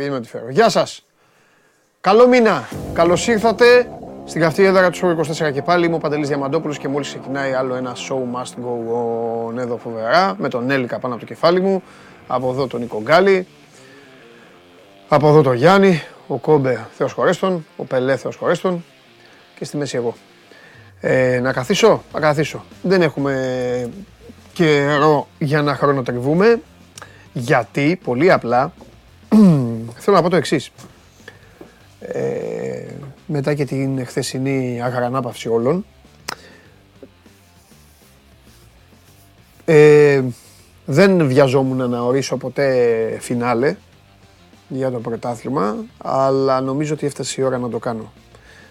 Βαριέμαι να τη φέρω. Γεια σας. Καλό μήνα. Καλώς ήρθατε στην καυτή έδρα του Show 24 και πάλι. Είμαι ο Παντελής Διαμαντόπουλος και μόλις ξεκινάει άλλο ένα show must go on εδώ φοβερά με τον Έλικα πάνω από το κεφάλι μου. Από εδώ τον Νίκο Γκάλη. Από εδώ τον Γιάννη. Ο Κόμπε Θεός χωρέστον. Ο Πελέ Θεός χωρέστον. Και στη μέση εγώ. Ε, να καθίσω, να καθίσω. Δεν έχουμε καιρό για να χρονοτριβούμε. Γιατί, πολύ απλά, θέλω να πω το εξής. Ε, μετά και την χθεσινή αγρανάπαυση όλων, ε, δεν βιαζόμουν να ορίσω ποτέ φινάλε για το πρωτάθλημα, αλλά νομίζω ότι έφτασε η ώρα να το κάνω.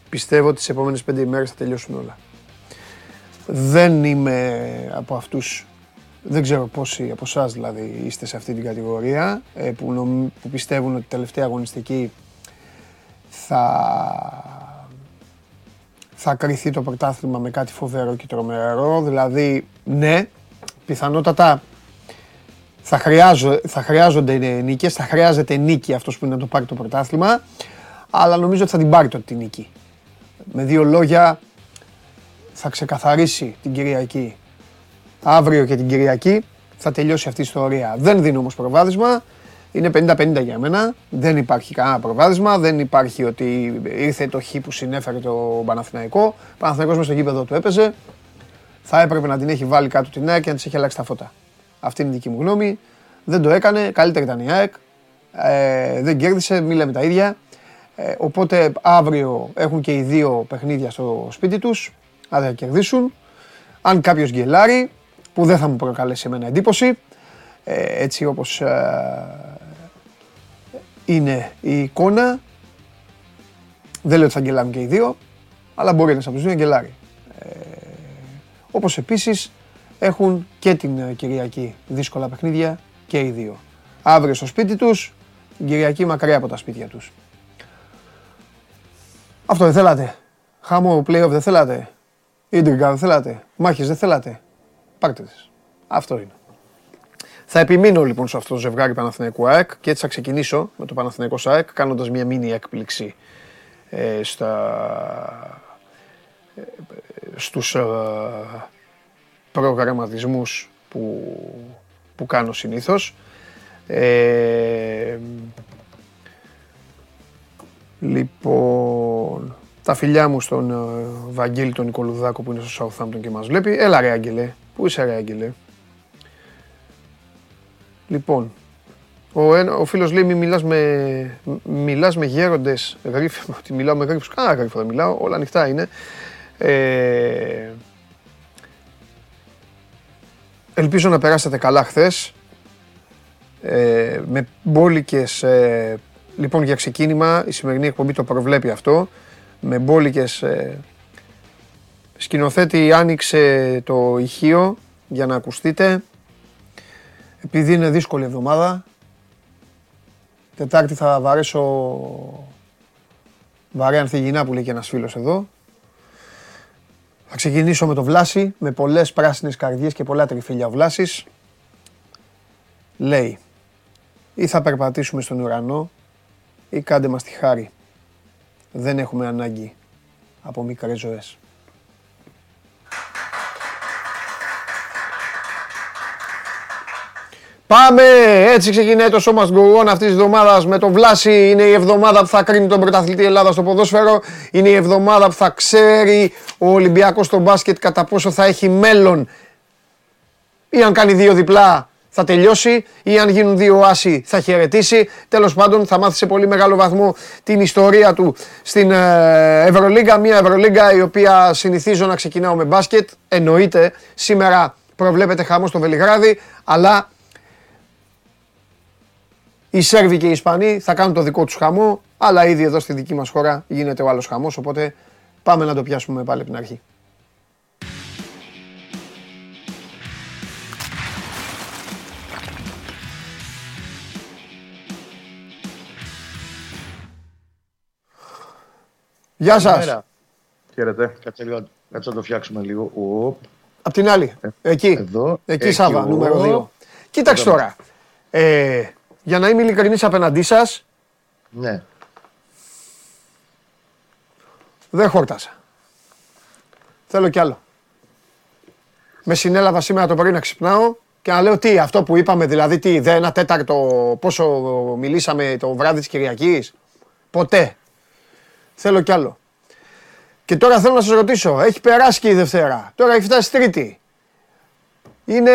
Πιστεύω ότι τις επόμενες πέντε ημέρες θα τελειώσουν όλα. Δεν είμαι από αυτούς, δεν ξέρω πόσοι από εσάς δηλαδή είστε σε αυτή την κατηγορία, ε, που, που πιστεύουν ότι τελευταία αγωνιστική θα, θα κρυθεί το πρωτάθλημα με κάτι φοβερό και τρομερό. Δηλαδή, ναι, πιθανότατα θα, χρειάζω, θα χρειάζονται νίκες, θα χρειάζεται νίκη αυτός που είναι να το πάρει το πρωτάθλημα, αλλά νομίζω ότι θα την πάρει το τη νίκη. Με δύο λόγια, θα ξεκαθαρίσει την Κυριακή. Αύριο και την Κυριακή θα τελειώσει αυτή η ιστορία. Δεν δίνω όμως προβάδισμα. Είναι 50-50 για μένα. Δεν υπάρχει κανένα προβάδισμα. Δεν υπάρχει ότι ήρθε το χ που συνέφερε το Παναθηναϊκό. Ο Παναθηναϊκός μέσα στο γήπεδο του έπαιζε. Θα έπρεπε να την έχει βάλει κάτω την ΑΕΚ και να της έχει αλλάξει τα φώτα. Αυτή είναι η δική μου γνώμη. Δεν το έκανε. Καλύτερη ήταν η ΑΕΚ. Ε, δεν κέρδισε. Μη λέμε τα ίδια. Ε, οπότε αύριο έχουν και οι δύο παιχνίδια στο σπίτι τους. Αν δεν κερδίσουν. Αν κάποιος γκελάρει, που δεν θα μου προκαλέσει εμένα εντύπωση, ε, έτσι όπως ε, είναι η εικόνα. Δεν λέω ότι θα γκελάρουν και οι δύο, αλλά μπορεί ένας από τους δύο να γκελάρει. Ε, όπως επίσης έχουν και την Κυριακή δύσκολα παιχνίδια και οι δύο. Αύριο στο σπίτι τους, την Κυριακή μακριά από τα σπίτια τους. Αυτό δεν θέλατε. Χαμό play-off δεν θέλατε. Ίντριγκα δεν θέλατε. Μάχες δεν θέλατε. Πάρτε τις. Αυτό είναι. Θα επιμείνω λοιπόν σε αυτό το ζευγάρι Παναθηναϊκού ΑΕΚ και έτσι θα ξεκινήσω με το Παναθηναϊκό ΑΕΚ κάνοντας μια μίνι έκπληξη ε, στα, ε, στους ε, προγραμματισμούς που, που κάνω συνήθως. Ε, λοιπόν, τα φιλιά μου στον ε, Βαγγέλη τον Νικολουδάκο που είναι στο Southampton και μας βλέπει. Έλα ρε Άγγελε, πού είσαι ρε Άγγελε; Λοιπόν, ο, ο φίλος λέει μη μιλάς με, μιλάς με γέροντες γρίφοι, ότι μιλάω με γρίφους, κανένα γρίφο δεν μιλάω, όλα ανοιχτά είναι. Ε, ελπίζω να περάσετε καλά χθες. Ε, με μπόλικες, ε, λοιπόν για ξεκίνημα, η σημερινή εκπομπή το προβλέπει αυτό, με μπόλικες ε, σκηνοθέτη άνοιξε το ηχείο για να ακουστείτε. Επειδή είναι δύσκολη εβδομάδα, Τετάρτη θα βαρέσω βαρέα ανθυγινά που λέει και ένας φίλος εδώ. Θα ξεκινήσω με το Βλάση, με πολλές πράσινες καρδιές και πολλά τριφύλια ο Βλάσης. Λέει, ή θα περπατήσουμε στον ουρανό ή κάντε μας τη χάρη. Δεν έχουμε ανάγκη από μικρές ζωές. Πάμε! Έτσι ξεκινάει το σώμα γκογόν αυτής της εβδομάδας με το Βλάση. Είναι η εβδομάδα που θα κρίνει τον πρωταθλητή Ελλάδα στο ποδόσφαιρο. Είναι η εβδομάδα που θα ξέρει ο Ολυμπιακός στο μπάσκετ κατά πόσο θα έχει μέλλον. Ή αν κάνει δύο διπλά θα τελειώσει ή αν γίνουν δύο άσοι θα χαιρετήσει. Τέλος πάντων θα μάθει σε πολύ μεγάλο βαθμό την ιστορία του στην ε, Ευρωλίγκα. Μια Ευρωλίγκα η οποία συνηθίζω να ξεκινάω με μπάσκετ. Εννοείται σήμερα προβλέπεται χαμό στο Βελιγράδι αλλά οι Σέρβοι και οι Ισπανοί θα κάνουν το δικό τους χαμό, αλλά ήδη εδώ στη δική μας χώρα γίνεται ο άλλος χαμός, οπότε πάμε να το πιάσουμε πάλι από την αρχή. Γεια σας. Χαίρετε. Κάτσε λίγο, κάτσε να το φτιάξουμε λίγο. Απ' την άλλη. Ε, εκεί. Εδώ. Εκεί, Σάβα, νούμερο 2. Κοίταξε τώρα. Ε, για να είμαι ειλικρινής απέναντί σας, Ναι. Δεν χόρτασα. Θέλω κι άλλο. Με συνέλαβα σήμερα το πρωί να ξυπνάω και να λέω τι, αυτό που είπαμε, δηλαδή τι, δε ένα τέταρτο, πόσο μιλήσαμε το βράδυ της Κυριακής; Ποτέ. Θέλω κι άλλο. Και τώρα θέλω να σας ρωτήσω, έχει περάσει και η Δευτέρα, τώρα έχει φτάσει Τρίτη. Είναι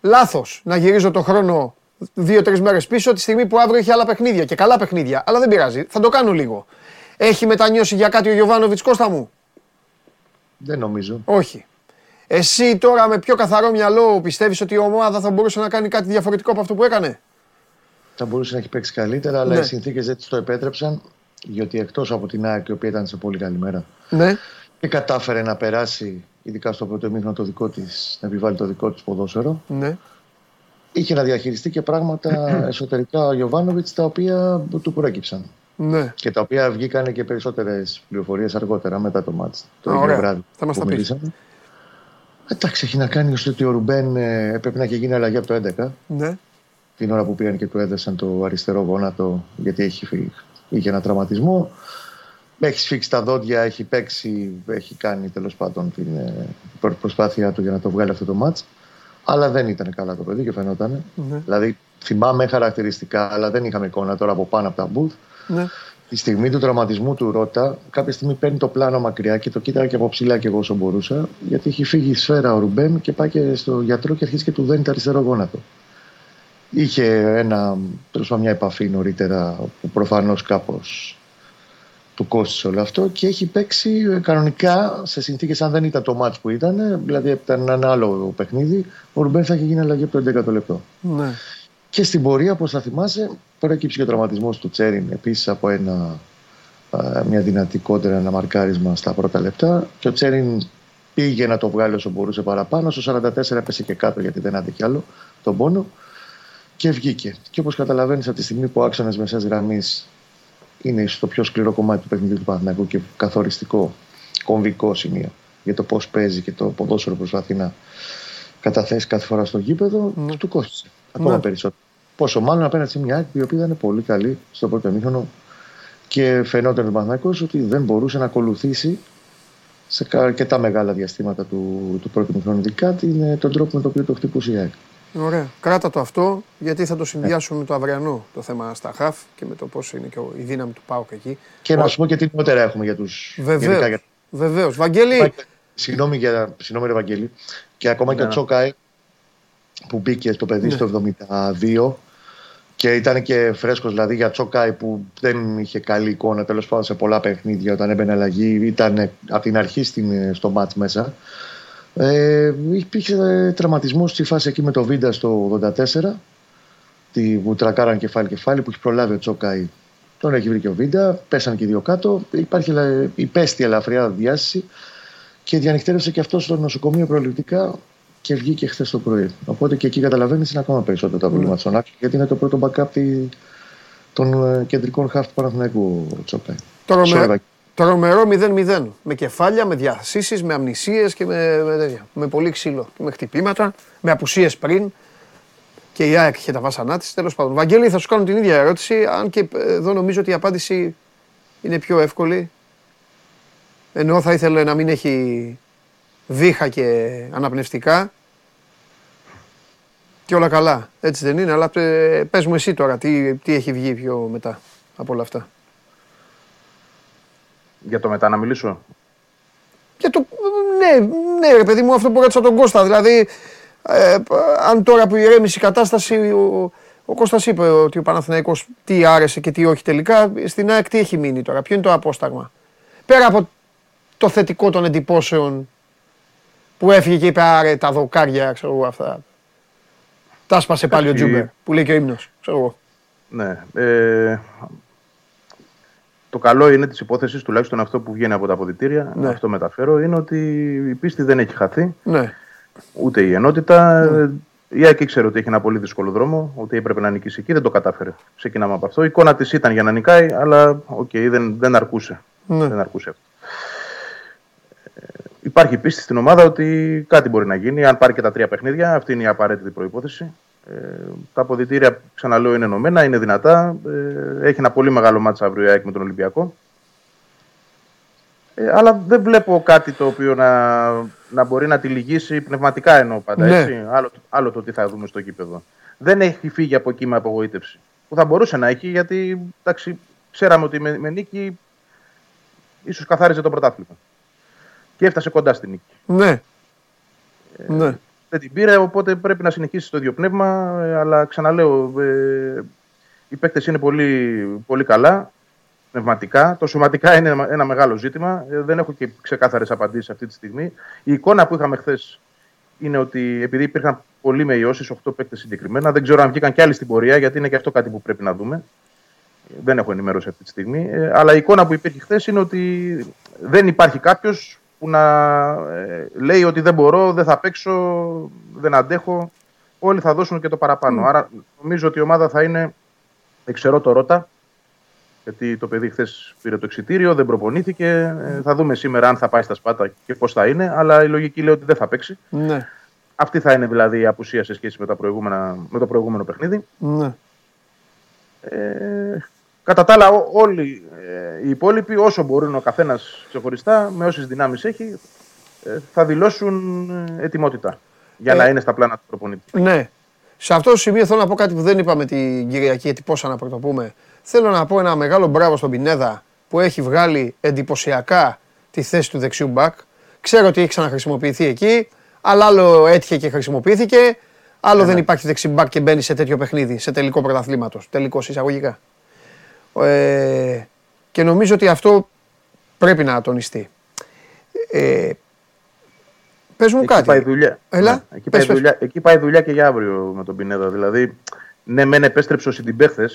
λάθος να γυρίζω το χρόνο δύο-τρεις μέρες πίσω τη στιγμή που αύριο έχει άλλα παιχνίδια και καλά παιχνίδια. Αλλά δεν πειράζει, θα το κάνω λίγο. Έχει μετανιώσει για κάτι ο Γιωβάνοβιτς Κώστα μου; Δεν νομίζω. Όχι. Εσύ τώρα με πιο καθαρό μυαλό πιστεύεις ότι η ομάδα θα μπορούσε να κάνει κάτι διαφορετικό από αυτό που έκανε; Θα μπορούσε να έχει παίξει καλύτερα, αλλά Ναι. οι συνθήκες δεν της το επέτρεψαν. Γιατί εκτός από την ΑΕΚ, η οποία ήταν σε πολύ καλή μέρα, Ναι. και κατάφερε να περάσει, ειδικά στο πρώτο μήχρονο, το δικό της, να επιβάλλει το δικό της ποδόσφαιρο. Ναι. Είχε να διαχειριστεί και πράγματα εσωτερικά ο Γιωβάνοβιτς τα οποία του προέκυψαν. Ναι. Και τα οποία βγήκαν και περισσότερες πληροφορίες αργότερα μετά το μάτς. Το Α, ίδιο ωραία. βράδυ Θα μας που τα πεις. μιλήσαμε. Εντάξει, έχει να κάνει ώστε ότι ο Ρουμπέν ε, έπρεπε να έχει γίνει αλλαγή από το 11 Ναι. την ώρα που πήγαν και του έδεσαν το αριστερό γόνατο γιατί έχει, φύγει- είχε ένα τραυματισμό. Έχεις σφίξει τα δόντια, έχει παίξει, έχει κάνει τέλος πάντων την ε, προ- προσπάθειά του για να το βγάλει αυτό το μάτς. Αλλά δεν ήταν καλά το παιδί και φαινόταν. Ναι. Δηλαδή θυμάμαι χαρακτηριστικά, αλλά δεν είχαμε εικόνα τώρα από πάνω από τα μπουθ. Ναι. Τη στιγμή του τραυματισμού του Ρότα, κάποια στιγμή παίρνει το πλάνο μακριά και το κοίταγα και από ψηλά και εγώ όσο μπορούσα, γιατί έχει φύγει η σφαίρα ο Ρουμπέν και πάει και στο γιατρό και αρχίζει και του δένει το αριστερό γόνατο. Είχε ένα, τέλος πάντων, μια επαφή νωρίτερα που προφανώς κάπως του κόστησε όλο αυτό και έχει παίξει ε, κανονικά σε συνθήκες αν δεν ήταν το μάτς που ήταν, δηλαδή ήταν ένα άλλο παιχνίδι, ο Ρουμπέν θα είχε γίνει αλλαγή από το 11ο λεπτό. Ναι. Και στην πορεία, όπως θα θυμάσαι, προέκυψε και ο τραυματισμός του Τσέριν επίσης από ένα, α, μια δυνατή κόντρα, ένα μαρκάρισμα στα πρώτα λεπτά. Και ο Τσέριν πήγε να το βγάλει όσο μπορούσε παραπάνω. Στο 44 έπεσε και κάτω γιατί δεν άντεχε άλλο τον πόνο και βγήκε. Και όπως καταλαβαίνεις, από τη στιγμή που ο άξονας μεσαία γραμμής είναι ίσω το πιο σκληρό κομμάτι του παιχνιδιού του Παναθηναϊκού και καθοριστικό, κομβικό σημείο για το πώς παίζει και το ποδόσφαιρο προσπαθεί να καταθέσει κάθε φορά στο γήπεδο, Ναι. του κόστησε ακόμα Ναι. περισσότερο. Πόσο μάλλον απέναντι σε μια ΑΕΚ η οποία ήταν πολύ καλή στο πρώτο μήχρονο και φαινόταν ο Παναθηναϊκός ότι δεν μπορούσε να ακολουθήσει σε κα- αρκετά μεγάλα διαστήματα του, του πρώτου μήχρονου, ειδικά την, ε, τον τρόπο με τον οποίο το χτυπούσε η ΑΕΚ. Ωραία. Κράτα το αυτό γιατί θα το συνδυάσουμε με το αυριανό το θέμα στα χαφ και με το πώς είναι και ο- η δύναμη του ΠΑΟΚ εκεί. Και να σου πω και τι νεότερα έχουμε για τους. Βεβαίως. Βεβαίως. Βαγγέλη. Συγγνώμη, για, συγγνώμη ρε Βαγγέλη. Και ακόμα και ο Ναι. Τσόκαη που μπήκε στο παιδί Ναι. στο 72 και ήταν και φρέσκος δηλαδή για Τσόκαη που δεν είχε καλή εικόνα τέλος πάντων σε πολλά παιχνίδια όταν έμπαινε αλλαγή ήταν από την αρχή στην, στο μάτς μέσα ε, υπήρχε τραυματισμός στη φάση εκεί με το Βίντα στο 84 τη, που τρακάραν κεφάλι-κεφάλι που έχει προλάβει ο Τσόκαη τον έχει βρει και ο Βίντα, πέσαν και οι δύο κάτω. Υπάρχει ελα- υπέστη ελαφριά διάστηση και διανυκτέρευσε και αυτό στο νοσοκομείο προληπτικά και βγήκε χθες το πρωί. Οπότε και εκεί καταλαβαίνεις είναι ακόμα περισσότερο τα προβλήματα στον άξονα, γιατί είναι το πρώτο backup τη- των ε, κεντρικών χαφ του Παναθηναϊκού ο Τσόκαη. Τρομε... Sorry, Τρομερό 0-0. Με κεφάλια, με διασύσεις, με αμνησίες και με, με, τέτοια. με πολύ ξύλο. Και με χτυπήματα, με απουσίες πριν. Και η ΑΕΚ είχε τα βάσανά της. Τέλος πάντων. Βαγγέλη, θα σου κάνω την ίδια ερώτηση. Αν και ε, εδώ νομίζω ότι η απάντηση είναι πιο εύκολη. Ενώ θα ήθελε να μην έχει βήχα και αναπνευστικά. Και όλα καλά. Έτσι δεν είναι. Αλλά ε, πες μου εσύ τώρα τι, τι έχει βγει πιο μετά από όλα αυτά. Για το μετά να μιλήσω. Και το, ναι, ναι, ρε παιδί μου, αυτό που ρώτησα τον Κώστα. Δηλαδή, ε, αν τώρα που ηρέμησε η κατάσταση, ο, ο Κώστας είπε ότι ο Παναθηναϊκός τι άρεσε και τι όχι τελικά. Στην ΑΕΚ τι έχει μείνει τώρα, ποιο είναι το απόσταγμα; Πέρα από το θετικό των εντυπώσεων που έφυγε και είπε άρε τα δοκάρια, ξέρω εγώ αυτά. Τα 'σπασε πάλι ο Εντάξει. Τζούμπερ που λέει και ο ύμνος, ξέρω εγώ. Ναι. Ε, το καλό είναι της υπόθεσης, τουλάχιστον αυτό που βγαίνει από τα αποδυτήρια, Ναι. αυτό μεταφέρω, είναι ότι η πίστη δεν έχει χαθεί, Ναι, ούτε η ενότητα. Ε, Η ΑΕΚ ήξερε ότι έχει ένα πολύ δύσκολο δρόμο, ότι έπρεπε να νικήσει εκεί, δεν το κατάφερε. Ξεκινάμε από αυτό. Η εικόνα της ήταν για να νικάει, αλλά οκ, δεν, δεν αρκούσε. ναι. Δεν αρκούσε αυτό. Ε, Υπάρχει πίστη στην ομάδα ότι κάτι μπορεί να γίνει. Αν πάρει και τα τρία παιχνίδια, αυτή είναι η απαραίτητη προϋπόθεση. Ε, τα αποδητήρια, ξαναλέω, είναι ενωμένα, είναι δυνατά. Ε, έχει ένα πολύ μεγάλο μάτσα αύριο η ΑΕΚ με τον Ολυμπιακό. Ε, αλλά δεν βλέπω κάτι το οποίο να, να μπορεί να τη λυγίσει πνευματικά εννοώ πάντα. Ναι. Έτσι. Άλλο, άλλο το τι θα δούμε στο κήπεδο. Δεν έχει φύγει από εκεί με απογοήτευση. Που θα μπορούσε να έχει γιατί εντάξει, ξέραμε ότι με, με νίκη ίσως καθάριζε το πρωτάθλημα. Και έφτασε κοντά στη νίκη. Ναι. ναι. Δεν την πήρε, οπότε πρέπει να συνεχίσει το ίδιο πνεύμα. ε, Αλλά ξαναλέω, ε, οι παίκτες είναι πολύ, πολύ καλά πνευματικά. Το σωματικά είναι ένα- ένα μεγάλο ζήτημα. Ε, Δεν έχω και ξεκάθαρες απαντήσεις αυτή τη στιγμή. Η εικόνα που είχαμε χθες είναι ότι επειδή υπήρχαν πολλοί με ιώσεις, 8 παίκτες συγκεκριμένα, δεν ξέρω αν βγήκαν κι άλλοι στην πορεία, γιατί είναι και αυτό κάτι που πρέπει να δούμε. Ε, Δεν έχω ενημέρωση αυτή τη στιγμή. Ε, Αλλά η εικόνα που υπήρχε χθες είναι ότι δεν υπάρχει κάποιος που να ε, λέει ότι δεν μπορώ, δεν θα παίξω, δεν αντέχω. Όλοι θα δώσουν και το παραπάνω. Άρα νομίζω ότι η ομάδα θα είναι εξαιρώ το Ρότα, γιατί το παιδί χθες πήρε το εξητήριο, δεν προπονήθηκε. Ε, θα δούμε σήμερα αν θα πάει στα σπάτα και πώς θα είναι. Αλλά η λογική λέει ότι δεν θα παίξει. Ναι. Αυτή θα είναι δηλαδή η απουσία σε σχέση με, τα προηγούμενα, με το προηγούμενο παιχνίδι. Ναι. Ε, κατά τα άλλα, ό- όλοι ε, οι υπόλοιποι, όσο μπορούν ο καθένας ξεχωριστά, με όσες δυνάμεις έχει, ε, θα δηλώσουν ε, ετοιμότητα για Ε, να είναι στα πλάνα του προπονητή. Ναι. Σε αυτό το σημείο θέλω να πω κάτι που δεν είπαμε την Κυριακή, γιατί πόσα να πρωτοπούμε. Θέλω να πω ένα μεγάλο μπράβο στον Πινέδα που έχει βγάλει εντυπωσιακά τη θέση του δεξιού μπακ. Ξέρω ότι έχει ξαναχρησιμοποιηθεί εκεί, αλλά άλλο έτυχε και χρησιμοποιήθηκε. Άλλο δεν υπάρχει δεξί μπακ και μπαίνει σε τέτοιο παιχνίδι, σε τελικό πρωταθλήματος. Τελικός εισαγωγικά. Ε, και νομίζω ότι αυτό πρέπει να τονιστεί. Ε, πες μου Εκεί κάτι. πάει δουλειά. Έλα, Ναι, εκεί, πες, πάει πες. δουλειά. εκεί πάει δουλειά και για αύριο με τον Πινέδα. Δηλαδή, ναι, μεν επέστρεψε ο Σιντιμπέχθε.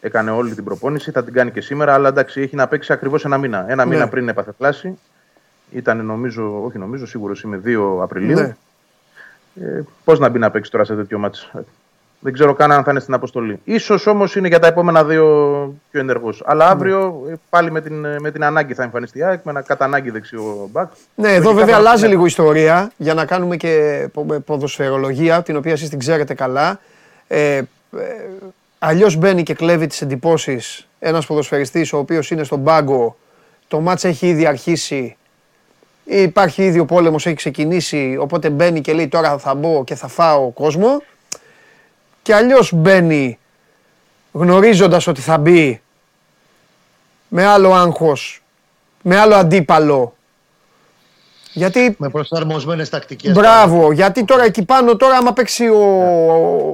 Έκανε όλη την προπόνηση, θα την κάνει και σήμερα, αλλά εντάξει, έχει να παίξει ακριβώς ένα μήνα. Ένα Ναι. μήνα πριν έπαθε φλάση. Ήταν νομίζω, όχι νομίζω, σίγουρος είμαι 2 Απριλίου. Ναι. Ε, Πώς να μπει να παίξει τώρα σε τέτοιο μάτσο. Δεν ξέρω καν αν θα είναι στην αποστολή. Ίσως όμως είναι για τα επόμενα δύο πιο ενεργός. Αλλά αύριο ε, πάλι με την, με την ανάγκη θα εμφανιστεί η ΑΕΚ, με ένα κατά ανάγκη δεξιό μπακ. Ναι, εδώ Λογικά βέβαια θα- αλλάζει λίγο η ιστορία για να κάνουμε και πο- ποδοσφαιρολογία, την οποία εσείς την ξέρετε καλά. Ε, ε, αλλιώς μπαίνει και κλέβει τις εντυπώσεις ένας ποδοσφαιριστής ο οποίος είναι στον πάγκο, το μάτς έχει ήδη αρχίσει, υπάρχει ήδη ο πόλεμος, έχει ξεκινήσει, οπότε μπαίνει και λέει τώρα θα μπω και θα φάω κόσμο. Και αλλιώς μπαίνει γνωρίζοντας ότι θα μπει με άλλο άγχος, με άλλο αντίπαλο. Γιατί Με προσαρμοσμένες τακτικές. Μπράβο, γιατί τώρα εκεί πάνω, τώρα άμα παίξει ο,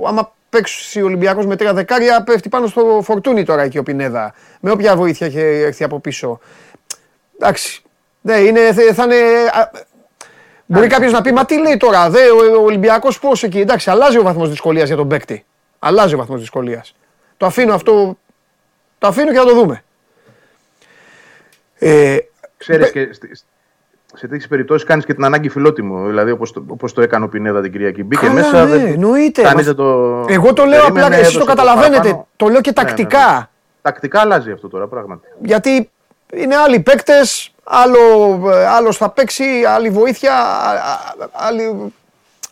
άμα παίξει ο Ολυμπιακός με τρία δεκάρια, πέφτει πάνω στο φορτούνι τώρα εκεί ο Πινέδα. Με όποια βοήθεια έχει έρθει από πίσω. Εντάξει, ναι, είναι, θα είναι... α, Μπορεί κάποιος να πει, μα τι λέει τώρα, δε, ο, ο Ολυμπιακός πώς εκεί. Εντάξει, αλλάζει ο βαθμός δυσκολίας για τον παίκτη. Αλλάζει ο βαθμός δυσκολίας. Το αφήνω αυτό, το αφήνω και θα το δούμε. Ε, Ξέρεις και στη- σε τέτοιες περιπτώσεις κάνεις και την ανάγκη φιλότιμο. Δηλαδή όπως το, όπως το έκανε ο Πινέδα την Κυριακή. Μπήκε Καλά, μέσα. ναι, δεν- εννοείται. κανείς Μα- δεν το. Εγώ το λέω περίμενε, απλά, εσείς το έδωσε καταλαβαίνετε. παραπάνω. Το λέω και Ναι, ναι, τακτικά. ναι. Τακτικά αλλάζει αυτό τώρα πράγματι. Γιατί είναι άλλοι παίκτες, άλλο, ε, άλλος θα παίξει, άλλη βοήθεια, α- α- άλλη,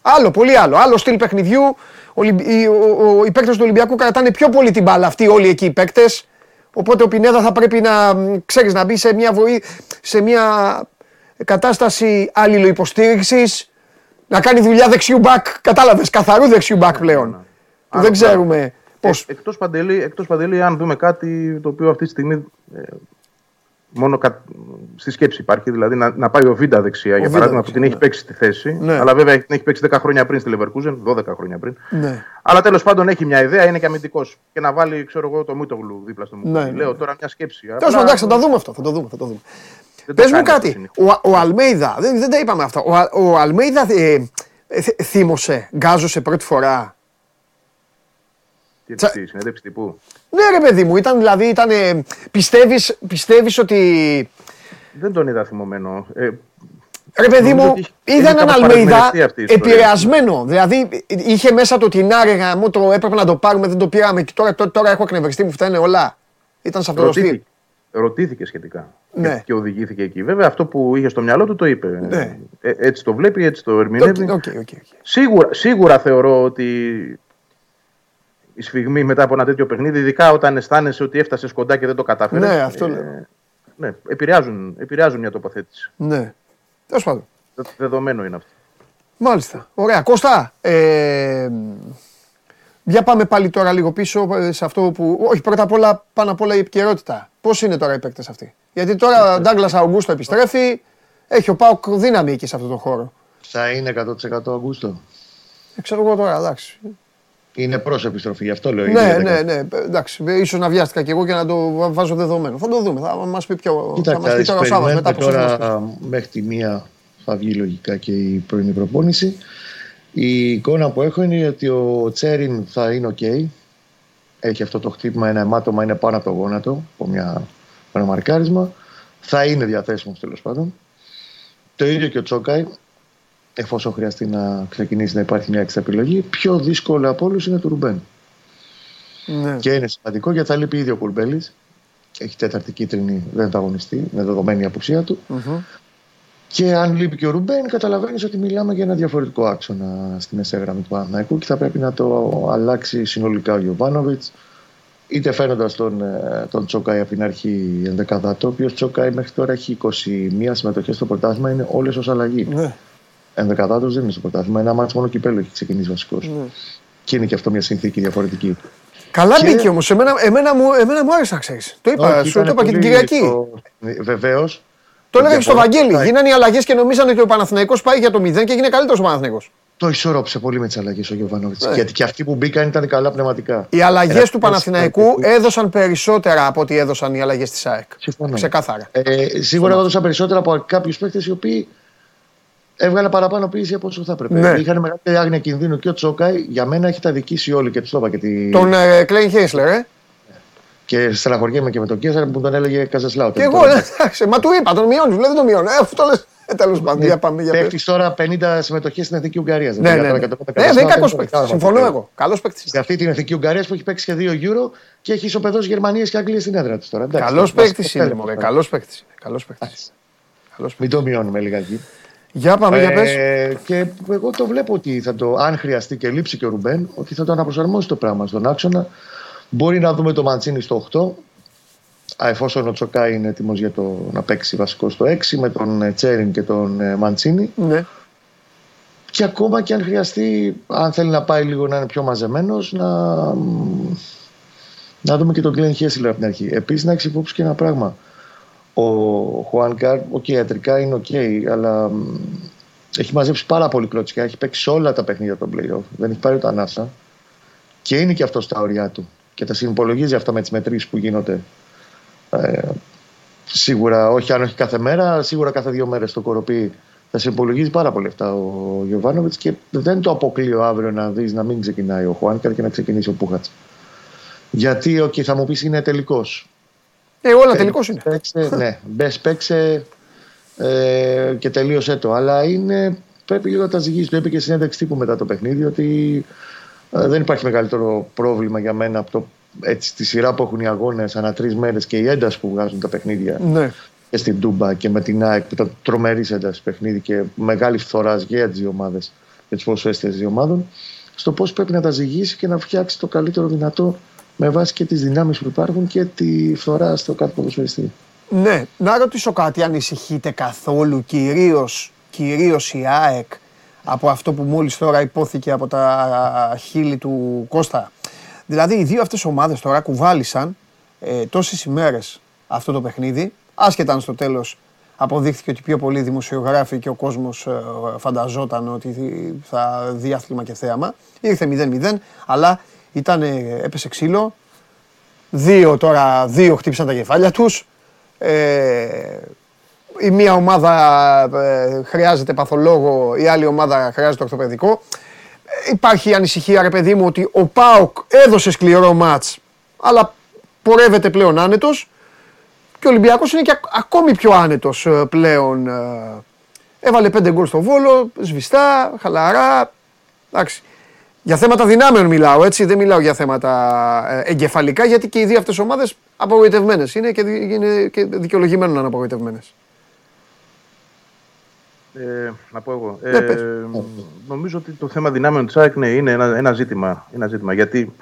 άλλο, πολύ άλλο. Άλλο στυλ παιχνιδιού. Ο, Ολυμπ- οι, ο- ο- οι παίκτες του Ολυμπιακού κρατάνε πιο πολύ την μπάλα αυτοί όλοι εκεί οι παίκτες. Οπότε ο Πινέδα θα πρέπει να, μ, ξέρεις, να μπει σε μια, βοή, σε μια κατάσταση αλληλοϊποστήριξης, να κάνει δουλειά δεξιού μπακ, κατάλαβες, καθαρού δεξιού μπακ πλέον. Που Άλλο δεν πράγμα. ξέρουμε πώς. Ε, εκτός, παντελή, εκτός Παντελή, αν δούμε κάτι το οποίο αυτή τη στιγμή ε, μόνο κα, στη σκέψη υπάρχει, δηλαδή να, να πάει ο Βίντα δεξιά, για Βίντα παράδειγμα, που δεξιά, την έχει ναι. παίξει στη θέση. Ναι. Αλλά βέβαια την έχει παίξει 10 χρόνια πριν στη Leverkusen, 12 χρόνια πριν. Ναι. Αλλά τέλος πάντων έχει μια ιδέα, είναι και αμυντικός. Και να βάλει, ξέρω εγώ, το Μούτογλου δίπλα στο Μούτογλου. Ναι, ναι. Λέω τώρα μια σκέψη. Τέλος πάντων, εντάξει, θα το δούμε αυτό. Θα το δούμε. Θα το δούμε. Δεν το Πες μου κάνει αυτό κάτι. συνήθως. Ο, ο Αλμέιδα, δεν, δεν τα είπαμε αυτά. Ο, Α- ο Αλμέιδα ε, ε, θ- θύμωσε, γκάζωσε πρώτη φορά. Τι, Τσα- τι, συνέντευξη τύπου. Ναι, ρε παιδί μου, ήταν δηλαδή, ήταν. Πιστεύεις, πιστεύεις ότι. Δεν τον είδα θυμωμένο. Ε, Ρε παιδί Νομίζω μου, ότι έχει- είδα είναι έναν κάπως Αλμέιδα παρερμηνευτεί αυτή η ιστορία. επηρεασμένο. Δηλαδή, είχε μέσα το την άρεγα μου, το έπρεπε να το πάρουμε, δεν το πήραμε και τώρα, τώρα, τώρα έχω εκνευριστεί, μου φταίνε όλα. Ήταν σε αυτό το στυλ. ρωτήθηκε, ρωτήθηκε σχετικά. Ναι. Και οδηγήθηκε εκεί. Βέβαια, αυτό που είχε στο μυαλό του το είπε. Ναι. Ε, έτσι το βλέπει, έτσι το ερμηνεύει. OK, OK, OK. Σίγουρα, σίγουρα θεωρώ ότι η σφιγμή μετά από ένα τέτοιο παιχνίδι, ειδικά όταν αισθάνεσαι ότι έφτασες κοντά και δεν το κατάφερες. Ναι, αυτό λέω. Ναι, επηρεάζουν, επηρεάζουν μια τοποθέτηση. Ναι. Τέλος πάντων. Δε- Δεδομένο είναι αυτό. Μάλιστα. Ωραία. Κώστα, ε, για πάμε πάλι τώρα λίγο πίσω ε, σε αυτό που. Όχι, πρώτα απ' όλα, πάνω απ' όλα η επικαιρότητα. Πώς είναι τώρα οι παίκτες αυτοί; Γιατί τώρα ο Ντάγκλας Αουγκούστο επιστρέφει. Έχει ο Πάοκ δύναμη εκεί σε αυτό το χώρο. Θα είναι 100% Αυγούστο. Ε, ξέρω εγώ τώρα, εντάξει. Είναι προς επιστροφή, γι' αυτό λέω. Ναι, είναι ναι, ναι. ε, Εντάξει, ίσως να βιάστηκα κι εγώ και να το βα- βάζω δεδομένο. Θα το δούμε. Θα μας πει πιο. θα μας πει Κοίταξε, τώρα ο Σάββας μετά από τώρα μέχρι τη μία θα βγει λογικά και η πρωινή προπόνηση. Η εικόνα που έχω είναι ότι ο Τσέριν θα είναι οκ. Έχει αυτό το χτύπημα, ένα αιμάτωμα είναι πάνω από το γόνατο, από μια, ένα μαρκάρισμα. Θα είναι διαθέσιμος τέλος πάντων. Το ίδιο και ο Τσόκαη, εφόσον χρειαστεί να ξεκινήσει να υπάρχει μια έξτρα επιλογή. Πιο δύσκολο από όλους είναι του Ρουμπέν. Ναι. Και είναι σημαντικό γιατί θα λείπει ήδη ο Κουρμπέλη. Έχει τέταρτη κίτρινη, δεν θα αγωνιστεί, είναι δεδομένη η απουσία του. Μμμ. Και αν λείπει και ο Ρουμπέν, καταλαβαίνεις ότι μιλάμε για ένα διαφορετικό άξονα στη μεσαία γραμμή του Παναθηναϊκού και θα πρέπει να το αλλάξει συνολικά ο Γιωβάνοβιτς. Είτε φαίνοντας τον, ε, τον Τσόκαη από την αρχή ενδεκαδάτο, ο οποίος Τσόκαη μέχρι τώρα έχει 21 συμμετοχές στο πρωτάθλημα, είναι όλες ως αλλαγή. Ναι. Ενδεκαδάτο δεν είναι στο πρωτάθλημα, ένα μάτσο μόνο κυπέλο έχει ξεκινήσει βασικός. Ναι. Και είναι και αυτό μια συνθήκη διαφορετική. Καλά Και- μπήκε όμως. Εμένα, εμένα, μου, εμένα μου άρεσε να ξέρεις. Το είπα, σου το είπα και την Κυριακή. Βεβαίως. Το έλεγα και στο Βαγγέλη. Γίνανε οι αλλαγές και νομίζανε ότι ο Παναθηναϊκός πάει για το 0 και έγινε καλύτερος ο Παναθηναϊκός. Το ισορρόψε πολύ με τις αλλαγές ο Γιωβάνοβιτς. Ναι. Γιατί και αυτοί που μπήκαν ήταν καλά πνευματικά. Οι αλλαγές Ένα του Παναθηναϊκού Παναθηναϊκού. έδωσαν περισσότερα από ό,τι έδωσαν οι αλλαγές της ΑΕΚ. Συμφωνώ. Ξεκάθαρα. Ε, σίγουρα έδωσα περισσότερα από κάποιους παίκτες οι οποίοι έβγαλαν παραπάνω πίεση από όσο θα έπρεπε. Ναι. Είχαν μεγάλη άγνοια κινδύνου και ο Τσόκαη για μένα έχει τα δικήσει όλοι και του το είπα και, τη... Τον ε, Κλέιν Χέισλερ, ε. και στεναχωριέμαι και με τον Κέσσαρ που τον έλεγε Καζασλάου. Και εγώ, ναι, εντάξει, μα του είπα, τον μειώνεις, λέει δεν τον μειώνω. Ε, αυτό λες. Ε, τέλος πάντων, για πάμε. Για πες. Πέφτει τώρα 50 συμμετοχές στην Εθνική Ουγγαρίας. Ναι, ναι. ναι. Ε, δεν είναι κακός παίκτη. Συμφωνώ εγώ. Καλός παίκτη. Σε αυτή την Εθνική Ουγγαρίας που έχει παίξει και δύο Euro και έχει ισοπεδό Γερμανία και Αγγλία στην έδρα της τώρα. Εντάξει, Καλός βασικό παίκτη είναι, τέλος. μωρέ. Καλός παίκτη. Καλός παίκτη. Μην το μειώνουμε λιγάκι. Για πάμε, για πες. Ε, και εγώ το βλέπω ότι θα το, αν χρειαστεί και λείψει και ο Ρουμπέν, ότι θα το αναπροσαρμόσει το πράγμα στον άξονα. Μπορεί να δούμε το Μαντσίνη στο 8, α, εφόσον ο Τσοκάη είναι έτοιμος για το να παίξει βασικό στο 6, με τον ε, Τσέριν και τον ε, Μαντσίνη. Ναι. Και ακόμα και αν χρειαστεί, αν θέλει να πάει λίγο να είναι πιο μαζεμένος, να, να δούμε και τον Γκλεν Χέσλερ από την αρχή. Επίσης, να έχεις υπόψη και ένα πράγμα. Ο Χουάν Καρ, οκ, ιατρικά είναι οκ, αλλά μ, έχει μαζέψει πάρα πολύ κλωτσιά. Έχει παίξει σε όλα τα παιχνίδια των playoff. Δεν έχει πάρει ούτε ανάσα. Και είναι και αυτό στα όριά του. Και τα συνυπολογίζει αυτά με τις μετρήσεις που γίνονται. Ε, σίγουρα, όχι αν όχι κάθε μέρα, σίγουρα κάθε δύο μέρες στο Κορωπί θα συνυπολογίζει πάρα πολύ αυτά ο Γιοβάνοβιτς και δεν το αποκλείω αύριο να δεις να μην ξεκινάει ο Χουάνκαρ και να ξεκινήσει ο Πούχατς. Γιατί, οκ, θα μου πεις είναι τελικός. Ε, όλα τελικός είναι. Παίξε, ναι, μπες παίξε ε, και τελείωσε το. Αλλά είναι, πρέπει λίγο να τα ζυγίσει. Το είπε και στην συνέντευξη τύπου μετά το παιχνίδι ότι ε, δεν υπάρχει μεγαλύτερο πρόβλημα για μένα από το, έτσι, τη σειρά που έχουν οι αγώνες ανά τρεις μέρες και η ένταση που βγάζουν τα παιχνίδια Ναι. και στην Τούμπα και με την ΑΕΚ που ήταν τρομερής έντασης παιχνίδι και μεγάλη φθορά και για τις δύο ομάδες και τις ποσοέστε δύο ομάδων. Στο πώς πρέπει να τα ζυγίσει και να φτιάξει το καλύτερο δυνατό με βάση και τις δυνάμεις που υπάρχουν και τη φθορά στο κάθε ποδοσφαιριστή. Ναι, να ρωτήσω κάτι, ανησυχείτε καθόλου, κυρίως, κυρίως η ΑΕΚ, από αυτό που μόλις τώρα υπόθηκε από τα χείλη του Κώστα. Δηλαδή, οι δύο αυτές ομάδες τώρα κουβάλισαν ε, τόσες ημέρες αυτό το παιχνίδι, άσχετα αν στο τέλος αποδείχθηκε ότι πιο πολλοί δημοσιογράφοι και ο κόσμος ε, φανταζόταν ότι θα δει άθλημα και θέαμα. Ήρθε 0-0, αλλά ήταν, έπεσε ξύλο, Δύο τώρα, δύο χτύπησαν τα κεφάλια τους. Ε, η μία ομάδα ε, χρειάζεται παθολόγο, η άλλη ομάδα χρειάζεται ορθοπαιδικό. Ε, υπάρχει ανησυχία, ρε παιδί μου, ότι ο ΠΑΟΚ έδωσε σκληρό μάτς, αλλά πορεύεται πλέον άνετος και ο Ολυμπιακός είναι και ακ- ακόμη πιο άνετος ε, πλέον. ε. Έβαλε πέντε γκολ στο Βόλο, σβηστά, χαλαρά. Εντάξει. Για θέματα δυνάμεων μιλάω, έτσι. Δεν μιλάω για θέματα ε, εγκεφαλικά, γιατί και οι δύο αυτές ομάδες απογοητευμένες είναι και, είναι και δικαιολογημένο να είναι απογοητευμένες. Ε, να πω εγώ. Ναι, ε, νομίζω ότι το θέμα δυνάμεων της ΑΕΚ ναι, είναι ένα, ένα, ζήτημα, ένα ζήτημα. Γιατί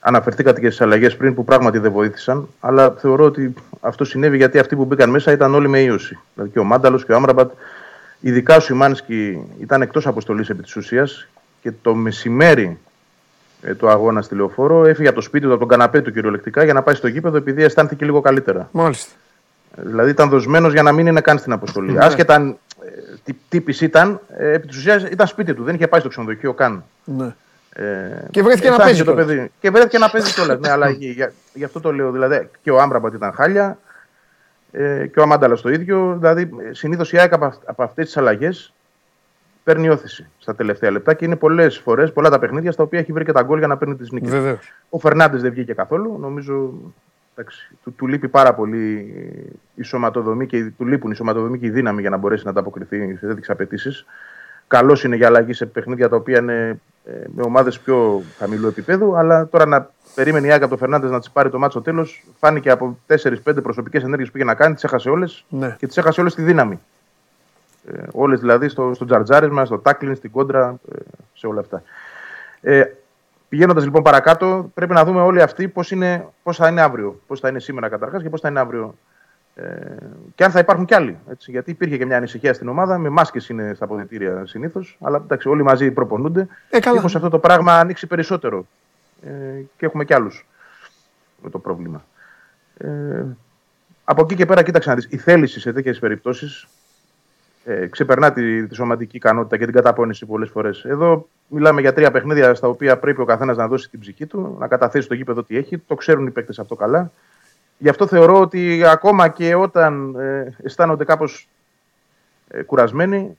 αναφερθήκατε και στις αλλαγές πριν που πράγματι δεν βοήθησαν. Αλλά θεωρώ ότι αυτό συνέβη γιατί αυτοί που μπήκαν μέσα ήταν όλοι με ίωση. Δηλαδή και ο Μάνταλος και ο Άμραμπατ. Ειδικά ο Σιμάνσκι ήταν εκτός αποστολής επί της ουσίας και το μεσημέρι ε, του αγώνα στη λεωφόρο έφυγε από το σπίτι του, από τον καναπέ του κυριολεκτικά για να πάει στο γήπεδο επειδή αισθάνθηκε λίγο καλύτερα. Μάλιστα. Δηλαδή ήταν δοσμένος για να μην είναι καν στην αποστολή. Ναι. Άσχετα αν ε, τι τύπης ήταν, ε, επί της ουσίας ήταν σπίτι του, δεν είχε πάει στο ξενοδοχείο καν. Ναι. Ε, και βρέθηκε να παίζει το παιδί. Και βρέθηκε να παίζει κιόλας. ναι, αλλά για, γι' αυτό το λέω. Δηλαδή και ο Άμπραμπατ ήταν χάλια ε, και ο Αμάνταλας το ίδιο. Δηλαδή συνήθως η ΑΕΚ από, από αυτές τις αλλαγές παίρνει όθηση στα τελευταία λεπτά και είναι πολλές φορές, πολλά τα παιχνίδια στα οποία έχει βρει και τα γκολ για να παίρνει τις νίκες. Ο Φερνάντες δεν βγήκε καθόλου. Νομίζω εντάξει, του, του λείπει πάρα πολύ η σωματοδομή και του λείπουν η σωματοδομή και η δύναμη για να μπορέσει να ανταποκριθεί σε τέτοιες απαιτήσεις. Καλός είναι για αλλαγή σε παιχνίδια τα οποία είναι ε, με ομάδες πιο χαμηλού επίπεδου, αλλά τώρα να περίμενε η Άγκα από τον Φερνάντες να της πάρει το μάτσο τέλος, φάνηκε από 4-5 προσωπικές ενέργειες που είχε να κάνει, τις έχασε όλες ναι. και τις έχασε όλες τη δύναμη. Ε, όλες δηλαδή στο, στο τζαρτζάρισμα, στο τάκλιν, στην κόντρα, ε, σε όλα αυτά. Ε, Πηγαίνοντας λοιπόν παρακάτω, πρέπει να δούμε όλοι αυτοί πώς πώς θα είναι αύριο. Πώς θα είναι σήμερα καταρχάς και πώς θα είναι αύριο. Ε, και αν θα υπάρχουν κι άλλοι. Έτσι, γιατί υπήρχε και μια ανησυχία στην ομάδα. Με μάσκες είναι στα αποδητήρια συνήθως. Αλλά εντάξει, όλοι μαζί προπονούνται. Ε, καλά. αυτό το πράγμα ανοίξει περισσότερο. Ε, και έχουμε κι άλλους με το πρόβλημα. Ε, από εκεί και πέρα, κοίταξε να δεις. Η θέληση σε τέτοιες περιπτώσεις ε, ξεπερνά τη, τη σωματική ικανότητα και την καταπώνηση πολλές φορές. Εδώ μιλάμε για τρία παιχνίδια στα οποία πρέπει ο καθένας να δώσει την ψυχή του, να καταθέσει στο γήπεδο τι έχει. Το ξέρουν οι παίκτες αυτό καλά. Γι' αυτό θεωρώ ότι ακόμα και όταν ε, αισθάνονται κάπως ε, κουρασμένοι,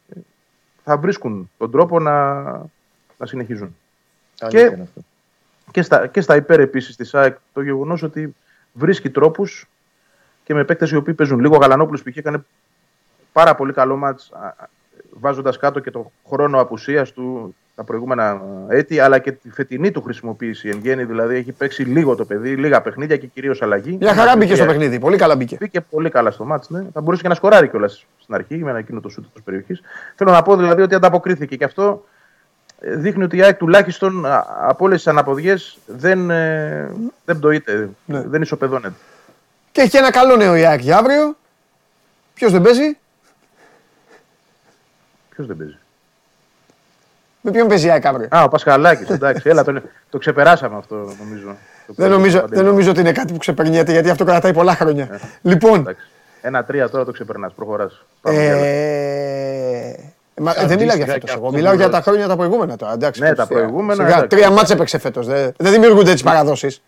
θα βρίσκουν τον τρόπο να, να συνεχίζουν. και, και, στα, και στα υπέρ επίσης της ΑΕΚ το γεγονός ότι βρίσκει τρόπους και με παίκτες οι οποίοι παίζουν λίγο. Ο Γαλανόπουλος π.χ. έκανε πάρα πολύ καλό μάτς βάζοντας κάτω και το χρόνο απουσίας του τα προηγούμενα έτη, αλλά και τη φετινή του χρησιμοποίηση εν γέννη. Δηλαδή έχει παίξει λίγο το παιδί, λίγα παιχνίδια και κυρίως αλλαγή. Μια χαρά μπήκε στο παιχνίδι. Πολύ καλά μπήκε. Μπήκε πολύ καλά στο μάτς, ναι. Θα μπορούσε και να σκοράρει κιόλας στην αρχή με ένα εκείνο το σούτ της περιοχής. Θέλω να πω δηλαδή ότι ανταποκρίθηκε και αυτό ε, δείχνει ότι η ΑΕΚ τουλάχιστον από όλες τις αναποδιές δεν, ε, δεν πτωείται, ναι. δεν ισοπεδώνεται. Και έχει ένα καλό νέο η ΑΕΚ για αύριο. Ποιος δεν παίζει, Ποιος δεν παίζει; Με ποιον παίζει η ΑΕΚ αύριο; Α, ο Πασχαλάκης. Εντάξει, έλα, το, το ξεπεράσαμε αυτό νομίζω. δεν, νομίζω δεν νομίζω ότι είναι κάτι που ξεπερνιέται γιατί αυτό κρατάει πολλά χρόνια. Ε, λοιπόν. Ένα-τρία τώρα το ξεπερνάς, προχωράς. Ε... Μα, δεν μιλάω για φέτος. Εγώ μιλάω για τα χρόνια τα προηγούμενα τώρα. Εντάξει, ναι, τα προηγούμενα. Σιγά, τρία μάτσε έπαιξε φέτος. Δεν, δεν δημιουργούνται έτσι παραδόσεις.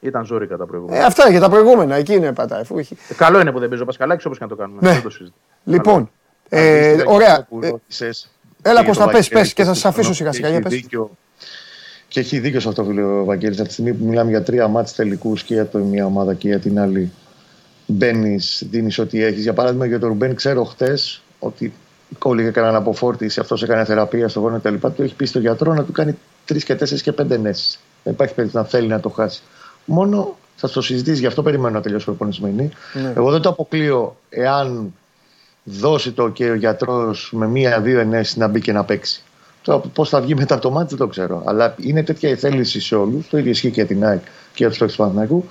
Ήταν ζώρικα τα προηγούμενα. Ε, αυτά για τα προηγούμενα. Εκεί είναι πατά. Ε, καλό είναι που δεν παίζει ο Πασχαλάκης όπως και να το κάνουμε. Ναι. Λοιπόν, ε, ωραία. Ε, έλα Κώστα, πες, πες και θα σας αφήσω σιγά σιγά. Για πες. Και έχει δίκιο σε αυτό που λέει ο Βαγγέλης. Από τη στιγμή που μιλάμε για τρία μάτς τελικούς και για το μία ομάδα και για την άλλη μπαίνεις, δίνεις ό,τι έχεις. Για παράδειγμα, για τον Ρουμπέν, ξέρω χτες ότι κόλληγε κανέναν αποφόρτηση, αυτός έκανε θεραπεία στο γόνο κτλ. Του έχει πει στο γιατρό να του κάνει τρεις και τέσσερις και πέντε νέσει. Δεν υπάρχει περίπτωση να θέλει να το χάσει. Μόνο θα το συζητήσεις, γι' αυτό περιμένω να τελειώσει η προπονησμένη. Ναι. Εγώ δεν το αποκλείω εάν δώσει το και ο γιατρός με μία-δύο ενέσεις να μπει και να παίξει. Τώρα πώς θα βγει μετά το μάτι δεν το ξέρω. Αλλά είναι τέτοια η θέληση σε όλους, το ίδιο ισχύει και για την ΑΕΚ και για τους παίκτες του Παναγικού,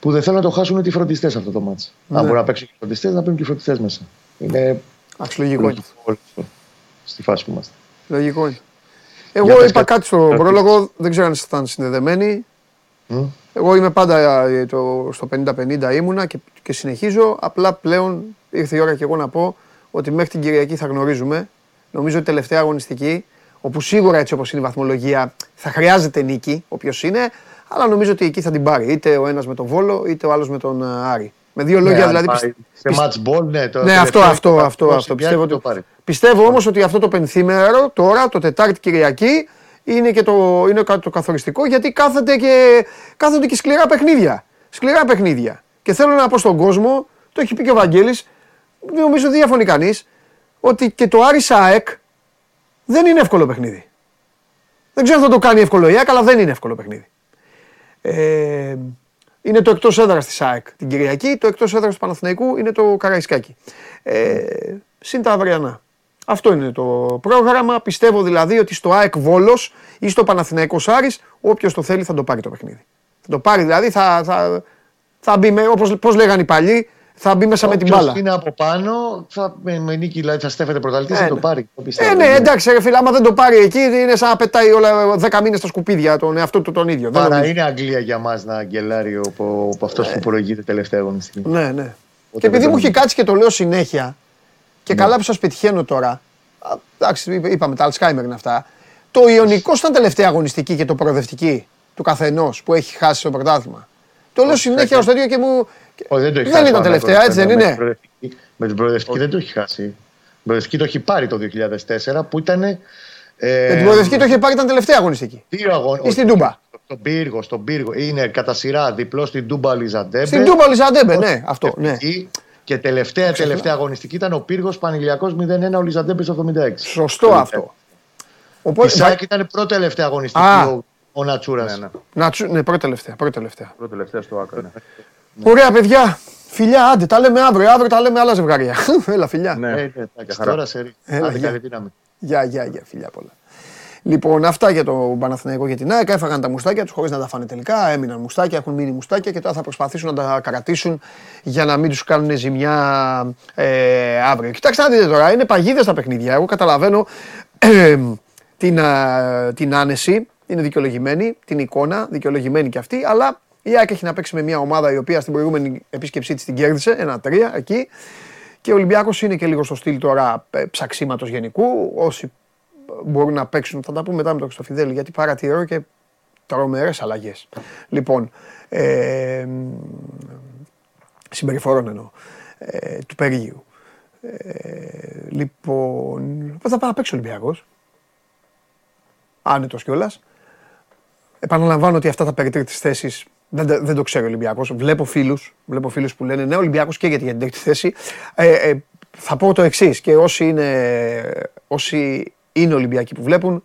που δεν θέλουν να το χάσουν οι φροντιστές αυτό το μάτι. Ναι. Αν μπορεί να παίξουν και οι φροντιστές, να παίρνουν και οι φροντιστές μέσα. Είναι. Αξιολογικό είναι. Στη φάση που είμαστε. Λογικό είναι. Εγώ είπα κάτι στο πρόλογο, δεν ξέρω αν ήσασταν συνδεδεμένοι. Εγώ είμαι πάντα ε, το, στο 50-50 ήμουνα και, και συνεχίζω. Απλά πλέον ήρθε η ώρα και εγώ να πω ότι μέχρι την Κυριακή θα γνωρίζουμε. Νομίζω ότι τελευταία αγωνιστική, όπου σίγουρα έτσι όπως είναι η βαθμολογία θα χρειάζεται νίκη, όποιος είναι, αλλά νομίζω ότι εκεί θα την πάρει. Είτε ο ένας με τον Βόλο, είτε ο άλλος με τον ε, Άρη. Με δύο ναι, λόγια δηλαδή. Πιστε... Σε match ball, ναι. Το ναι, αυτό, αυτό, αυτό, αυτό. Πιστεύω, ότι... πιστεύω όμως ότι αυτό το πενθήμερο τώρα, το Τετάρτη Κυριακή, είναι και το, είναι το καθοριστικό γιατί κάθονται και, κάθονται και σκληρά παιχνίδια. Σκληρά παιχνίδια. Και θέλω να πω στον κόσμο, το έχει πει και ο Βαγγέλης, νομίζω δεν διαφωνεί κανείς, ότι και το Άρης ΑΕΚ δεν είναι εύκολο παιχνίδι. Δεν ξέρω αν θα το κάνει εύκολο η ΑΕΚ, αλλά δεν είναι εύκολο παιχνίδι. Ε, είναι το εκτός έδρας της ΑΕΚ την Κυριακή, το εκτός έδρας του Παναθηναϊκού είναι το Καραϊσκάκι. Ε, συν τα αυριανά. Αυτό είναι το πρόγραμμα. Πιστεύω δηλαδή ότι στο ΑΕΚ Βόλος ή στο Παναθηναϊκός Σάρι, όποιος το θέλει θα το πάρει το παιχνίδι. Θα το πάρει δηλαδή, θα, θα, θα μπει με, όπως πώς λέγανε οι παλιοί, θα μπει μέσα με την μπάλα. είναι από πάνω, θα, με, με νίκη δηλαδή θα στέφεται πρωταθλητής, θα το πάρει. Το ε, ναι, εντάξει, ρε φίλε, άμα δεν το πάρει εκεί, είναι σαν να πετάει όλα 10 μήνες στα σκουπίδια τον εαυτό του τον ίδιο. Παρά είναι Αγγλία για μας να αγγελάρει από, από αυτός που προηγείται τελευταία αγωνιστική. Ναι, ναι. και επειδή μου έχει κάτσει και το λέω συνέχεια, και καλά που σας πετυχαίνω τώρα, εντάξει, είπαμε τα Alzheimer είναι αυτά, το Ιωνικός ήταν τελευταία αγωνιστική και το προοδευτική του καθενός που έχει χάσει το πρωτάθλημα. Το λέω συνέχεια ως τέτοιο και μου. Ο, δεν το έχει δεν ήταν τελευταία, έτσι δεν είναι; Με την προοδευτική δεν το έχει χάσει. Την προοδευτική το έχει πάρει το 2004 που ήταν. Ε, με την προοδευτική το είχε πάρει ήταν τελευταία αγωνιστική. Δύο αγώνε. Ή στην Τούμπα. Στον πύργο, στον πύργο. Είναι κατά σειρά διπλό στην Τούμπα Λιζαντέμπε. Στην Τούμπα Λιζαντέμπε, ναι, αυτό. Ναι. Και τελευταία, τελευταία αγωνιστική ήταν ο πύργος Πανηλιακό 0-1 ο Λιζαντέμπες 76. Σωστό αυτό. Οπότε, η ΣΑΚ ήταν πρώτη τελευταία αγωνιστική Α, ο, Νατσούρας. Ναι, ναι. Νατσου... ναι, πρώτη τελευταία. Πρώτη τελευταία. Πρώτη τελευταία στο άκρο. Ναι. Ωραία, παιδιά. Φιλιά, άντε, τα λέμε αύριο. Αύριο τα λέμε άλλα ζευγάρια. Έλα, φιλιά. Ναι, ναι, ναι τώρα σε Γεια, γεια, γεια, φιλιά πολλά. Λοιπόν, αυτά για το Παναθηναϊκό για την ΑΕΚ. Έφαγαν τα μουστάκια τους χωρίς να τα φάνε τελικά. Έμειναν μουστάκια, έχουν μείνει μουστάκια και τώρα θα προσπαθήσουν να τα κρατήσουν για να μην τους κάνουν ζημιά ε, αύριο. Κοιτάξτε να δείτε τώρα, είναι παγίδες τα παιχνίδια. Εγώ καταλαβαίνω ε, την, την άνεση, είναι δικαιολογημένη, την εικόνα, δικαιολογημένη και αυτή, αλλά η ΑΕΚ έχει να παίξει με μια ομάδα η οποία στην προηγούμενη επίσκεψή της την κέρδισε, ένα τρία εκεί. Και ο Ολυμπιάκο είναι και λίγο στο στυλ τώρα ε, ψαξίματος γενικού. Όσοι μπορούν να παίξουν, θα τα πούμε μετά με τον Χρυστοφιδέλη, γιατί παρατηρώ και τρομερές αλλαγές. Λοιπόν, ε, συμπεριφορών εννοώ, ε, του περίγειου. Ε, λοιπόν, θα πάει να παίξει ο Ολυμπιακός άνετος κιόλας. Επαναλαμβάνω ότι αυτά τα περί τρίτης θέσης δεν, δεν το ξέρει ο Ολυμπιακός. Βλέπω φίλους βλέπω φίλους που λένε Ναι, ο Ολυμπιακός καίγεται για την τρίτη θέση. Ε, ε, θα πω το εξής και όσοι είναι, όσοι είναι Ολυμπιακοί που βλέπουν,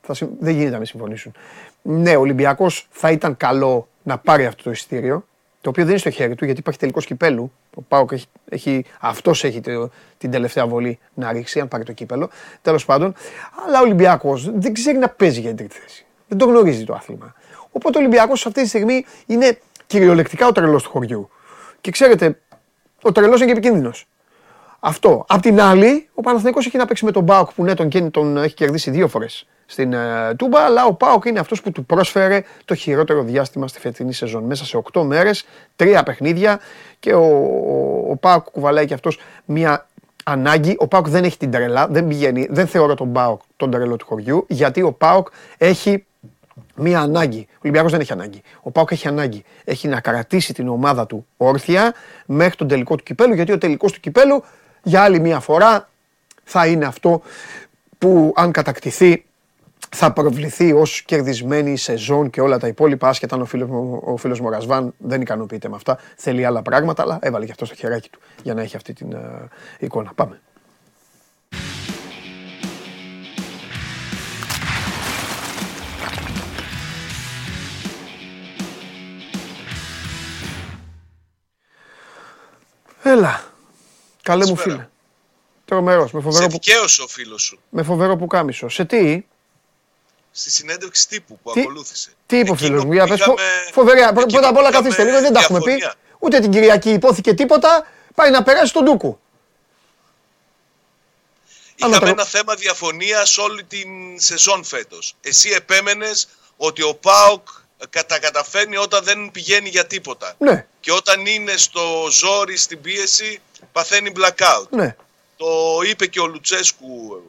θα, δεν γίνεται να μην συμφωνήσουν. Ναι, ο Ολυμπιακός θα ήταν καλό να πάρει αυτό το εισιτήριο το οποίο δεν είναι στο χέρι του γιατί υπάρχει τελικός κυπέλου. Ο Πάοκ έχει, έχει, αυτός έχει την τελευταία βολή να ρίξει, αν πάρει το κύπελο. Τέλος πάντων. Αλλά ο Ολυμπιακός δεν ξέρει να παίζει για την τρίτη θέση. Δεν το γνωρίζει το άθλημα. Οπότε ο Ολυμπιακός αυτή τη στιγμή είναι κυριολεκτικά ο τρελός του χωριού. Και ξέρετε, ο τρελός είναι και επικίνδυνος. Αυτό. Απ' την άλλη, ο Παναθηναϊκός έχει να παίξει με τον Μπάουκ που ναι, τον, τον έχει κερδίσει δύο φορές στην uh, Τούμπα, αλλά ο Πάοκ είναι αυτός που του πρόσφερε το χειρότερο διάστημα στη φετινή σεζόν. Μέσα σε 8 μέρες, τρία παιχνίδια και ο, ο, ο Πάοκ κουβαλάει και αυτός μια ανάγκη. Ο Πάοκ δεν έχει την τρελά, δεν πηγαίνει, δεν θεωρώ τον Πάοκ τον τρελό του χωριού, γιατί ο Πάοκ έχει μία ανάγκη. Ο Ολυμπιακός δεν έχει ανάγκη. Ο Πάοκ έχει ανάγκη. Έχει να κρατήσει την ομάδα του όρθια μέχρι τον τελικό του κυπέλου, γιατί ο τελικός του κυπέλου για άλλη μία φορά θα είναι αυτό που αν κατακτηθεί θα προβληθεί ως κερδισμένη σεζόν και όλα τα υπόλοιπα. Άσχετα αν ο φίλος ο φίλος μου Ρασβάν δεν ικανοποιείται με αυτά, θέλει άλλα πράγματα, αλλά έβαλε και αυτό στο χεράκι του για να έχει αυτή την uh, εικόνα. Πάμε. Έλα. Καλέ μου φίλε. Τρομερός. Με φοβερό. Σε ο φίλος σου. Με φοβερό που κάμισο. Σε τι; Στη συνέντευξη τύπου που τι, ακολούθησε. Τι είπε ο φίλος μου, για πες, φοβερά. Πρώτα απ' όλα καθίστε λίγο, δεν τα έχουμε πει. Ούτε την Κυριακή υπόθηκε τίποτα, πάει να περάσει τον Ντούκου. Είχαμε ένα θέμα διαφωνίας όλη την σεζόν φέτος. Εσύ επέμενες ότι ο Πάοκ τα καταφέρνει όταν δεν πηγαίνει για τίποτα. Ναι. Και όταν είναι στο ζόρι, στην πίεση, παθαίνει blackout. Ναι. Το είπε και ο Λουτσέσκου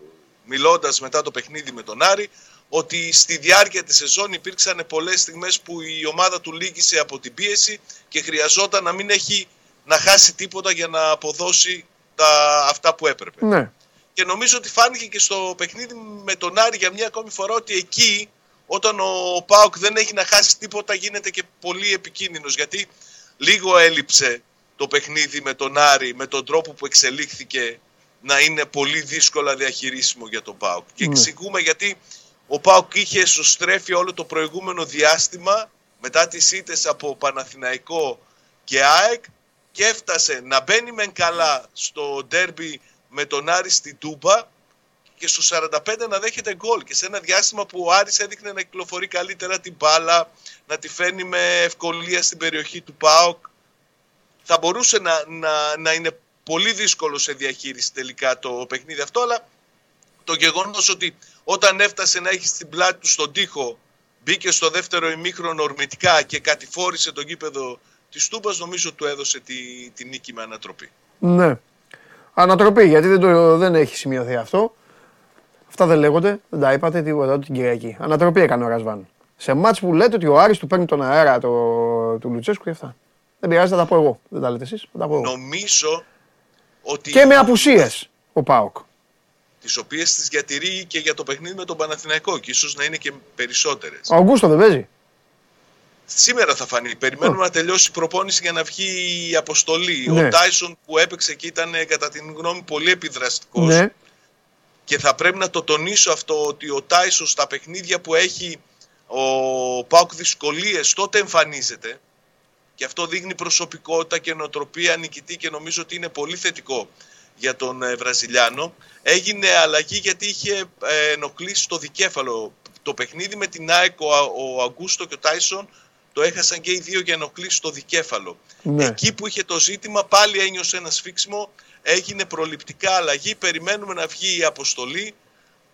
μιλώντας μετά το παιχνίδι με τον Άρη ότι στη διάρκεια της σεζόν υπήρξαν πολλές στιγμές που η ομάδα του λύγησε από την πίεση και χρειαζόταν να μην έχει να χάσει τίποτα για να αποδώσει τα, αυτά που έπρεπε. Ναι. Και νομίζω ότι φάνηκε και στο παιχνίδι με τον Άρη για μια ακόμη φορά ότι εκεί όταν ο Πάοκ δεν έχει να χάσει τίποτα γίνεται και πολύ επικίνδυνος γιατί λίγο έλειψε το παιχνίδι με τον Άρη με τον τρόπο που εξελίχθηκε να είναι πολύ δύσκολα διαχειρίσιμο για τον ΠΑΟΚ. Και ναι. εξηγούμε γιατί Ο Πάοκ είχε σωστρέφει όλο το προηγούμενο διάστημα μετά τις ήττες από Παναθηναϊκό και ΑΕΚ και έφτασε να μπαίνει μεν καλά στο ντέρμπι με τον Άρη στην Τούμπα και στο 45 να δέχεται γκολ και σε ένα διάστημα που ο Άρης έδειχνε να κυκλοφορεί καλύτερα την μπάλα, να τη φέρνει με ευκολία στην περιοχή του ΠΑΟΚ. Θα μπορούσε να, να, να είναι πολύ δύσκολο σε διαχείριση τελικά το παιχνίδι αυτό, αλλά το γεγονός ότι όταν έφτασε να έχει στην πλάτη του στον τοίχο, μπήκε στο δεύτερο ημίχρονο ορμητικά και κατηφόρησε το γήπεδο της Τούμπας, νομίζω του έδωσε τη, τη νίκη με ανατροπή. Ναι. Ανατροπή, γιατί δεν, το, δεν έχει σημειωθεί αυτό. Αυτά δεν λέγονται, δεν τα είπατε τίποτα την Κυριακή. Ανατροπή έκανε ο Ρασβάν. Σε μάτς που λέτε ότι ο Άρης του παίρνει τον αέρα το, του Λουτσέσκου και αυτά. Δεν πειράζει, θα τα πω εγώ. Δεν τα λέτε εσείς, θα τα πω εγώ. Νομίζω ότι. Και με απουσίες ο Πάοκ. Τις οποίες τις διατηρεί και για το παιχνίδι με τον Παναθηναϊκό και ίσως να είναι και περισσότερες. Ο Αγκούστο δεν παίζει. Σήμερα θα φανεί. Περιμένουμε να τελειώσει η προπόνηση για να βγει η αποστολή. Ναι. Ο Τάισον που έπαιξε και ήταν κατά την γνώμη μου πολύ επιδραστικός. Ναι. Και θα πρέπει να το τονίσω αυτό ότι ο Τάισον στα παιχνίδια που έχει ο Πάουκ δυσκολίες τότε εμφανίζεται. Και αυτό δείχνει προσωπικότητα και νοοτροπία νικητή και νομίζω ότι είναι πολύ θετικό για τον ε, Βραζιλιάνο. Έγινε αλλαγή γιατί είχε ε, ενοχλήσει το δικέφαλο. Το παιχνίδι με την ΑΕΚ, ο, ο Αγκούστο και ο Τάισον το έχασαν και οι δύο για ενοχλήσει το δικέφαλο. Ναι. Εκεί που είχε το ζήτημα πάλι ένιωσε ένα σφίξιμο, έγινε προληπτικά αλλαγή, περιμένουμε να βγει η αποστολή.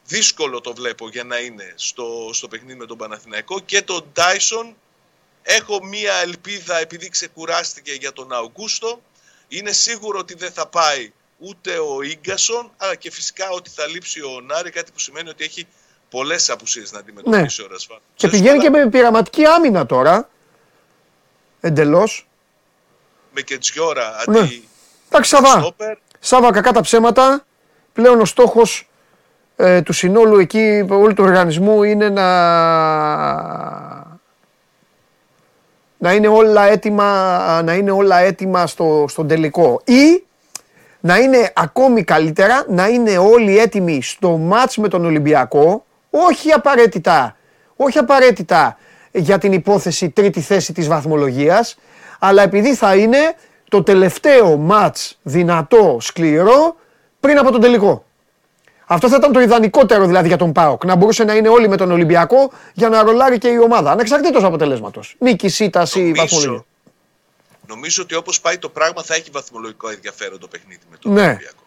Δύσκολο το βλέπω για να είναι στο, στο παιχνίδι με τον Παναθηναϊκό και τον Τάισον έχω μία ελπίδα επειδή ξεκουράστηκε για τον Αουγκούστο είναι σίγουρο ότι δεν θα πάει ούτε ο Ίγκασον αλλά και φυσικά ότι θα λείψει ο Νάρη κάτι που σημαίνει ότι έχει πολλές απουσίες να αντιμετωπίσει ο Ρασβάν. Ναι. Και πηγαίνει και με πειραματική άμυνα τώρα. Εντελώς. με Κετζιόρα Ναι. αντί Εντάξει, Σαββά. στόπερ. Σάβα, κακά τα ψέματα. Πλέον ο στόχος ε, του συνόλου εκεί, όλου του οργανισμού είναι να... να είναι όλα έτοιμα, να είναι όλα έτοιμα στο, στον τελικό. Ή να είναι ακόμη καλύτερα, να είναι όλοι έτοιμοι στο μάτς με τον Ολυμπιακό, όχι απαραίτητα, όχι απαραίτητα για την υπόθεση τρίτη θέση της βαθμολογίας, αλλά επειδή θα είναι το τελευταίο μάτς δυνατό, σκληρό, πριν από τον τελικό. Αυτό θα ήταν το ιδανικότερο δηλαδή για τον ΠΑΟΚ. Να μπορούσε να είναι όλοι με τον Ολυμπιακό για να ρολάρει και η ομάδα. Ανεξαρτήτως αποτελέσματος. Νίκη, ήττα ή βαθμολογία. Νομίζω, νομίζω ότι όπως πάει το πράγμα θα έχει βαθμολογικό ενδιαφέρον το παιχνίδι με τον Ναι. Ολυμπιακό.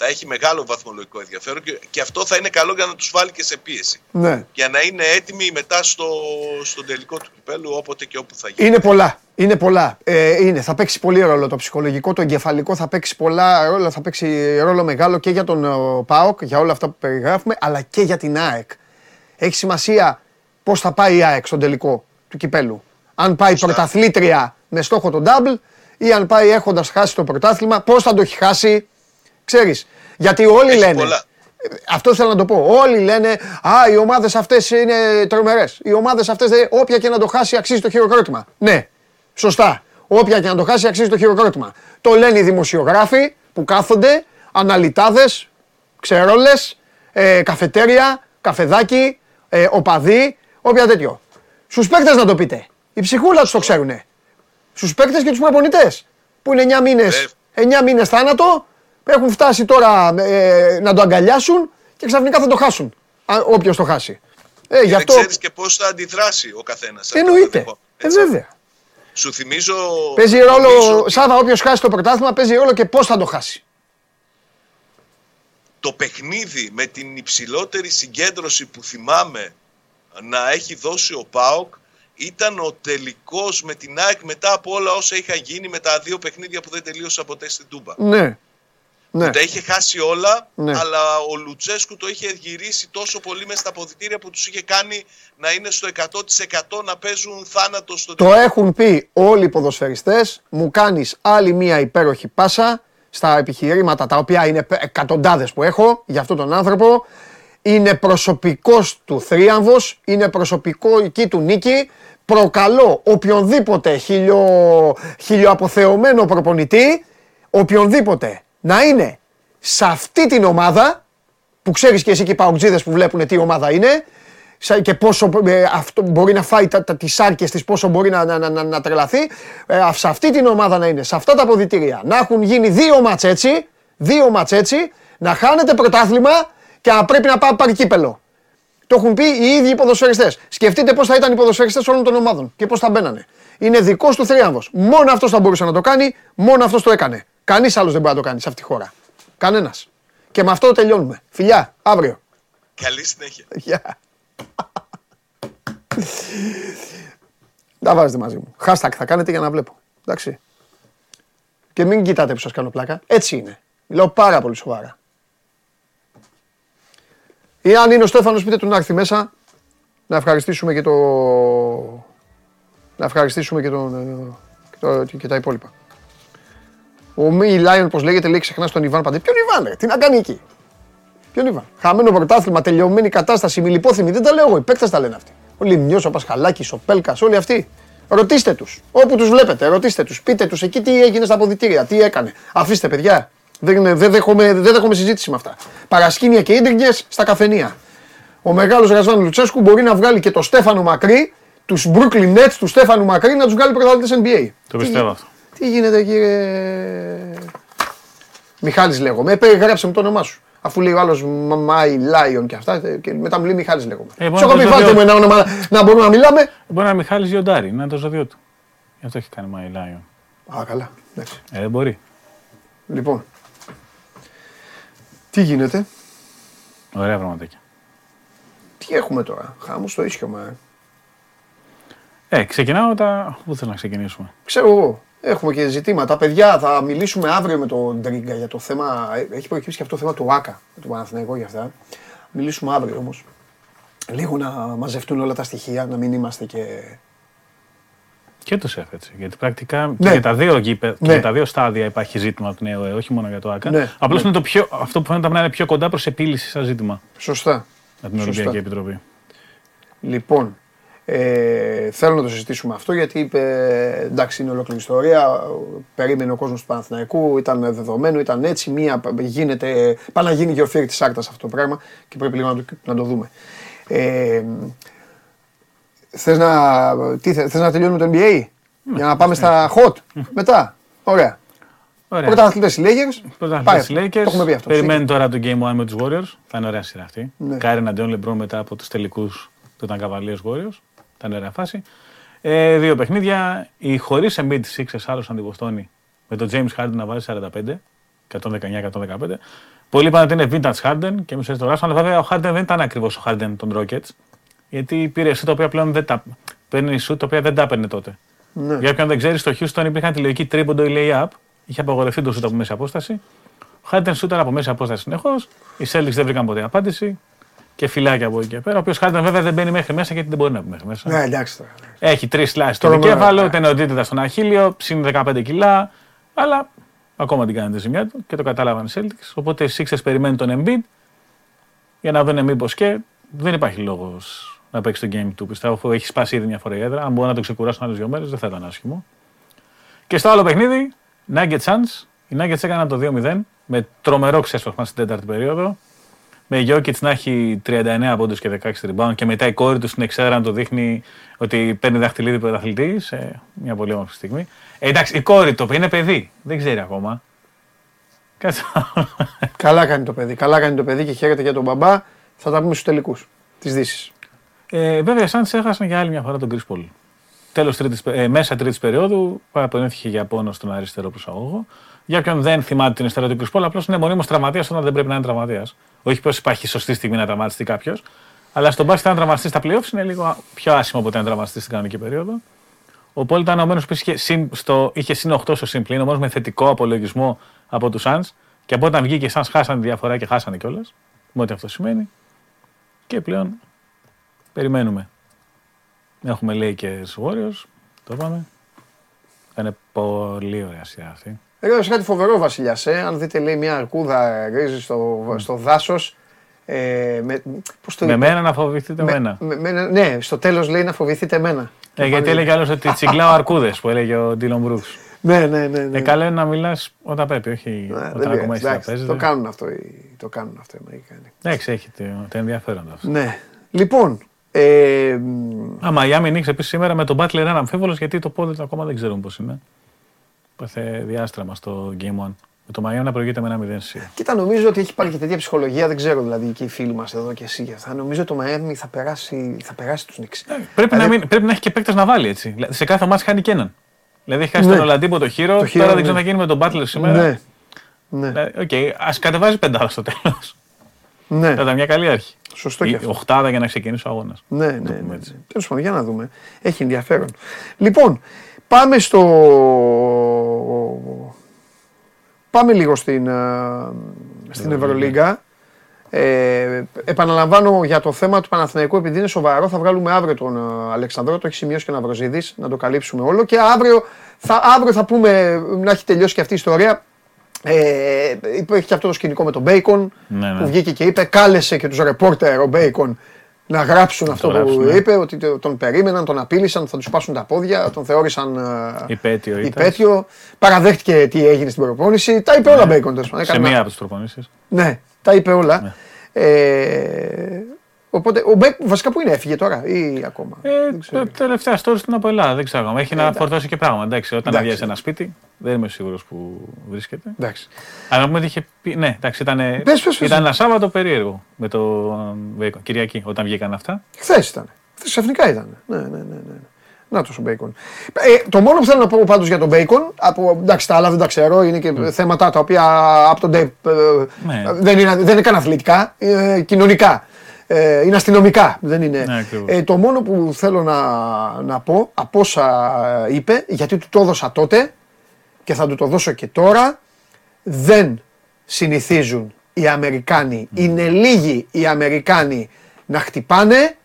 Θα έχει μεγάλο βαθμολογικό ενδιαφέρον και, και αυτό θα είναι καλό για να τους βάλει και σε πίεση. Ναι. Για να είναι έτοιμοι μετά στο, στον τελικό του κυπέλου όποτε και όπου θα γίνει. Είναι πολλά. Είναι πολλά. Ε, είναι. Θα παίξει πολύ ρόλο το ψυχολογικό, το εγκεφαλικό θα παίξει πολλά ρόλο, θα παίξει ρόλο μεγάλο και για τον ε, ΠΑΟΚ, για όλα αυτά που περιγράφουμε, αλλά και για την ΑΕΚ. Έχει σημασία πώς θα πάει η ΑΕΚ στον τελικό του κυπέλου. Αν πάει Σωστά. πρωταθλήτρια με στόχο τον double ή αν πάει έχοντας χάσει το πρωτάθλημα, πώς θα το έχει χάσει; Ξέρεις, γιατί όλοι Έχει λένε. πολλά. Ε, Αυτό θέλω να το πω. Όλοι λένε Α, οι ομάδες αυτές είναι τρομερές. Οι ομάδες αυτές, όποια και να το χάσει, αξίζει το χειροκρότημα. Ναι, σωστά. Όποια και να το χάσει, αξίζει το χειροκρότημα. Το λένε οι δημοσιογράφοι που κάθονται, αναλυτάδες, ξερόλες, ε, καφετέρια, καφεδάκι, ε, οπαδοί, όποια τέτοιο. Στους παίκτες να το πείτε. Οι ψυχούλα τους το ξέρουνε. Στους παίκτες και τους προπονητές. Που είναι 9 μήνε 9 μήνες θάνατο, έχουν φτάσει τώρα ε, να το αγκαλιάσουν και ξαφνικά θα το χάσουν. Όποιος το χάσει. Ε, γι' Και αυτό. δεν ξέρεις και πώς θα αντιδράσει ο καθένας. Εννοείται. Ε, βέβαια. Σου θυμίζω... Παίζει ρόλο, νομίζω ότι Σάβα, όποιος χάσει το πρωτάθλημα, παίζει ρόλο και πώς θα το χάσει. το παιχνίδι με την υψηλότερη συγκέντρωση που θυμάμαι να έχει δώσει ο ΠΑΟΚ ήταν ο τελικός με την ΑΕΚ μετά από όλα όσα είχαν γίνει με τα δύο παιχνίδια που δεν τελείωσα ποτέ στην Τούμπα. Ναι. Ναι. Τα είχε χάσει όλα, Ναι. αλλά ο Λουτσέσκου το είχε γυρίσει τόσο πολύ μέσα στα αποδητήρια που τους είχε κάνει να είναι στο 100% να παίζουν θάνατο στο Το έχουν πει όλοι οι ποδοσφαιριστές, μου κάνεις άλλη μία υπέροχη πάσα στα επιχειρήματα τα οποία είναι εκατοντάδες που έχω για αυτόν τον άνθρωπο. Είναι προσωπικός του θρίαμβος, είναι προσωπική του νίκη. Προκαλώ οποιονδήποτε χιλιο, χιλιοαποθεωμένο προπονητή, οποιονδήποτε να είναι σε αυτή την ομάδα, που ξέρεις και εσύ και οι παουτζίδες που βλέπουν τι ομάδα είναι, και πόσο ε, αυτό μπορεί να φάει τα, τα, τις άρκες της, πόσο μπορεί να, να, να, να τρελαθεί. Ε, σε αυτή την ομάδα να είναι, σε αυτά τα αποδητήρια, να έχουν γίνει δύο μάτς έτσι, δύο μάτς έτσι, να χάνετε πρωτάθλημα και να πρέπει να πάρει κύπελο. Το έχουν πει οι ίδιοι οι ποδοσφαιριστές. Σκεφτείτε πώς θα ήταν οι ποδοσφαιριστές όλων των ομάδων και πώς θα μπαίνανε. Είναι δικός του θρίαμβος. Μόνο αυτός θα μπορούσε να το κάνει, μόνο αυτός το έκανε. Κανείς άλλος δεν μπορεί να το κάνει σε αυτή τη χώρα. Κανένας. Και με αυτό τελειώνουμε. Φιλιά, αύριο. Καλή συνέχεια. Γεια. Τα βάζετε μαζί μου. Hashtag θα κάνετε για να βλέπω. Εντάξει. Και μην κοιτάτε που σας κάνω πλάκα. Έτσι είναι. Μιλάω πάρα πολύ σοβαρά. Ή αν είναι ο Στέφανος πείτε του να έρθει μέσα να ευχαριστήσουμε και το... Να ευχαριστήσουμε και, τον... και, το... και τα υπόλοιπα. Ο Μι Λάιον, πώς λέγεται, λέει ξεχνάς τον Ιβάν Παντέ. Ποιον Ιβάν, ρε, τι να κάνει εκεί; Ποιον Ιβάν; Χαμένο πρωτάθλημα, τελειωμένη κατάσταση, ημιλιπόθυμοι. Δεν τα λέω εγώ, οι παίκτες τα λένε αυτοί. Ο Λιμνιός, ο Πασχαλάκης, ο Πέλκας, όλοι αυτοί. Ρωτήστε τους. Όπου τους βλέπετε, ρωτήστε τους. Πείτε τους εκεί τι έγινε στα αποδητήρια, τι έκανε. Αφήστε παιδιά. Δεν, δεν, δέχομαι, δεν δέχομαι συζήτηση με αυτά. Παρασκήνια και ίντριγκες στα καφενεία. Ο μεγάλος Ρασβάν Λουτσέσκου μπορεί να βγάλει και το Στέφανο Μακρύ, τους Brooklyn Nets του Στέφανου Μακρύ να τους βγάλει πρωταθλητές NBA. Το πιστεύω αυτό. Τι γίνεται κύριε... Μιχάλης λέγομαι. Ε, γράψε μου το όνομά σου. Αφού λέει ο άλλος My Lion και αυτά και μετά μου λέει Μιχάλης λέγομαι. Ε, Σε έχω πει βάλτε μου ένα όνομα να μπορούμε να μιλάμε. Μπορεί να είναι Μιχάλης Γιοντάρη, να είναι το ζώδιο του. Γι' αυτό έχει κάνει My Lion. Α, καλά. Εντάξει. Ε, δεν μπορεί. Λοιπόν. Τι γίνεται; Ωραία πραγματάκια. Τι έχουμε τώρα. Χάμω στο ίσιομα. Ε, ξεκινάω τα... Πού θέλω να ξεκινήσουμε; Ξέρω εγώ. Έχουμε και ζητήματα. Παιδιά, θα μιλήσουμε αύριο με τον Τρίγκα για το θέμα. Έχει προκύψει και αυτό το θέμα του ΆΚΑ, του Παναθηναϊκού για αυτά. Μιλήσουμε αύριο όμως. Λίγο να μαζευτούν όλα τα στοιχεία, να μην είμαστε και. Και το ΣΕΦ έτσι. Γιατί πρακτικά Ναι. και, για τα δύο, γήπε- και Ναι. για τα δύο στάδια υπάρχει ζήτημα του νέου ΕΕ, όχι μόνο για το ΑΚΑ. Ναι. Απλώς Ναι. είναι το πιο, αυτό που φαίνεται να είναι πιο κοντά προς επίλυση σαν ζήτημα Σωστά. από την Σωστά. Ολυμπιακή Επιτροπή. Λοιπόν, ε, θέλω να το συζητήσουμε αυτό γιατί είπε, εντάξει είναι ολόκληρη ιστορία, περίμενε ο κόσμος του Παναθηναϊκού, ήταν δεδομένο, ήταν έτσι, μία γίνεται, πάει να γίνει γεωφύρι της Άρτας αυτό το πράγμα και πρέπει λίγο να το, να το δούμε. Ε, θες, να, τι, θε- θες να τελειώνουμε το NBA, για να πάμε στα hot, μετά, ωραία. Ωραία. Πρωταθλητές οι Lakers, πάει Πρωταθλητές αυτό. Lakers. το έχουμε πει αυτό. Περιμένει τώρα το Game 1 με τους Warriors. Θα είναι ωραία σειρά αυτή. Ναι. Κάρι εναντίον LeBron μετά από τους τελικούς που ήταν Cavaliers Warriors. Θα είναι ωραία φάση. Ε, δύο παιχνίδια. Οι χωρίς Embiid Sixers άλλος αντιποστώνει με τον James Harden να βάζει 45. 119-115. Πολλοί είπαν ότι είναι vintage Harden και εμείς έτσι το γράψαμε, αλλά βέβαια ο Harden δεν ήταν ακριβώς ο Harden των Rockets. Γιατί πήρε σου τα οποία πλέον δεν τα παίρνει σου τα οποία δεν τα έπαιρνε τότε. Ναι. Για όποιον δεν ξέρει, στο Houston υπήρχαν τη λογική τρίποντο ή lay-up. Είχε απαγορευτεί το σούτ από μέση απόσταση. Ο Χάρντεν σούταρ από μέση απόσταση συνεχώς. Οι Celtics δεν βρήκαν ποτέ απάντηση. Και φυλάκια από εκεί και πέρα. Ο οποίος Χάρντεν βέβαια δεν μπαίνει μέχρι μέσα γιατί δεν μπορεί να μπει μέχρι μέσα. Ναι, εντάξει τώρα. Έχει τρεις σλάσει στο Τώρα, δικέφαλο, ναι. τενοντίτητα στον Αχίλιο, συν 15 κιλά. Αλλά ακόμα την κάνει τη ζημιά του και το κατάλαβαν οι Celtics. Οπότε οι Sixers περιμένουν τον Embiid για να δουν μήπως και δεν υπάρχει λόγος να παίξει το game του. Πιστεύω αφού έχει σπάσει ήδη μια φορά η έδρα. Αν μπορεί να το ξεκουράσουν άλλες δύο μέρες, δεν θα ήταν άσχημο. Και στο άλλο παιχνίδι, Nuggets Suns. Οι Nuggets έκαναν το 2-0 με τρομερό ξέσπασμα στην τέταρτη περίοδο. Με Jokic να έχει 39 πόντους και 16 rebound και μετά η κόρη του στην εξέδρα να το δείχνει ότι παίρνει δαχτυλίδι πρωταθλητής σε μια πολύ όμορφη στιγμή. Ε, εντάξει, η κόρη το είναι παιδί. Δεν ξέρει ακόμα. Κάτσε. Καλά κάνει το παιδί. Καλά κάνει το παιδί και χαίρεται για τον μπαμπά. Θα τα πούμε στους τελικούς της Δύσης. Ε, βέβαια, οι Suns έχασαν για άλλη μια φορά τον Chris Paul. Τέλος τρίτης, ε, μέσα τρίτης περίοδου παραπονέθηκε για πόνο στον αριστερό προσαγωγό. Για όποιον δεν θυμάται την ιστορία του Chris Paul, απλώς είναι μονίμως τραυματίας όταν δεν πρέπει να είναι τραυματίας. Όχι πως υπάρχει σωστή στιγμή να τραυματιστεί κάποιος. Αλλά στον μπάσκετ, αν τραυματιστείς στα playoffs, είναι λίγο πιο άσχημο από όταν τραυματιστείς στην κανονική περίοδο. Ο Paul ήταν ο μόνος που είχε συν, στο, είχε συν 8 στο συμπλήν, όμω με θετικό απολογισμό από τους Suns. Και από όταν βγήκε οι Suns χάσανε τη διαφορά και χάσανε κιόλας. Με ό,τι αυτό σημαίνει. Και πλέον περιμένουμε. Έχουμε Lakers Warriors, το είπαμε. Θα είναι πολύ ωραία σειρά αυτή. Έγραψε κάτι φοβερό Βασιλιάς. Ε. Αν δείτε, λέει μια αρκούδα γκρίζη στο, στο δάσος. Ε, με, πώς το Με είπε; μένα να φοβηθείτε Με- μένα. με- με- ναι, στο τέλος λέει να φοβηθείτε εμένα. Ε, γιατί έλεγε άλλος ότι τσιγκλάω αρκούδες που έλεγε ο Ντίλον Μπρούξ. Ναι, ναι, ναι. ναι. Ε, καλό είναι να μιλάς όταν πρέπει, όχι Ναι, δεν όταν πειράζει, ακόμα είσαι εντάξει, τραπέζι. το κάνουν αυτό, οι- το κάνουν αυτό οι Αμερικάνοι. Εντάξει, έχει το, το ενδιαφέρον αυτό. Ναι. Λοιπόν, Ε, Α, Μαϊάμι νίξει επίσης σήμερα με τον Butler ένα αμφίβολος γιατί το πόδι του ακόμα δεν ξέρουμε πώς είναι. Πάθε διάστραμα στο Game 1. Με το Μαϊάμι να προηγείται με ένα 0 σίγουρα. κοίτα, νομίζω ότι έχει πάλι και τέτοια ψυχολογία. Δεν ξέρω δηλαδή και οι φίλοι μας εδώ και εσύ. Θα νομίζω το Μαϊάμι θα περάσει, θα περάσει τους Νικς. Πρέπει, να Δηλαδή- μην, πρέπει να έχει και παίκτες να βάλει έτσι. Δηλαδή, Σε κάθε ματς χάνει και έναν. Δηλαδή έχει χάσει Ναι. τον Ολαντίπο το Χίρο, Το Χίρο, τώρα δεν ναι. ξέρω τι θα γίνει με τον Butler σήμερα. Ναι. Ναι. Δηλαδή, Οκ, ας κατεβάζει πεντάδα στο τέλος. ναι. Θα ήταν μια καλή αρχή. Σωστό και Η αυτό. οχτάδα για να ξεκινήσει ο αγώνας. Ναι, ναι, ναι. πούμε ναι. έτσι. Τέλος πάντων, για να δούμε. Έχει ενδιαφέρον. Λοιπόν, πάμε στο. Πάμε λίγο στην, ε, στην Ευρωλίγκα. Ε, επαναλαμβάνω για το θέμα του Παναθηναϊκού, επειδή είναι σοβαρό, θα βγάλουμε αύριο τον ε, Αλεξανδρή, το έχει σημειώσει και ο Ναυροζίδης, να το καλύψουμε όλο. Και αύριο θα, αύριο θα πούμε, να έχει τελειώσει και αυτή η ιστορία. Ε, υπάρχει και αυτό το σκηνικό με τον Μπέικον Ναι, ναι. που βγήκε και είπε, κάλεσε και τους ρεπόρτερ ο Μπέικον να γράψουν αυτό που γράψουν, ναι. είπε, ότι το- τον περίμεναν, τον απείλησαν, θα του σπάσουν τα πόδια, τον θεώρησαν ε, Υπαίτιο ήταν. υπαίτιο. Παραδέχτηκε τι έγινε στην προπόνηση. Τα είπε όλα Μπέικον τέλος πάντων. Σε Έκανε- μία από τις προπονήσεις. Ναι, τα είπε όλα. Ε, οπότε ο Μπέικον βασικά που είναι, έφυγε τώρα ή ακόμα; Ε, Δεν ξέρω. το τελευταία story στην από Ελλάδα. Δεν ξέρω. Έχει να εντάξει. φορτώσει και πράγματα. Εντάξει, όταν Εντάξει. αδειάζει ένα σπίτι, δεν είμαι σίγουρος που βρίσκεται. Εντάξει. Αλλά να πούμε ότι είχε πει. Ναι, εντάξει, ήταν, Πες, πες, πες. ήταν ένα Σάββατο περίεργο με το Μπέικον. Κυριακή, όταν βγήκαν αυτά. Χθες ήταν. Χθες ξαφνικά ήταν. Ναι, ναι, ναι. ναι. Να το ο Μπέικον. Ε, το μόνο που θέλω να πω πάντως για τον Μπέικον, από, εντάξει τα άλλα δεν τα ξέρω, είναι και θέματα τα οποία από τον Ντέιπ Ναι. δεν, είναι, δεν είναι καν αθλητικά, είναι κοινωνικά. Ε, είναι αστυνομικά, δεν είναι. Ναι, ακριβώς. ε, το μόνο που θέλω να, να πω από όσα είπε, γιατί του το έδωσα τότε και θα του το δώσω και τώρα, δεν συνηθίζουν οι Αμερικάνοι. Είναι λίγοι οι Αμερικάνοι να χτυπάνε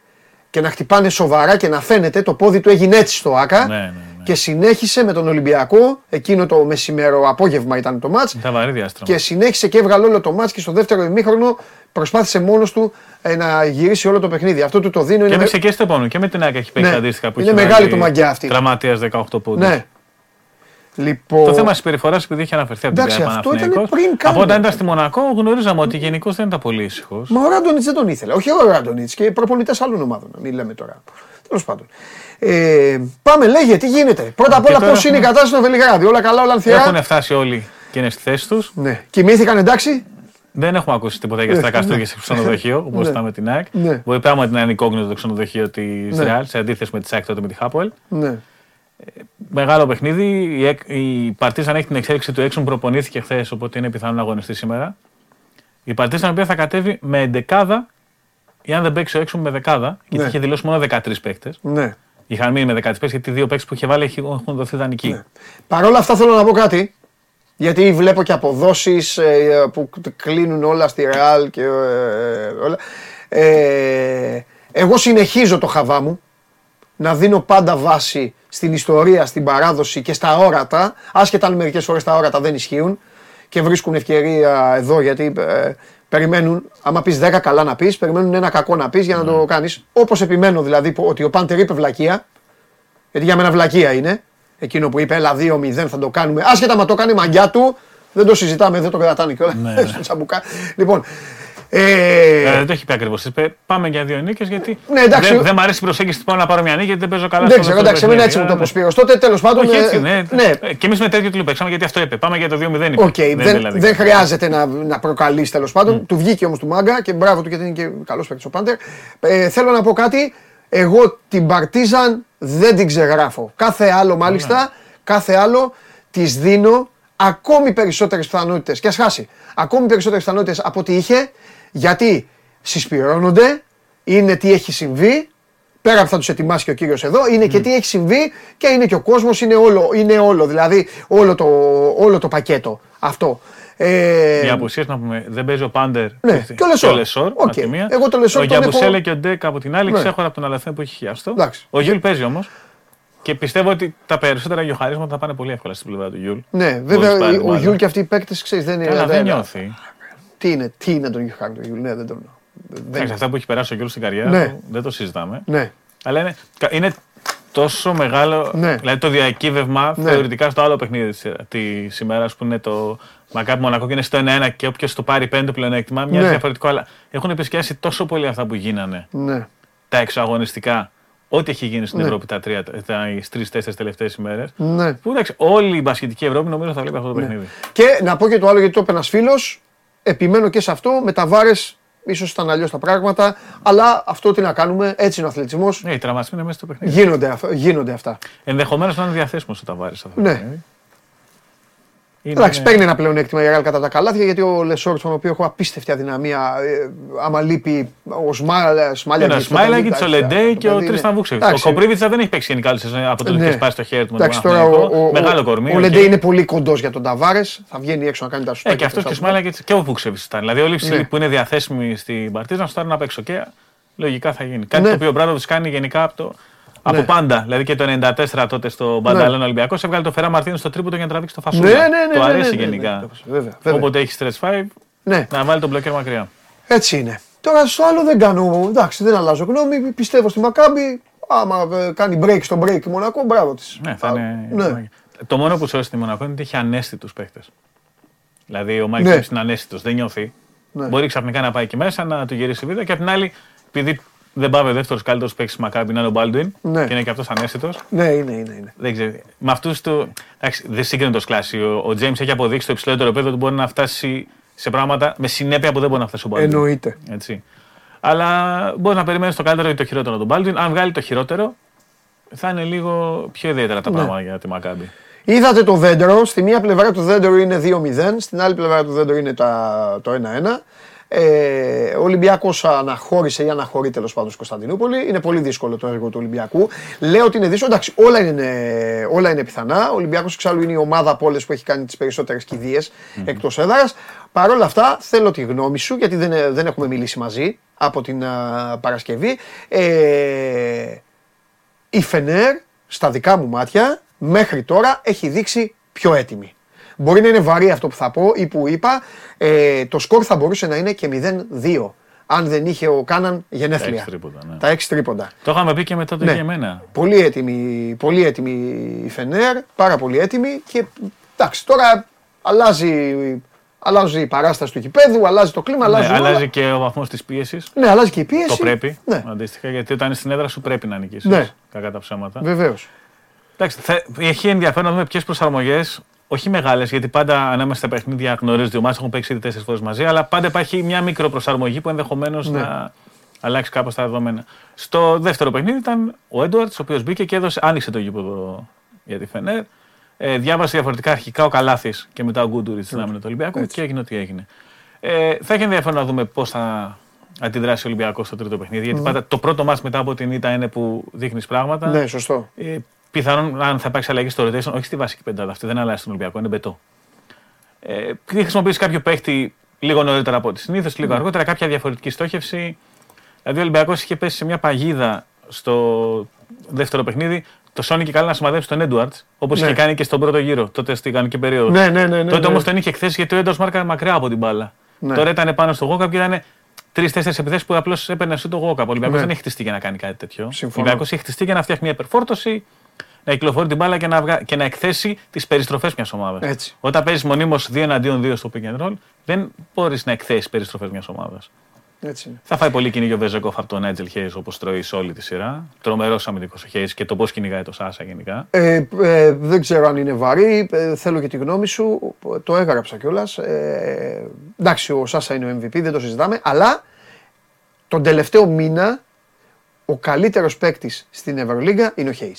και να χτυπάνε σοβαρά και να φαίνεται το πόδι του έγινε έτσι στο ΆΚΑ Ναι, ναι, ναι. και συνέχισε με τον Ολυμπιακό, εκείνο το μεσημέρο απόγευμα ήταν το μάτς Ήταν βαρύ διάστημα. και συνέχισε και έβγαλε όλο το μάτς και στο δεύτερο ημίχρονο προσπάθησε μόνος του ε, να γυρίσει όλο το παιχνίδι. Αυτό του το δίνω Και είναι... έπαιξε και στο επόμενο. Και με την ΑΕΚ έχει παίξει Ναι. αντίστοιχα που Είναι είχε μεγάλη βάλει του μαγιά αυτή. Τραυματίας 18 πόντους. Ναι. Λοιπόν... Το θέμα της συμπεριφοράς, επειδή είχε αναφερθεί από την Εντάξει, αυτό ήταν Παναθηναϊκός, πριν καν. Από όταν ήταν στη Μονακό, γνωρίζαμε ότι γενικώς δεν ήταν πολύ ήσυχος. Μα ο Ράντονιτς δεν τον ήθελε. Όχι ο Ράντονιτς και οι προπονητές άλλων ομάδων. να Μην λέμε τώρα. Τέλος πάντων. Ε, πάμε, λέγε, τι γίνεται. Πρώτα απ' Και όλα, τώρα πώς είναι η έχουμε- κατάσταση στο Βελιγράδι. Όλα καλά, όλα ανθιά. Έχουν φτάσει όλοι και είναι στη θέση τους. Ναι. Κοιμήθηκαν εντάξει. Δεν έχουμε ακούσει τίποτα για στρακαστούργε στο ξενοδοχείο, όπως Ναι. ήταν με την ΑΕΚ. Ναι. Βοηθάμε ότι είναι ανικόγνητο το ξενοδοχείο της Ναι. Ρεάλ, σε αντίθεση με τη ΑΕΚ τότε με τη Χάπολ. Ναι. Μεγάλο παιχνίδι. Η, ΕΚ- η Παρτίζαν έχει την εξέλιξη του έξω, προπονήθηκε χθες, οπότε είναι πιθανό να αγωνιστεί σήμερα. Η Παρτίζαν η οποία θα κατέβει με εντεκάδα, ή αν δεν παίξει ο έξω με δεκάδα, γιατί Ναι. είχε δηλώσει μόνο 13 παίκτες. ναι. Είχαν μείνει με 13 παίκτες, γιατί οι δύο παίκτες που είχε βάλει έχει- έχουν δοθεί δανεικοί. Ναι. Παρ' όλα αυτά θέλω να πω κάτι. Γιατί βλέπω και αποδόσεις ε, που κλείνουν όλα στη Ρεάλ και ε, όλα. Ε, εγώ συνεχίζω το χαβά μου να δίνω πάντα βάση στην ιστορία, στην παράδοση και στα όρατα, άσχετα αν μερικές φορές τα όρατα δεν ισχύουν και βρίσκουν ευκαιρία εδώ γιατί ε, περιμένουν, άμα πεις 10 καλά να πεις, περιμένουν ένα κακό να πεις για να το κάνεις. Όπως επιμένω δηλαδή που- ότι ο Πάντερ είπε βλακεία, γιατί για μένα βλακεία είναι. Εκείνο που είπε, έλα 2-0 θα το κάνουμε. Άσχετα μα το κάνει η μαγιά του, δεν το συζητάμε, δεν το κρατάνε κιόλας. Ναι, ναι. Στο τσαμπουκά. Λοιπόν. Ε, Ε, δεν το έχει πει ακριβώς. Πάμε για δύο νίκες γιατί. Ναι, εντάξει. Δεν, δεν μου αρέσει η προσέγγιση του πάω να πάρω μια νίκη γιατί δεν παίζω καλά δεν στο ξέρω, δεύτερο εντάξει, εμένα έτσι μου παιχνίδι. το είπε ο Σπύρος. Τότε τέλος πάντων. Όχι ε, έτσι, ναι. ναι. Ε, Και εμείς με τέτοιο του παίξαμε γιατί αυτό είπε. Πάμε για το 2-0. είπε. Οκ, δεν, δηλαδή δεν κάτι. χρειάζεται να, να προκαλείς τέλος πάντων. Του βγήκε όμως του μάγκα και μπράβο του γιατί είναι και καλός παίκτης ο Πάντερ. Ε, θέλω να πω κάτι. Εγώ την Παρτίζαν δεν την ξεγράφω. Κάθε άλλο μάλιστα, κάθε άλλο της δίνω ακόμη περισσότερες πιθανότητες. Και ας χάσει. Ακόμη περισσότερες πιθανότητες από ό,τι είχε γιατί συσπειρώνονται, είναι τι έχει συμβεί. Πέρα που θα τους ετοιμάσει και ο κύριος εδώ, είναι και τι έχει συμβεί και είναι και ο κόσμος, είναι όλο, είναι όλο. Δηλαδή όλο το, όλο το πακέτο αυτό. Ε, Οι απουσίες να πούμε δεν παίζει ο Πάντερ Ναι, και ο Λεσόρ. από Οκ. τη μία. Εγώ το Λεσόρ Ο τον έχω- Γιαμπουσέλε και ο Ντέκ από την άλλη Ναι. ξέχωρα από τον Αλοθέν που έχει χιαστό. Εντάξει. Ο Γιούλ παίζει όμως. Και πιστεύω ότι τα περισσότερα γιουχαρίσματα θα πάνε πολύ εύκολα στην πλευρά του Γιούλ. ναι, Μπορείς βέβαια πάλι, ο μάλλον. Γιούλ και αυτοί οι παίκτες ξέρεις δεν είναι. Αλλά δεν νιώθει. Τι είναι, τι είναι τον Γιουχάκ τον Γιούλ, ναι, δεν τον. Εντάξει, Δεν, αυτά που έχει περάσει ο Γιούλ στην καριέρα Ναι. του δεν το συζητάμε. ναι, Αλλά είναι, είναι τόσο μεγάλο. Ναι. Δηλαδή το διακύβευμα Ναι. θεωρητικά στο άλλο παιχνίδι της ημέρας που είναι το Μακάμπι Μονακό και είναι στο 1-1 και όποιος το πάρει πέντε πλεονέκτημα, μοιάζει Ναι. διαφορετικό. Αλλά έχουν επισκιάσει τόσο πολύ αυτά που γίνανε ναι. τα εξωαγωνιστικά, ό,τι έχει γίνει στην Ναι. Ευρώπη τα τρία, τα, τις τρει-τέσσερι τελευταίες ημέρες. Ναι. Που εντάξει, όλη η μπασκετική Ευρώπη νομίζω θα βλέπει αυτό το παιχνίδι. Και να πω και το άλλο γιατί το είπε ένας φίλος. Επιμένω και σε αυτό. Με τα βάρες ίσως ήταν αλλιώς τα πράγματα. Αλλά αυτό τι να κάνουμε, έτσι είναι ο αθλητισμός. Ναι, οι τραυματισμοί είναι μέσα στο παιχνίδι. Γίνονται, αυ- γίνονται αυτά. Ενδεχομένως να είναι διαθέσιμο σε τα βάρη αυτό το Ναι. Παιχνίδι. Είναι- Εντάξει, παίρνει ένα πλεονέκτημα η Ρεάλ κατά τα καλάθια γιατί ο Λεσόρ, τον οποίο έχω απίστευτη αδυναμία, ε, άμα λείπει ο Σμάλια. Είναι ο Σμάιλαγκιτς, ο Λεντέι και ο Τρίσταν Βούκσεβιτς. Ο Εντάξει. Κοπρίβιτσα δεν έχει παίξει γενικά όλη τη σεζόν από τότε που Ναι. έχει σπάσει το χέρι του με τον Εντάξει, τώρα Παναθηναϊκό. ο, ο, Μεγάλο ο, κορμί. ο οκ. Λεντέι είναι πολύ κοντός για τον Ταβάρες. Θα βγαίνει έξω να κάνει τα σουτ. Ε, και αυτός και ο Σμάιλαγκιτς και ο Βούκσεβιτς ήταν. Δηλαδή όλοι οι ψηλοί Ναι. που είναι διαθέσιμοι στην Παρτίζαν να σου πάρουν απ' έξω. Και λογικά θα γίνει. Κάτι Ναι. το οποίο ο Ομπράντοβιτς κάνει γενικά από, το, από Ναι. πάντα. Δηλαδή και το 94 τότε στο Μπανταλόνα Ολυμπιακός έβγαλε το Φεράν Μαρτίνεθ στο τρίποτο για να τραβήξει το Φασούλα. Ναι, ναι, ναι, το ναι, αρέσει ναι, ναι, γενικά. ναι, βέβαια, βέβαια. Όποτε έχει stretch 5, Ναι, να βάλει τον μπλοκέρ μακριά. έτσι είναι. Τώρα στο άλλο δεν κάνω. Εντάξει, δεν αλλάζω γνώμη. Πιστεύω στη Μακάμπι. Άμα ε, κάνει break στο break η Μονακό, μπράβο της. Ναι, θα είναι. Ναι. Το μόνο που σώζει στη Μονακό είναι ότι έχει αναίσθητους παίχτες. Δηλαδή ο Μάικ Ναι. Φίπς είναι αναίσθητος, δεν νιώθει. Ναι. Μπορεί ξαφνικά να πάει εκεί μέσα, να του γυρίσει βίντεο και απ' την άλλη, επειδή δεν πάει ο δεύτερος καλύτερος παίκτης Μακάμπι να είναι ο Μπάλντουιν Ναι. και είναι και αυτός αναίσθητος. Ναι, είναι, είναι. είναι. Δεν ξέρω. Με αυτούς του. Εντάξει, δεν σύγκρινε το κλάση. Ο, ο James έχει αποδείξει στο υψηλότερο επίπεδο ότι μπορεί να φτάσει σε πράγματα με συνέπεια που δεν μπορεί να φτάσει ο Μπάλντουιν. Εννοείται. Έτσι. Αλλά μπορεί να περιμένεις το καλύτερο ή το χειρότερο τον Μπάλντουιν. Αν βγάλει το χειρότερο, θα είναι λίγο πιο ιδιαίτερα τα Ναι. πράγματα για τη Μακάμπι. Είδατε το δέντρο. Στη μία πλευρά του δέντρου είναι 2-0, στην άλλη πλευρά του δέντρου είναι τα, το 1-1. Ε, ο Ολυμπιακός αναχώρησε ή αναχωρεί τέλος πάντων στην Κωνσταντινούπολη. Είναι πολύ δύσκολο το έργο του Ολυμπιακού. Λέω ότι είναι δύσκολο. Εντάξει, όλα είναι, όλα είναι πιθανά. Ο Ολυμπιακός εξάλλου είναι η ομάδα από όλες που έχει κάνει τις περισσότερες κηδείες εκτός έδρας. Παρ' όλα αυτά, θέλω τη γνώμη σου, γιατί δεν, δεν έχουμε μιλήσει μαζί από την α, Παρασκευή. Ε, η Φενέρ, στα δικά μου μάτια, μέχρι τώρα έχει δείξει πιο έτοιμη. Μπορεί να είναι βαρύ αυτό που θα πω ή που είπα. Ε, το σκορ θα μπορούσε να είναι και 0-2. Αν δεν είχε ο Κάναν γενέθλια. έξι τρίποντα, ναι. Τα έξι τρίποντα. Το είχαμε πει και με τότε Ναι. και εμένα. Πολύ έτοιμη, πολύ έτοιμη η Φενέρ, πάρα πολύ έτοιμη και εντάξει τώρα αλλάζει, αλλάζει η παράσταση του γηπέδου, αλλάζει το κλίμα, Ναι, αλλάζει όλα. αλλάζει και ο βαθμός της πίεσης. Ναι, αλλάζει και η πίεση. Το πρέπει. Ναι, Αντίστοιχα, γιατί όταν είναι στην έδρα σου πρέπει να νικήσεις. Ναι. Κακά τα ψέματα. βεβαίως. Εντάξει, θα, έχει ενδιαφέρον να δούμε ποιες προσαρμογές, όχι μεγάλες, γιατί πάντα ανάμεσα στα παιχνίδια γνωρίζει οι ομάδε, έχουν παίξει ήδη τέσσερις φορές μαζί, αλλά πάντα υπάρχει μια μικροπροσαρμογή που ενδεχομένως Ναι. να αλλάξει κάπως τα δεδομένα. Στο δεύτερο παιχνίδι ήταν ο Έντουαρτς, ο οποίος μπήκε και έδωσε, άνοιξε το γήπεδο για τη Φενέρ. Ε, διάβασε διαφορετικά αρχικά ο Καλάθης και μετά ο Γκούντουριτς στην άμυνα του Ολυμπιακού και έγινε ό,τι έγινε. Ε, θα έχει ενδιαφέρον να δούμε πώς θα αντιδράσει ο Ολυμπιακός στο τρίτο παιχνίδι. Γιατί πάντα το πρώτο μα μετά από την ήττα είναι που δείχνεις πράγματα. Ναι, σωστό. Ε, πιθανόν αν θα υπάρξει αλλαγή στο rotation, όχι στη βασική πεντάδα, αυτή δεν αλλάζει στον Ολυμπιακό, είναι μπετό. Ε, τι χρησιμοποιήσει κάποιο παίχτη λίγο νωρίτερα από ό,τι συνήθως, Ναι. λίγο αργότερα, κάποια διαφορετική στόχευση. Δηλαδή ο Ολυμπιακός είχε πέσει σε μια παγίδα στο δεύτερο παιχνίδι. Το Σόνι και καλά να σημαδέψει τον Έντουαρτ, όπως Ναι. είχε κάνει και στον πρώτο γύρο, τότε στην κανονική περίοδο. Ναι, ναι, ναι. ναι, τότε ναι. όμως τον είχε εκθέσει γιατί ο Έντουαρτ μάρκαρε μακριά από την μπάλα. Ναι. Τώρα ήταν πάνω στο Γόκαπ και ήταν τρει-τέσσερι επιθέσεις που απλώς έπαιρνε σου το Γόκαπ. Ο Ολυμπιακός Ναι. δεν έχει χτιστεί για να κάνει κάτι τέτοιο. Συμφωνώ. Ο Ολυμπιακός έχει χτιστεί για να φτιάχνει μια υπερφόρτωση, να κυκλοφορεί την μπάλα και να, βγα... και να εκθέσει τις περιστροφές μιας ομάδας. Έτσι. Όταν παίζεις μονίμως 2 εναντίον 2 στο pick and roll, δεν μπορείς να εκθέσεις περιστροφές μιας ομάδας. Έτσι είναι. Θα φάει πολύ κυνήγιο ο Βεζέκοφ από τον Νάιτζελ Χέι όπως τρώει σε όλη τη σειρά. Τρομερός αμυντικός ο Χέι και το πώς κυνηγάει το Σάσα γενικά. Ε, ε, δεν ξέρω αν είναι βαρύ. ε, θέλω και τη γνώμη σου. Το έγραψα κιόλας. Ε, εντάξει, ο Σάσα είναι ο MVP, δεν το συζητάμε. Αλλά τον τελευταίο μήνα ο καλύτερος παίκτης στην Ευρωλίγκα είναι ο Χέι.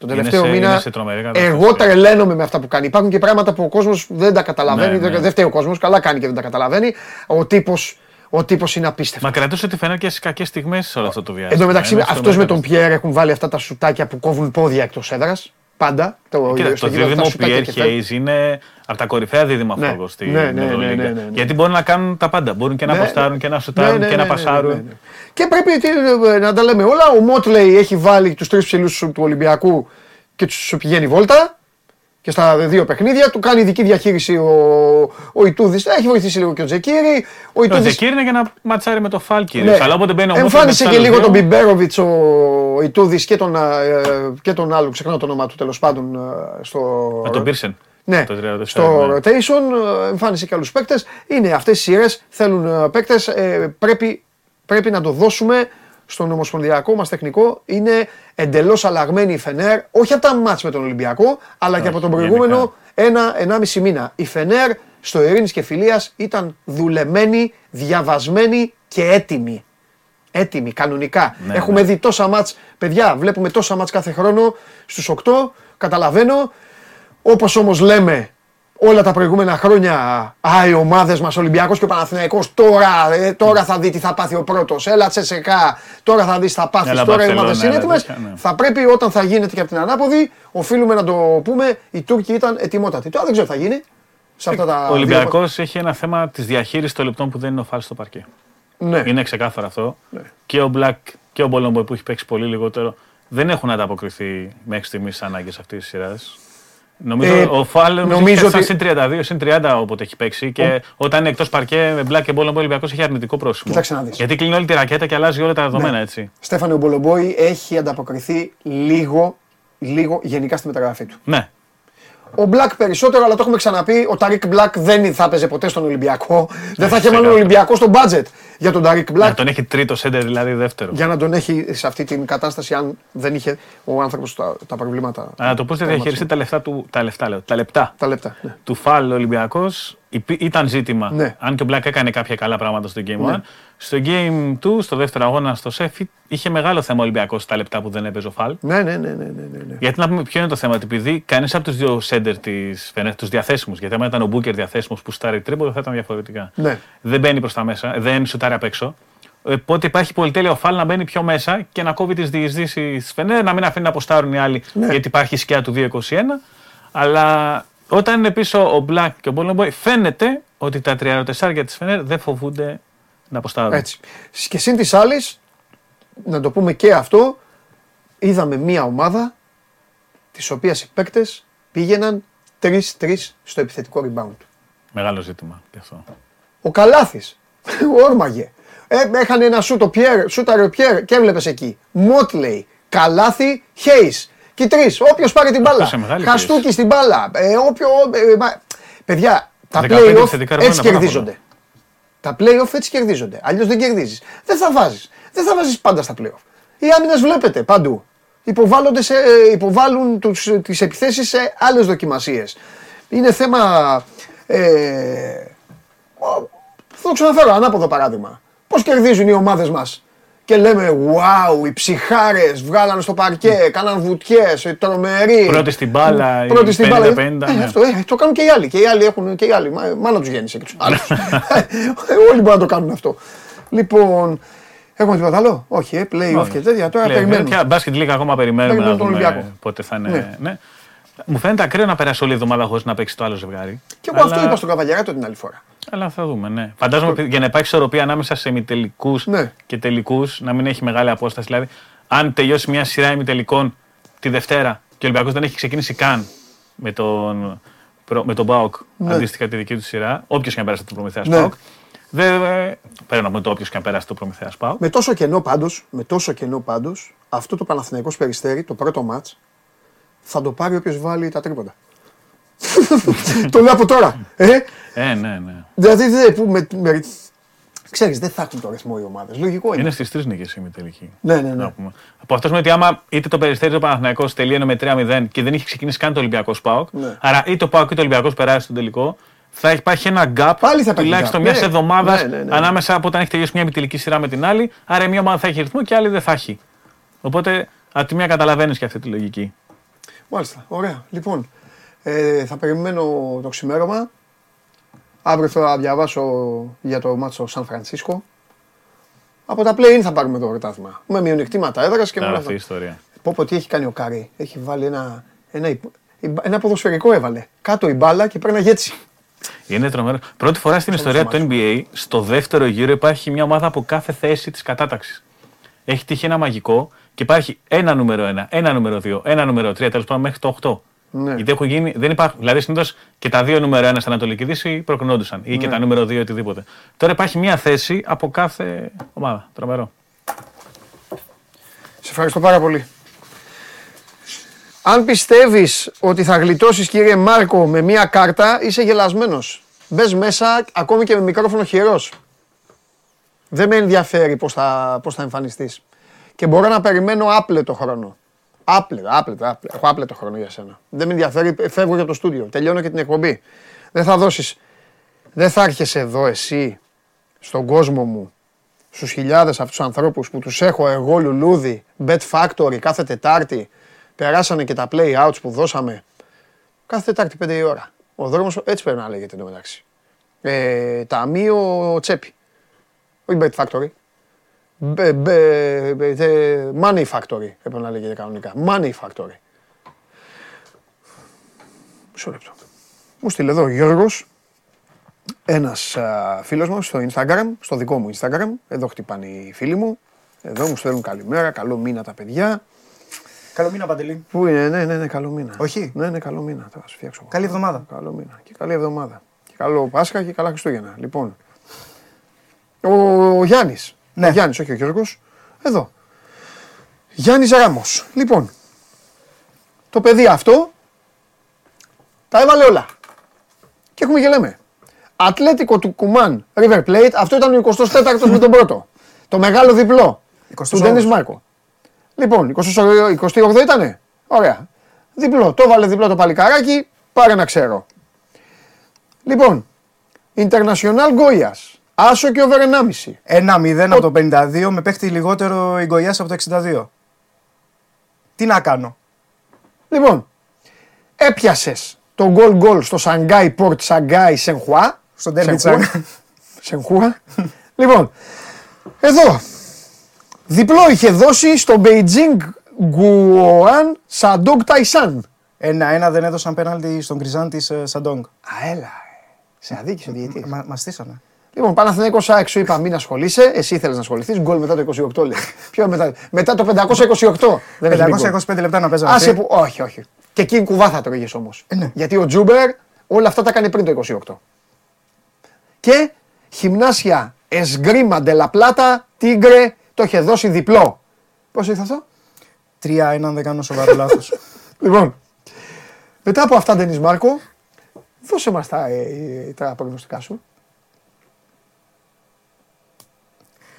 Τον Είναι τελευταίο σε- μήνα. είναι σε τρομερή κατάσταση. Εγώ τρελαίνομαι με αυτά που κάνει. Υπάρχουν και πράγματα που ο κόσμος δεν τα καταλαβαίνει. Ναι, ναι. Δεν φταίει ο κόσμος. Καλά κάνει και δεν τα καταλαβαίνει. Ο τύπος ο τύπος είναι απίστευτος. Μα κρατούσε τη φαινόταν και στι κακές στιγμές σε όλο αυτό το διάστημα. Εν τω μεταξύ, Είναι στο αυτός με μέγεθος. τον Πιέρ έχουν βάλει αυτά τα σουτάκια που κόβουν πόδια εκτός έδρας. Πάντα. Το, Κοίτα, στο το γήπεδο δίδυμο αυτά σουτάκια Πιέρ και τέτοια. Χέι είναι από τα κορυφαία δίδυμα Ναι. φόβο στην Ναι, ναι, ναι, Ευρωλίγκα. ναι, ναι, ναι. Γιατί μπορούν να κάνουν τα πάντα. Μπορούν και να Ναι. αποστάρουν και να Ναι, σουτάρουν ναι, και ναι, να ναι, πασάρουν. ναι, ναι. Και πρέπει τι, να τα λέμε όλα. Ο Μότλεϊ έχει βάλει τους τρεις ψηλούς του Ολυμπιακού και τους πηγαίνει βόλτα. Και στα δύο παιχνίδια του κάνει ειδική διαχείριση ο, ο Ιτούδης. Έχει βοηθήσει λίγο και ο Τζεκίρι. Ο Το Ιτούδης- Ζεκίρ είναι για να ματσάρει με το Φάλ Ναι. κυρίως. Αλλά όποτε μπαίνει ο Μόφλερ Εμφάνισε με και τους λίγο άλλους τον δύο, Μπιμπέροβιτς ο Ιτούδης και, τον, α, ε, και τον άλλο, ξεχνάω το όνομα του τέλος πάντων. ε, Στο... Με τον Πίρσεν. Ναι, Το 34, στο ναι. rotation ε, εμφάνισε και άλλους παίκτες. Είναι αυτές οι σειρές θέλουν παίκτες. πρέπει, πρέπει να το δώσουμε στον ομοσπονδιακό μας τεχνικό είναι εντελώς αλλαγμένη η Φενέρ, όχι από τα μάτς με τον Ολυμπιακό, αλλά και από τον προηγούμενο ένα-ενάμιση μήνα. Η Φενέρ στο Ειρήνης και Φιλίας ήταν δουλεμένη, διαβασμένη και έτοιμη. Έτοιμη, κανονικά. Ναι, Έχουμε δει τόσα μάτς, παιδιά, βλέπουμε τόσα μάτς κάθε χρόνο στους 8, καταλαβαίνω. Όπως όμως λέμε όλα τα προηγούμενα χρόνια, α, οι ομάδες μας, Ολυμπιακός και ο Παναθηναϊκός, τώρα, ε, τώρα θα δει τι θα πάθει ο πρώτος, έλα Τσεσεκά, τώρα θα δεις τι θα πάθεις, Έλα, τώρα οι Μπαρσελόνα, ομάδες είναι έλα, έτοιμες. τέτοια, ναι. Θα πρέπει όταν θα γίνεται και από την ανάποδη, οφείλουμε να το πούμε, οι Τούρκοι ήταν ετοιμότατοι. Τώρα δεν ξέρω τι θα γίνει. Σε αυτά τα Ο Ολυμπιακός έχει ένα θέμα της διαχείρισης των λεπτών που δεν είναι ο Φάλ στο παρκέ. Ναι. Είναι ξεκάθαρο αυτό. Και ο Μπλακ και ο Μπολόμπο που έχει παίξει πολύ λιγότερο δεν έχουν ανταποκριθεί μέχρι στιγμής στις ανάγκες αυτής της σειράς. Νομίζω Ε, ο Φάλ νομίζω νομίζω ότι... ότι- συν 32, συν 30 όποτε έχει παίξει και όταν είναι εκτός παρκέ με Μπλακ και Μπολόμπο ο Ολυμπιακός έχει αρνητικό πρόσημο. Κοίταξε να δεις. Γιατί κλείνει όλη τη ρακέτα και αλλάζει όλα τα δεδομένα Ναι. έτσι. Στέφανε ο Μπολομπόη έχει ανταποκριθεί λίγο, λίγο γενικά στη μεταγραφή του. Ναι. Ο Μπλακ περισσότερο, αλλά το έχουμε ξαναπεί. Ο Ταρικ Μπλακ δεν θα έπαιζε ποτέ στον Ολυμπιακό. δεν θα είχε μάλλον ξεκάθαρα. Ολυμπιακό στο budget για τον Ταρικ Να Μπλακ. τον έχει τρίτο σέντερ, δηλαδή δεύτερο. Για να τον έχει σε αυτή την κατάσταση, αν δεν είχε ο άνθρωπος τα, τα προβλήματα. Αλλά το πώς θα διαχειριστεί τα λεφτά του. Τα λεφτά, λέω. Τα λεπτά Τα λεπτά. Ναι. του Φαλ Ολυμπιακός ήταν ζήτημα. Ναι. Αν και ο Μπλακ έκανε κάποια καλά πράγματα στο Game 1. Ναι. Στο Game 2, στο δεύτερο αγώνα στο ΣΕΦ, είχε μεγάλο θέμα ο Ολυμπιακός στα λεπτά που δεν έπαιζε ο Φαλ. Ναι, ναι, ναι, ναι, ναι, ναι, ναι. Γιατί να πούμε ποιο είναι το θέμα, ότι επειδή κανείς από τους δύο σέντερ της Φενέρ, τους διαθέσιμους, γιατί άμα ήταν ο Μπούκερ διαθέσιμος που σουτάρει τρίποδο θα ήταν διαφορετικά. Ναι. Δεν μπαίνει προς τα μέσα, δεν σουτάρει απ' έξω. Οπότε υπάρχει πολυτέλεια ο Φαλ να μπαίνει πιο μέσα και να κόβει τις διεισδύσεις της Φενέρ, να μην αφήνει να αποστάρουν οι άλλοι, Ναι. γιατί υπάρχει η σκιά του 2-21. Αλλά όταν είναι πίσω ο Μπλακ και ο Μπόλεμποϊ, φαίνεται ότι τα 34 της Φενέρ δεν φοβούνται να αποστάρουν. Έτσι. Και συν της άλλης, να το πούμε και αυτό, είδαμε μία ομάδα της οποίας οι παίκτες πήγαιναν 3-3 στο επιθετικό rebound. Μεγάλο ζήτημα και αυτό. Ο Καλάθης, όρμαγε. Ε, έχανε ένα σούτ ο Πιέρ, σούταρε ο Πιέρ και έβλεπες εκεί. Μότλεϊ, Καλάθη, Χέις. Και τρεις. Όποιος πάρει την μπάλα. σε μεγάλη Χαστούκι στην μπάλα. Ε, όποιο, ε, μα- παιδιά, τα 15 play-off επιθετικά ρebound έτσι είναι πάρα κερδίζονται. Τα play-off έτσι κερδίζονται. Αλλιώς δεν κερδίζεις. Δεν θα βάζεις. Δεν θα βάζεις πάντα στα play-off. Οι άμυνες βλέπετε παντού. Υποβάλλονται σε, ε, υποβάλλουν τους, τις επιθέσεις σε άλλες δοκιμασίες. Είναι θέμα... Ε, ο- θα το ξαναφέρω, ανάποδο παράδειγμα. Πώς κερδίζουν οι ομάδες μας; Και λέμε, wow, οι ψυχάρες βγάλαν στο παρκέ, κάναν βουτιές, ε, τρομεροί. Πρώτη στην μπάλα, οι Πρώτη στην μπάλα. 50-50, Ε, ναι. αυτό, ε, το κάνουν και οι άλλοι. Και οι άλλοι έχουν και οι άλλοι. Μα, μάνα τους γέννησε και τους άλλους. Ε, Όλοι μπορούν να το κάνουν αυτό. Λοιπόν, έχουμε τίποτα άλλο; Όχι, ε, play-off και τέτοια. Τώρα Λέει, περιμένουμε. τέτοια Μπάσκετ λίγα ακόμα περιμένουμε Περιμένουμε να τον δούμε Ολυμπιακό. πότε θα είναι. Ναι. Ναι. Μου φαίνεται ακραίο να περάσει όλη η εβδομάδα χωρίς να παίξει το άλλο ζευγάρι. Και εγώ αυτό Αλλά- είπα στον Καβαλιαράτο την άλλη φορά. Αλλά θα δούμε, ναι. Φαντάζομαι ότι για να υπάρξει ισορροπία ανάμεσα σε ημιτελικούς Ναι. και τελικούς, να μην έχει μεγάλη απόσταση. Δηλαδή, αν τελειώσει μια σειρά ημιτελικών τη Δευτέρα και ο Ολυμπιακός δεν έχει ξεκινήσει καν με τον, προ- με τον Μπάουκ Ναι. αντίστοιχα τη δική του σειρά, όποιος και αν πέρασε το Προμηθέας Ναι. Πάουκ. Δεν, πρέπει να πούμε το όποιος και αν πέρασε το Προμηθέας Πάουκ. Με τόσο κενό πάντως, με τόσο κενό πάντως, αυτό το Παναθηναϊκός Περιστέρι, το πρώτο μάτς, θα το πάρει όποιος βάλει τα τρίποντα. το λέω από τώρα. Ε; Ε, ναι, ναι. Δηλαδή, δεν, που με, με, ξέρεις, δεν θα έχουν το ρυθμό οι ομάδες. Λογικό είναι. Είναι στις τρεις νίκες η ημιτελική. Ναι, ναι, ναι. Να πούμε. Από αυτός σημαίνει ότι άμα είτε το περιστέρι το Παναθυναϊκό τελείωνε με 3-0 και δεν είχε ξεκινήσει καν το Ολυμπιακό Πάοκ, Ναι. άρα είτε το Πάοκ είτε το Ολυμπιακός περάσει στον τελικό, θα υπάρχει ένα gap Πάλι θα υπάρχει τουλάχιστον gap, μιας ναι. εβδομάδας Ναι, ναι, ναι. ανάμεσα από όταν έχει τελειώσει μια επιτελική σειρά με την άλλη. Άρα η μία ομάδα θα έχει ρυθμό και η άλλη δεν θα έχει. Οπότε από τη μία καταλαβαίνεις και αυτή τη λογική. Μάλιστα, ωραία. Λοιπόν, ε, θα περιμένω το ξημέρωμα. Αύριο θα διαβάσω για το μάτσο Σαν Φρανσίσκο. Από τα play-in θα πάρουμε το πρωτάθλημα. Με μειονεκτήματα έδρας και με Τώρα όλα αυτή η αυτά. ιστορία. Πω πω τι έχει κάνει ο Κάρι. Έχει βάλει ένα, ένα, υπ- ένα ποδοσφαιρικό έβαλε. Κάτω η μπάλα και πέρναγε έτσι. Είναι τρομερό. Πρώτη φορά στην ιστορία του NBA, στο δεύτερο γύρο υπάρχει μια ομάδα από κάθε θέση της κατάταξης. Έχει τύχει ένα μαγικό και υπάρχει ένα νούμερο 1, ένα νούμερο 2, ένα νούμερο 3, τέλος πάντων μέχρι το 8. Ναι. Γιατί έχουν γίνει, δεν υπάρχουν. Δηλαδή συνήθως και τα δύο νούμερο 1 στην Ανατολική Δύση προκρινόντουσαν ή και Ναι. τα νούμερο 2 οτιδήποτε. Τώρα υπάρχει μια θέση από κάθε ομάδα. Τρομερό. Σε ευχαριστώ πάρα πολύ. Αν πιστεύεις ότι θα γλιτώσεις κύριε Μάρκο με μία κάρτα, είσαι γελασμένος. Μπες μέσα ακόμη και με μικρόφωνο χειρός. Δεν με ενδιαφέρει πώς θα, πώς θα εμφανιστείς. και μπορώ να περιμένω άπλετο χρόνο. Άπλετο, άπλετο, άπλετο. Έχω άπλετο χρόνο για σένα. Δεν με ενδιαφέρει, φεύγω για το στούντιο. Τελειώνω και την εκπομπή. Δεν θα δώσεις. Δεν θα έρχεσαι εδώ εσύ, στον κόσμο μου, στους χιλιάδες αυτούς τους ανθρώπους που τους έχω εγώ λουλούδι, Bet Factory κάθε Τετάρτη. Περάσανε και τα play outs που δώσαμε. Κάθε Τετάρτη 5 η ώρα. Ο δρόμος έτσι πρέπει να λέγεται εντωμεταξύ. Ε, ταμείο τσέπη. Όχι Bet Factory. Μπε, μπε, μπε, τε- money Factory έπρεπε να λέγεται κανονικά. Money Factory. Μισό λεπτό. Μου στείλε εδώ ο Γιώργος, ένας α, φίλος μας στο Instagram, στο δικό μου Instagram. Εδώ χτυπάνε οι φίλοι μου. Εδώ μου στέλνουν καλημέρα, καλό μήνα τα παιδιά. Καλό μήνα, Παντελή. Πού είναι, ναι, ναι, ναι, καλό μήνα. Όχι. Ναι, ναι, καλό μήνα. Θα σου φτιάξω. εγώ. Καλή εβδομάδα. Καλό μήνα. Και καλή εβδομάδα. Και καλό Πάσχα και καλά Χριστούγεννα. Λοιπόν. Ο Γιάννης. Ναι. Ο Γιάννης, όχι ο Γιώργος. Εδώ. Γιάννης Ράμος. Λοιπόν. Το παιδί αυτό τα έβαλε όλα. Και έχουμε και λέμε. Ατλέτικο του Κουμάν River Plate. Αυτό ήταν ο 24ο με τον πρώτο. Το μεγάλο διπλό. Του 28ος. Ντένι Μάρκο. Λοιπόν, 28 ήτανε. Ωραία. Διπλό. Το έβαλε διπλό το παλικάράκι. Πάρε να ξέρω. Λοιπόν, Internacional Goiás. Άσο και over 1,5. Ένα 0 από το 52 με παίχτη λιγότερο η Γκοϊάς από το 62. Τι να κάνω; Λοιπόν, έπιασες το γκολ γκολ στο Σανγκάι Πορτ Σανγκάι Σενχουά. Στον ντέρμπι Σενχουά. Τσάγκ. Σενχουά. λοιπόν, εδώ. Διπλό είχε δώσει στο Beijing Guoan Σαντόγκ Ταϊσάν. Ένα-ένα δεν έδωσαν πέναλτι στον Κριζάν τη Σαντόγκ. Α, έλα. ε. Σε αδίκησε ο διαιτητής. Μα μας στήσανε. Λοιπόν, Παναθηναϊκός ΑΕΚ σου είπα μην ασχολείσαι. Εσύ ήθελες να ασχοληθείς. Γκολ μετά το 28 λέει. Ποιο μετά, μετά το 528. Δεν έχει γκολ. 525 λεπτά να παίζανε. Άσε αυτοί. που, όχι, όχι. Και εκεί κουβά θα τρώγες όμως. Ε, ναι. Γιατί ο Τζούμπερ όλα αυτά τα κάνει πριν το 28. Και Χιμνάσια Εσγκρίμα Ντε Λα Πλάτα Τίγκρε το είχε δώσει διπλό. Πώς ήρθε αυτό; 3-1 αν δεν κάνω σοβαρό λάθος. Λοιπόν, μετά από αυτά, Ντενίς Μάρκο, δώσε μας τα, ε, τα προγνωστικά σου.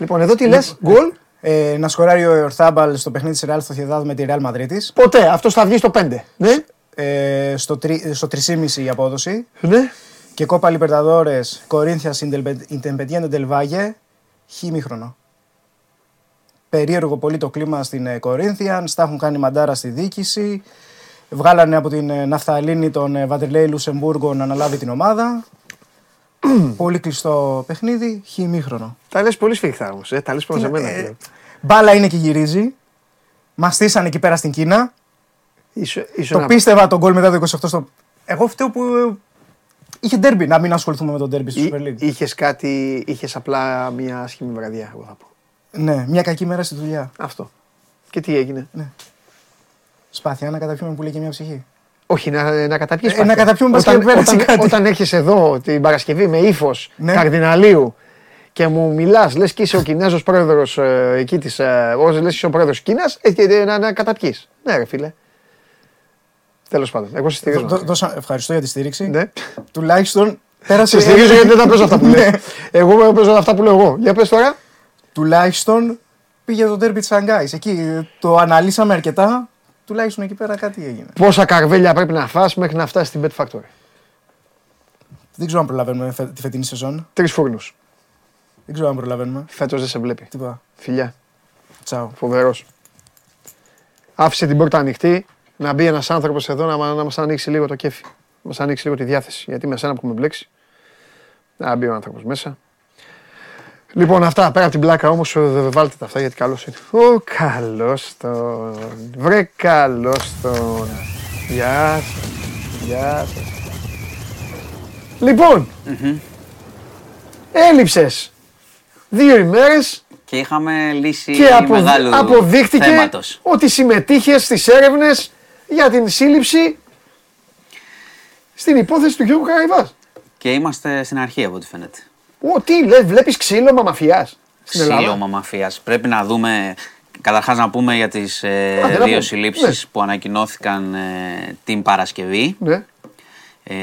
Λοιπόν, εδώ τι λες, γκολ, Ε, να σκοράρει ο Ορθάμπαλ στο παιχνίδι της Real Sociedad με τη Real Madrid. ποτέ, αυτός θα βγει στο 5. Ναι, Ε, στο, τρι- στο 3,5 η απόδοση. ναι. Και κόπα Λιπερταδόρες, Κορίνθια Independiente del Valle, χήμιχρονο. Περίεργο πολύ το κλίμα στην ε, Κορίνθια, τα έχουν κάνει μαντάρα στη διοίκηση. Βγάλανε από την ε, Ναφθαλίνη τον ε, Βαντερλέη Λουσεμπούργο να αναλάβει την ομάδα. πολύ κλειστό παιχνίδι, χήμιχρονο. Τα λες πολύ σφιχτά όμως, ε, τα λες προς εμένα. Ε, πλέον. Μπάλα είναι και γυρίζει. Μας στήσανε εκεί πέρα στην Κίνα. Ήσου- ήσουν Το ένα- πίστευα τον γκολ μετά το 28 στο. Εγώ φταίω που ε, είχε ντέρμπι. Να μην ασχοληθούμε με τον ντέρμπι στη Ή- Super League. Είχες κάτι, είχες απλά μια άσχημη βραδιά, εγώ θα πω. Ναι, μια κακή μέρα στη δουλειά. Αυτό. Και τι έγινε; Σπάθια να καταπιούμε που λέει και μια ψυχή. Όχι, να, να καταπιείς Ε, πάθη. να καταπιούμε όταν, μπας και πέρασε όταν, κάτι. όταν έρχεσαι εδώ την Παρασκευή με ύφος Ναι. καρδιναλίου και μου μιλάς, λες και είσαι ο Κινέζο πρόεδρος ε, εκεί της. Ε, Όσο λες είσαι ο πρόεδρος Κίνας, ε, και, ε, να, να καταπιείς. Ναι, ρε φίλε. Τέλος πάντων, εγώ σε στηρίζω. Δω- δώσα- ευχαριστώ για τη στήριξη. Ναι. Τουλάχιστον πέρασε. Σε στηρίζω γιατί δεν τα παίζω αυτά που Ναι. λέω. Εγώ παίζω αυτά που λέω εγώ. Για πες τώρα. Τουλάχιστον πήγε το ντέρμπι της Σανγκάης. Εκεί ε, το αναλύσαμε αρκετά. Τουλάχιστον εκεί πέρα κάτι έγινε. Πόσα καρβέλια πρέπει να φας μέχρι να φτάσει στην Bet Factory; Δεν ξέρω αν προλαβαίνουμε φε- τη φετινή σεζόν. Τρεις φούρνους. Δεν ξέρω αν προλαβαίνουμε. Φέτος δεν σε βλέπει. Τίποτα. Φιλιά. Τσαου. Φοβερός. Άφησε την πόρτα ανοιχτή να μπει ένας άνθρωπος εδώ να, μα- να μας ανοίξει λίγο το κέφι. Να μας ανοίξει λίγο τη διάθεση. Γιατί με σένα που έχουμε μπλέξει. Να μπει ο άνθρωπος μέσα. Λοιπόν, αυτά πέρα από την πλάκα όμως, βάλτε τα αυτά γιατί καλός είναι. Ω, καλός τον. Βρε, καλός τον. Γεια σας. Γεια σας. Λοιπόν, έλειψες δύο ημέρες Και είχαμε λύση και απο... μεγάλου αποδείχτηκε θέματος. ότι συμμετείχες στις έρευνες για την σύλληψη στην υπόθεση του Γιώργου Καραϊβάς. Και είμαστε στην αρχή από ό,τι φαίνεται. Ω, τι λες, βλέπεις ξύλο μαμαφιάς στην Ελλάδα; Ξύλωμα μαφίας. Πρέπει να δούμε, καταρχάς να πούμε για τις ε, Άντε, να πούμε. δύο συλλήψεις Ναι. που ανακοινώθηκαν ε, την Παρασκευή. Ναι. Ε,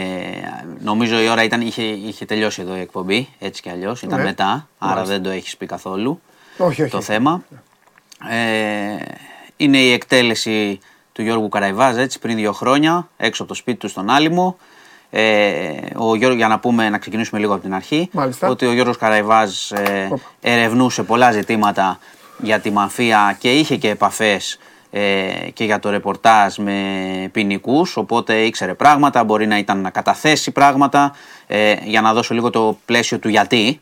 νομίζω η ώρα ήταν, είχε, είχε τελειώσει εδώ η εκπομπή, έτσι κι αλλιώς, ήταν Ναι. μετά, άρα Μάλιστα. δεν το έχεις πει καθόλου Όχι, όχι. το θέμα. Ε, είναι η εκτέλεση του Γιώργου Καραϊβάζ έτσι, πριν δύο χρόνια, έξω από το σπίτι του στον Άλυμο. Ε, ο Γιώργο, για να πούμε, να ξεκινήσουμε λίγο από την αρχή, Μάλιστα. ότι ο Γιώργος Καραϊβάζ ε, ερευνούσε πολλά ζητήματα για τη μαφία και είχε και επαφές ε, και για το ρεπορτάζ με ποινικούς, οπότε ήξερε πράγματα, μπορεί να ήταν να καταθέσει πράγματα, ε, για να δώσω λίγο το πλαίσιο του γιατί.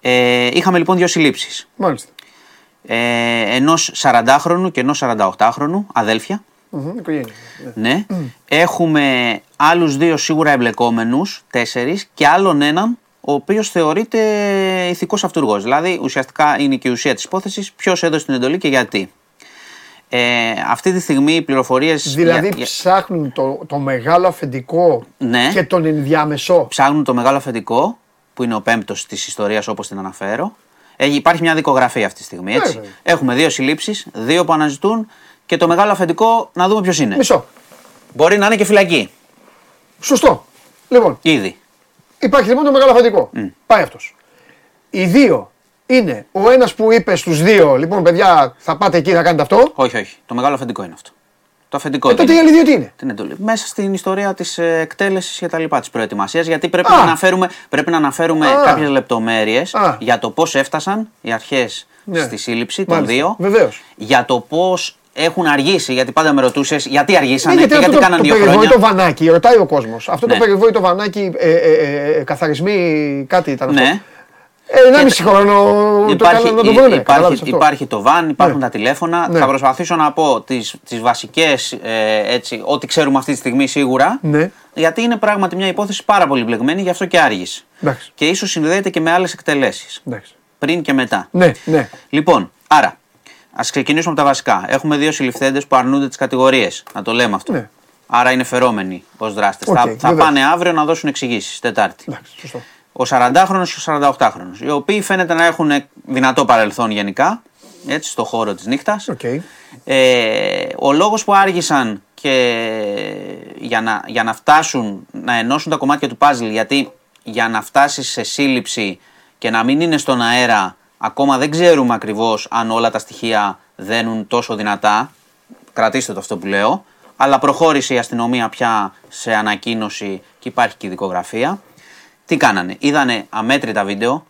Ε, είχαμε λοιπόν δύο συλλήψεις Μάλιστα. ε, ενός 40χρονου και ενός 48χρονου, αδέλφια. Μμμ, Οικογένεια. ναι. Ναι. Έχουμε άλλους δύο σίγουρα εμπλεκόμενους, τέσσερις, και άλλον έναν, ο οποίος θεωρείται ηθικός αυτούργος. Δηλαδή, ουσιαστικά είναι και η ουσία της υπόθεσης, ποιος έδωσε την εντολή και γιατί. Ε, αυτή τη στιγμή οι πληροφορίες. Δηλαδή ψάχνουν το, το μεγάλο αφεντικό Ναι. και τον ενδιάμεσο. ψάχνουν το μεγάλο αφεντικό, που είναι ο πέμπτος της ιστορίας όπως την αναφέρω. Ε, υπάρχει μια δικογραφία αυτή τη στιγμή. Έτσι. Βέβαια. Έχουμε δύο συλλήψεις, δύο που αναζητούν και το μεγάλο αφεντικό να δούμε ποιος είναι. Μισό. Μπορεί να είναι και φυλακή. Σωστό. Λοιπόν, Ήδη. υπάρχει λοιπόν το μεγάλο αφεντικό. Πάει αυτός. Οι δύο είναι ο ένας που είπε στους δύο, λοιπόν, παιδιά, θα πάτε εκεί να κάνετε αυτό. Όχι, όχι. Το μεγάλο αφεντικό είναι αυτό. Το αφεντικό Ε, τότε οι δίνει άλλοι δύο τι είναι; την εντολή. Μέσα στην ιστορία της εκτέλεσης και τα λοιπά της προετοιμασίας, γιατί πρέπει Α. να αναφέρουμε, πρέπει να αναφέρουμε Α. κάποιες λεπτομέρειες Α. για το πώς έφτασαν οι αρχές Ναι. στη σύλληψη των Μάλιστα. δύο. Βεβαίως. Για το πώς έχουν αργήσει, γιατί πάντα με ρωτούσες γιατί αργήσανε Ναι, και γιατί γιατί αυτό το, κάναν το δύο περιβόητο χρόνια. βανάκι, ρωτάει ο κόσμος. Αυτό Ναι. το περιβόητο βανάκι, ε, ε, ε, ε, καθαρισμοί, κάτι ήταν αυτό. Ναι. Ε, ένα μισή χρόνο το Υπάρχει, κάνανε να το υ- βρούνε. υπάρχει, Καταλαβαίνεις αυτό. υπάρχει το βαν, υπάρχουν Ναι. τα τηλέφωνα. Ναι. Θα προσπαθήσω να πω τις, τις βασικές, ε, έτσι, ό,τι ξέρουμε αυτή τη στιγμή σίγουρα. Ναι. Γιατί είναι πράγματι μια υπόθεση πάρα πολύ μπλεγμένη, γι' αυτό και άργησε. Εντάξει. Και ίσως συνδέεται και με άλλες εκτελέσεις. Εντάξει. Πριν και μετά. Ναι, ναι. Λοιπόν, άρα, ας ξεκινήσουμε από τα βασικά. Έχουμε δύο συλληφθέντες που αρνούνται τις κατηγορίες. Να το λέμε αυτό. Ναι. Άρα είναι φερόμενοι ως δράστες. Οκ, θα, θα βεβαίως. πάνε αύριο να δώσουν εξηγήσεις. Τετάρτη. Εντάξει, σωστό. Ο 40χρονος και ο 48χρονος. Οι οποίοι φαίνεται να έχουν δυνατό παρελθόν γενικά. Έτσι, στο χώρο της νύχτας. Οκ. Ε, ο λόγος που άργησαν και για να, για να φτάσουν να ενώσουν τα κομμάτια του παζλ γιατί για να φτάσεις σε σύλληψη και να μην είναι στον αέρα ακόμα δεν ξέρουμε ακριβώς αν όλα τα στοιχεία δένουν τόσο δυνατά. Κρατήστε το αυτό που λέω. Αλλά προχώρησε η αστυνομία πια σε ανακοίνωση και υπάρχει και η δικογραφία. Τι κάνανε, είδανε αμέτρητα βίντεο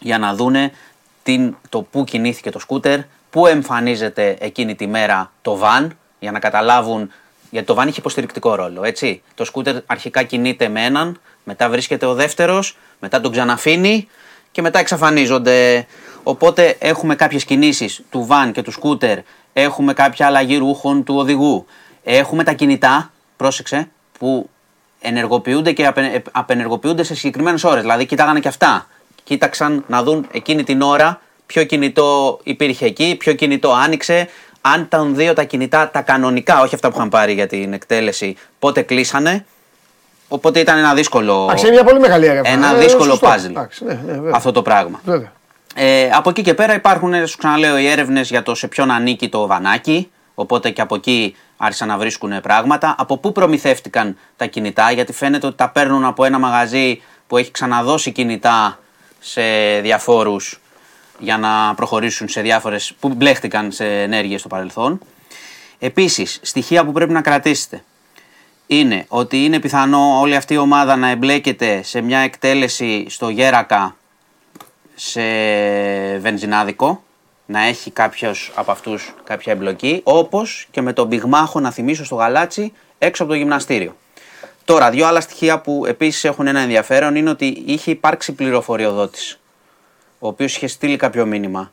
για να δούνε την, το πού κινήθηκε το σκούτερ, πού εμφανίζεται εκείνη τη μέρα το βαν, για να καταλάβουν, γιατί το βαν είχε υποστηρικτικό ρόλο, έτσι. Το σκούτερ αρχικά κινείται με έναν, μετά βρίσκεται ο δεύτερος, μετά τον ξαναφύνει και μετά εξαφανίζονται. Οπότε έχουμε κάποιες κινήσεις του βαν και του σκούτερ, έχουμε κάποια αλλαγή ρούχων του οδηγού, έχουμε τα κινητά, πρόσεξε, που ενεργοποιούνται και απε- ε, απενεργοποιούνται σε συγκεκριμένες ώρες. Δηλαδή, κοίταγανε και αυτά. Κοίταξαν να δουν εκείνη την ώρα ποιο κινητό υπήρχε εκεί, ποιο κινητό άνοιξε, αν ήταν δύο τα κινητά τα κανονικά, όχι αυτά που είχαν πάρει για την εκτέλεση, πότε κλείσανε. Οπότε ήταν ένα δύσκολο, Εντάξει, είναι μια πολύ μεγάλη έρευνα. ένα Ε, δύσκολο σωστό. puzzle Εντάξει, ναι, ναι, βέβαια. αυτό το πράγμα. Βέβαια. Ε, από εκεί και πέρα υπάρχουν, σου ξαναλέω, οι έρευνες για το σε ποιον ανήκει το βανάκι. Οπότε και από εκεί άρχισαν να βρίσκουν πράγματα. Από πού προμηθεύτηκαν τα κινητά, γιατί φαίνεται ότι τα παίρνουν από ένα μαγαζί που έχει ξαναδώσει κινητά σε διαφόρους για να προχωρήσουν σε διάφορες που μπλέχτηκαν σε ενέργειες στο παρελθόν. Επίσης, στοιχεία που πρέπει να κρατήσετε είναι ότι είναι πιθανό όλη αυτή η ομάδα να εμπλέκεται σε μια εκτέλεση στο Γέρακα σε βενζινάδικο, να έχει κάποιος από αυτούς κάποια εμπλοκή, όπως και με τον πυγμάχο να θυμίσω στο γαλάτσι έξω από το γυμναστήριο. Τώρα, δύο άλλα στοιχεία που επίσης έχουν ένα ενδιαφέρον είναι ότι είχε υπάρξει πληροφοριοδότης, ο οποίος είχε στείλει κάποιο μήνυμα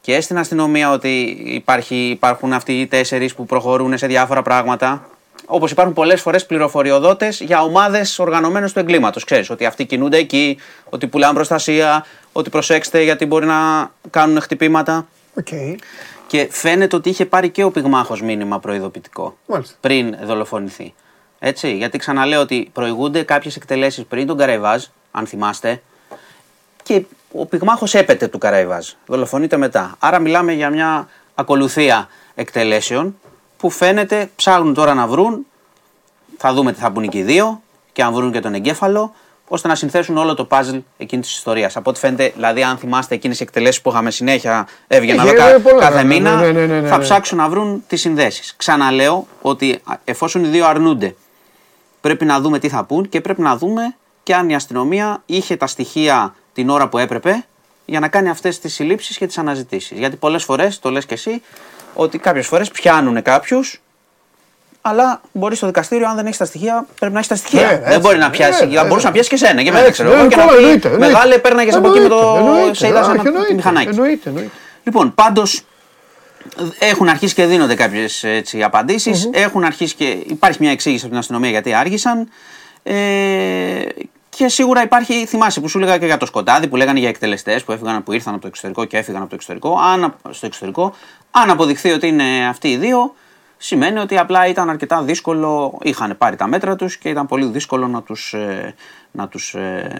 και στην αστυνομία ότι υπάρχει, υπάρχουν αυτοί οι τέσσερις που προχωρούν σε διάφορα πράγματα. Όπως υπάρχουν πολλές φορές πληροφοριοδότες για ομάδες οργανωμένες του εγκλήματος. Ξέρεις ότι αυτοί κινούνται εκεί, ότι πουλάνε προστασία, ότι προσέξτε γιατί μπορεί να κάνουν χτυπήματα. Οκ. Και φαίνεται ότι είχε πάρει και ο πυγμάχος μήνυμα προειδοποιητικό Μάλιστα. πριν δολοφονηθεί. Έτσι, γιατί ξαναλέω ότι προηγούνται κάποιες εκτελέσεις πριν τον Καραϊβάζ, αν θυμάστε, και ο πυγμάχος έπεται του Καραϊβάζ. Δολοφονείται μετά. Άρα μιλάμε για μια ακολουθία εκτελέσεων που φαίνεται ψάχνουν τώρα να βρουν. Θα δούμε τι θα πούνε και οι δύο και αν βρουν και τον εγκέφαλο. ώστε να συνθέσουν όλο το puzzle εκείνης της ιστορίας. Από ό,τι φαίνεται, δηλαδή, αν θυμάστε εκείνες οι εκτελέσεις που είχαμε συνέχεια, έβγαιναν Είχε, εδώ κα- ε, πολλά, κάθε ναι, μήνα, ναι, ναι, ναι, ναι, θα ναι. ψάξουν να βρουν τις συνδέσεις. Ξαναλέω ότι α, εφόσον οι δύο αρνούνται, πρέπει να δούμε τι θα πούν και πρέπει να δούμε και αν η αστυνομία είχε τα στοιχεία την ώρα που έπρεπε για να κάνει αυτές τις συλλήψεις και τις αναζητήσεις. Γιατί πολλές φορές, το λες και εσύ, ότι κάποιες φορές πιάνουν κάποιους αλλά μπορεί στο δικαστήριο, αν δεν έχεις τα στοιχεία, πρέπει να έχεις τα στοιχεία. Ναι, δεν έτσι, μπορεί να ναι, πιάσει. ναι, θα μπορούσε ναι. να πιάσεις και σένα και εμένα, Έτσι, ξέρω εγώ. ναι, Και να ακόμα πει εννοείται, εννοείται. μεγάλε, πέρναγες από εκεί με το. Εννοείται, Σε είδα εννοείται, ένα εννοείται, μηχανάκι. Εννοείται, εννοείται. Λοιπόν, πάντως έχουν αρχίσει και δίνονται κάποιες απαντήσεις. Έχουν αρχίσει και υπάρχει μια εξήγηση από την αστυνομία γιατί άργησαν. Ε, και σίγουρα υπάρχει, θυμάσαι που σου έλεγα και για το σκοτάδι που λέγανε για εκτελεστέ που, έφυγαν, που ήρθαν από το εξωτερικό και έφυγαν από το εξωτερικό. Αν, στο εξωτερικό. Αν αποδειχθεί ότι είναι αυτοί οι δύο, σημαίνει ότι απλά ήταν αρκετά δύσκολο. Είχαν πάρει τα μέτρα του και ήταν πολύ δύσκολο να του να τους, ε,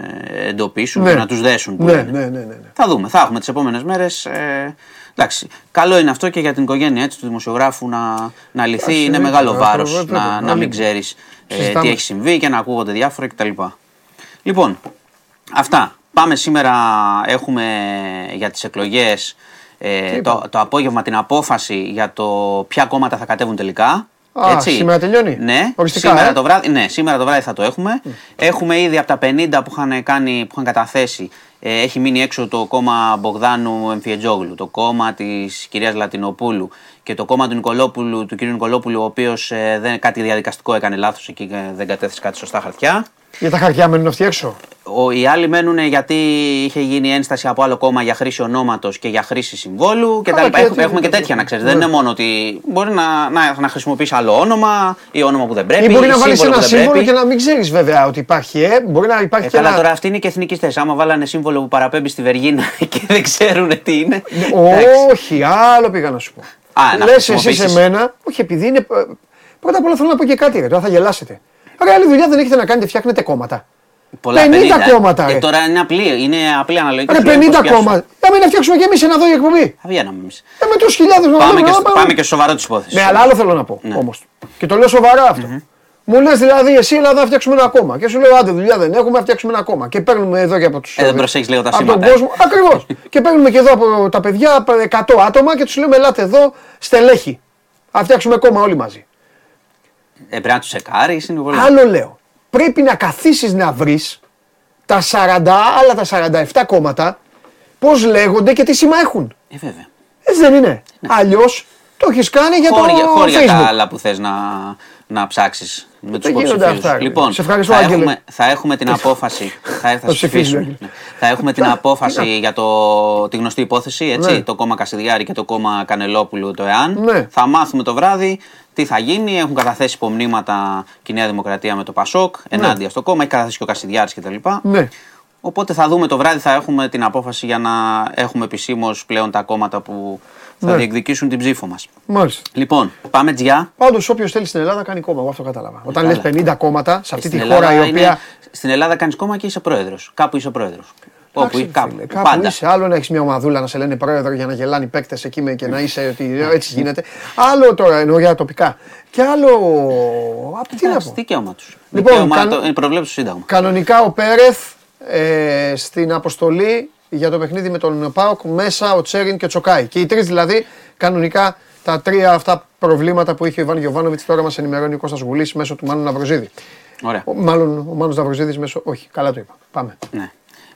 εντοπίσουν Ναι. και να του δέσουν. που Ναι, λένε. ναι, ναι, ναι, ναι. Θα δούμε. Θα έχουμε τι επόμενε μέρε. Ε, εντάξει. Καλό είναι αυτό και για την οικογένεια έτσι, του δημοσιογράφου να, να λυθεί. Εντάξει, είναι εννοείται, μεγάλο βέβαια, βάρο βέβαια, να, να άλλη- μην ξέρει ε, Συζητάμε. τι έχει συμβεί και να ακούγονται διάφορα κτλ. Λοιπόν, αυτά. Πάμε σήμερα. Έχουμε για τις εκλογές ε, το, το απόγευμα την απόφαση για το ποια κόμματα θα κατέβουν τελικά. Α, σήμερα τελειώνει; Ναι, Οριστικά, σήμερα, ε; το βράδυ, ναι, σήμερα το βράδυ θα το έχουμε. Έχουμε ήδη από τα 50 που είχαν, κάνει, που είχαν καταθέσει, ε, έχει μείνει έξω το κόμμα Μπογδάνου Εμφιετζόγλου, το κόμμα της κυρίας Λατινοπούλου και το κόμμα του, Νικολόπουλου, του κυρίου Νικολόπουλου, ο οποίος ε, δεν, κάτι διαδικαστικό έκανε λάθος εκεί, ε, δεν κατέθεσε κάτι σωστά χαρτιά. Για τα χαρτιά μένουν αυτοί έξω; Ο, οι άλλοι μένουν γιατί είχε γίνει ένσταση από άλλο κόμμα για χρήση ονόματος και για χρήση συμβόλου κτλ. Καλά, και Έχουμε, έτσι- έχουμε και τέτοια να ξέρεις. Ναι. Δεν είναι μόνο ότι μπορεί να, να, να χρησιμοποιήσει άλλο όνομα ή όνομα που δεν πρέπει. Ή μπορεί να βάλεις σύμβολο ένα που δεν σύμβολο πρέπει. και να μην ξέρεις βέβαια ότι υπάρχει. Ε. Μπορεί να υπάρχει Ε, και καλά, ένα. τώρα αυτοί είναι και εθνικιστές. Άμα βάλανε σύμβολο που παραπέμπει στη Βεργίνα και δεν ξέρουν τι είναι. Ναι, εντάξει. Όχι, άλλο πήγα να σου πω. Α, να Λες εσύ χρησιμοποιήσεις. σε μένα, όχι επειδή είναι. ε, Πρώτα απ' όλα θέλω να πω και κάτι, ρε, τώρα θα γελάσετε. Ρε, άλλη δουλειά δεν έχετε να κάνετε, φτιάχνετε κόμματα. Πολλά 50 50, κόμματα, Ε, ρε. τώρα είναι απλή, είναι απλή αναλογική. Ρε, σου λέει πώς 50 πιάσουν. κόμματα. Για μην να φτιάξουμε κι εμείς ένα δω η εκπομπή. Θα βγαίναμε εμεί. Ε, με του χιλιάδες να Πάμε, δούμε, και, να στο- πάμε. πάμε και στο σοβαρό της υπόθεσης. Ναι, αλλά άλλο θέλω να πω Ναι. όμως. Και το λέω σοβαρά αυτό. Μου λες δηλαδή, εσύ Ελλάδα θα φτιάξουμε ένα κόμμα. Και σου λέω, άντε δουλειά δεν έχουμε, να φτιάξουμε ένα κόμμα. Και παίρνουμε εδώ και από τους. Ε, δεν προσέχεις λίγο τα Από τον σήματα, ε. κόσμο. Ακριβώς. και παίρνουμε και εδώ από τα παιδιά 100 άτομα και τους λέμε, ελάτε εδώ, στελέχη. Θα φτιάξουμε κόμμα όλοι μαζί. Ε, πρέπει να τους σεκάρει, είναι πολύ. Άλλο λέω. Πρέπει να καθίσεις να βρεις τα 40 άλλα τα 47 κόμματα πώς λέγονται και τι σήμα έχουν. Ε, βέβαια. Έτσι δεν είναι. Αλλιώς το έχεις κάνει για χώρια, το χώρια τα Facebook. άλλα που θες να, να ψάξεις με τους Δεν γίνονται υποψηφίους. αυτά, ρε. Λοιπόν, Σε ευχαριστώ, θα, Άγγελε. έχουμε, θα έχουμε την απόφαση. θα, θα, Θα ψηφίσουμε, ψηφίσουμε. Άγγελε. Ναι. θα έχουμε την Τι απόφαση για το, τη γνωστή υπόθεση, έτσι, Ναι. το κόμμα Κασιδιάρη και το κόμμα Κανελόπουλου, το ΕΑΝ. Ναι. Θα μάθουμε το βράδυ τι θα γίνει. Έχουν καταθέσει υπομνήματα και η Νέα Δημοκρατία με το Πασόκ ενάντια στο κόμμα. Έχει καταθέσει και ο Κασιδιάρης κτλ. Ναι. Οπότε θα δούμε το βράδυ, θα έχουμε την απόφαση για να έχουμε επισήμως πλέον τα κόμματα που θα Ναι. διεκδικήσουν την ψήφο μας. Μάλιστα. Λοιπόν, πάμε τζιά. Πάντως, όποιος θέλει στην Ελλάδα κάνει κόμμα. Εγώ αυτό κατάλαβα. Όταν λες καλά. 50 κόμματα σε αυτή Στην τη Ελλάδα χώρα η είναι- οποία. Στην Ελλάδα κάνεις κόμμα και είσαι πρόεδρος. Κάπου είσαι πρόεδρος. Όπου Εντάξει, κάπου. φίλε, κάπου πάντα. είσαι. Άλλο να έχεις μια ομαδούλα να σε λένε πρόεδρο για να γελάνε οι παίκτες εκεί με και να είσαι ότι έτσι γίνεται. Άλλο τώρα εννοώ για τοπικά. Και άλλο. Α, τι να Εντάξει, πω. Δικαίωμα τους. Λοιπόν, Δικαίωμα καν- το, είναι προβλέψει στο Σύνταγμα. Κανονικά ο Πέρεθ ε, στην αποστολή για το παιχνίδι με τον Πάοκ μέσα ο Τσέριν και ο Τσοκάη. Και οι τρεις δηλαδή κανονικά τα τρία αυτά προβλήματα που είχε ο Ιβάν Γιοβάνοβιτ τώρα μας ενημερώνει ο Κώστας Γουλής μέσω του Μάνου Ναυροζίδη. Ωραία. Ο, μάλλον ο Μάνος Ναυροζίδης μέσω. Όχι, καλά το είπα. Πάμε. Ναι.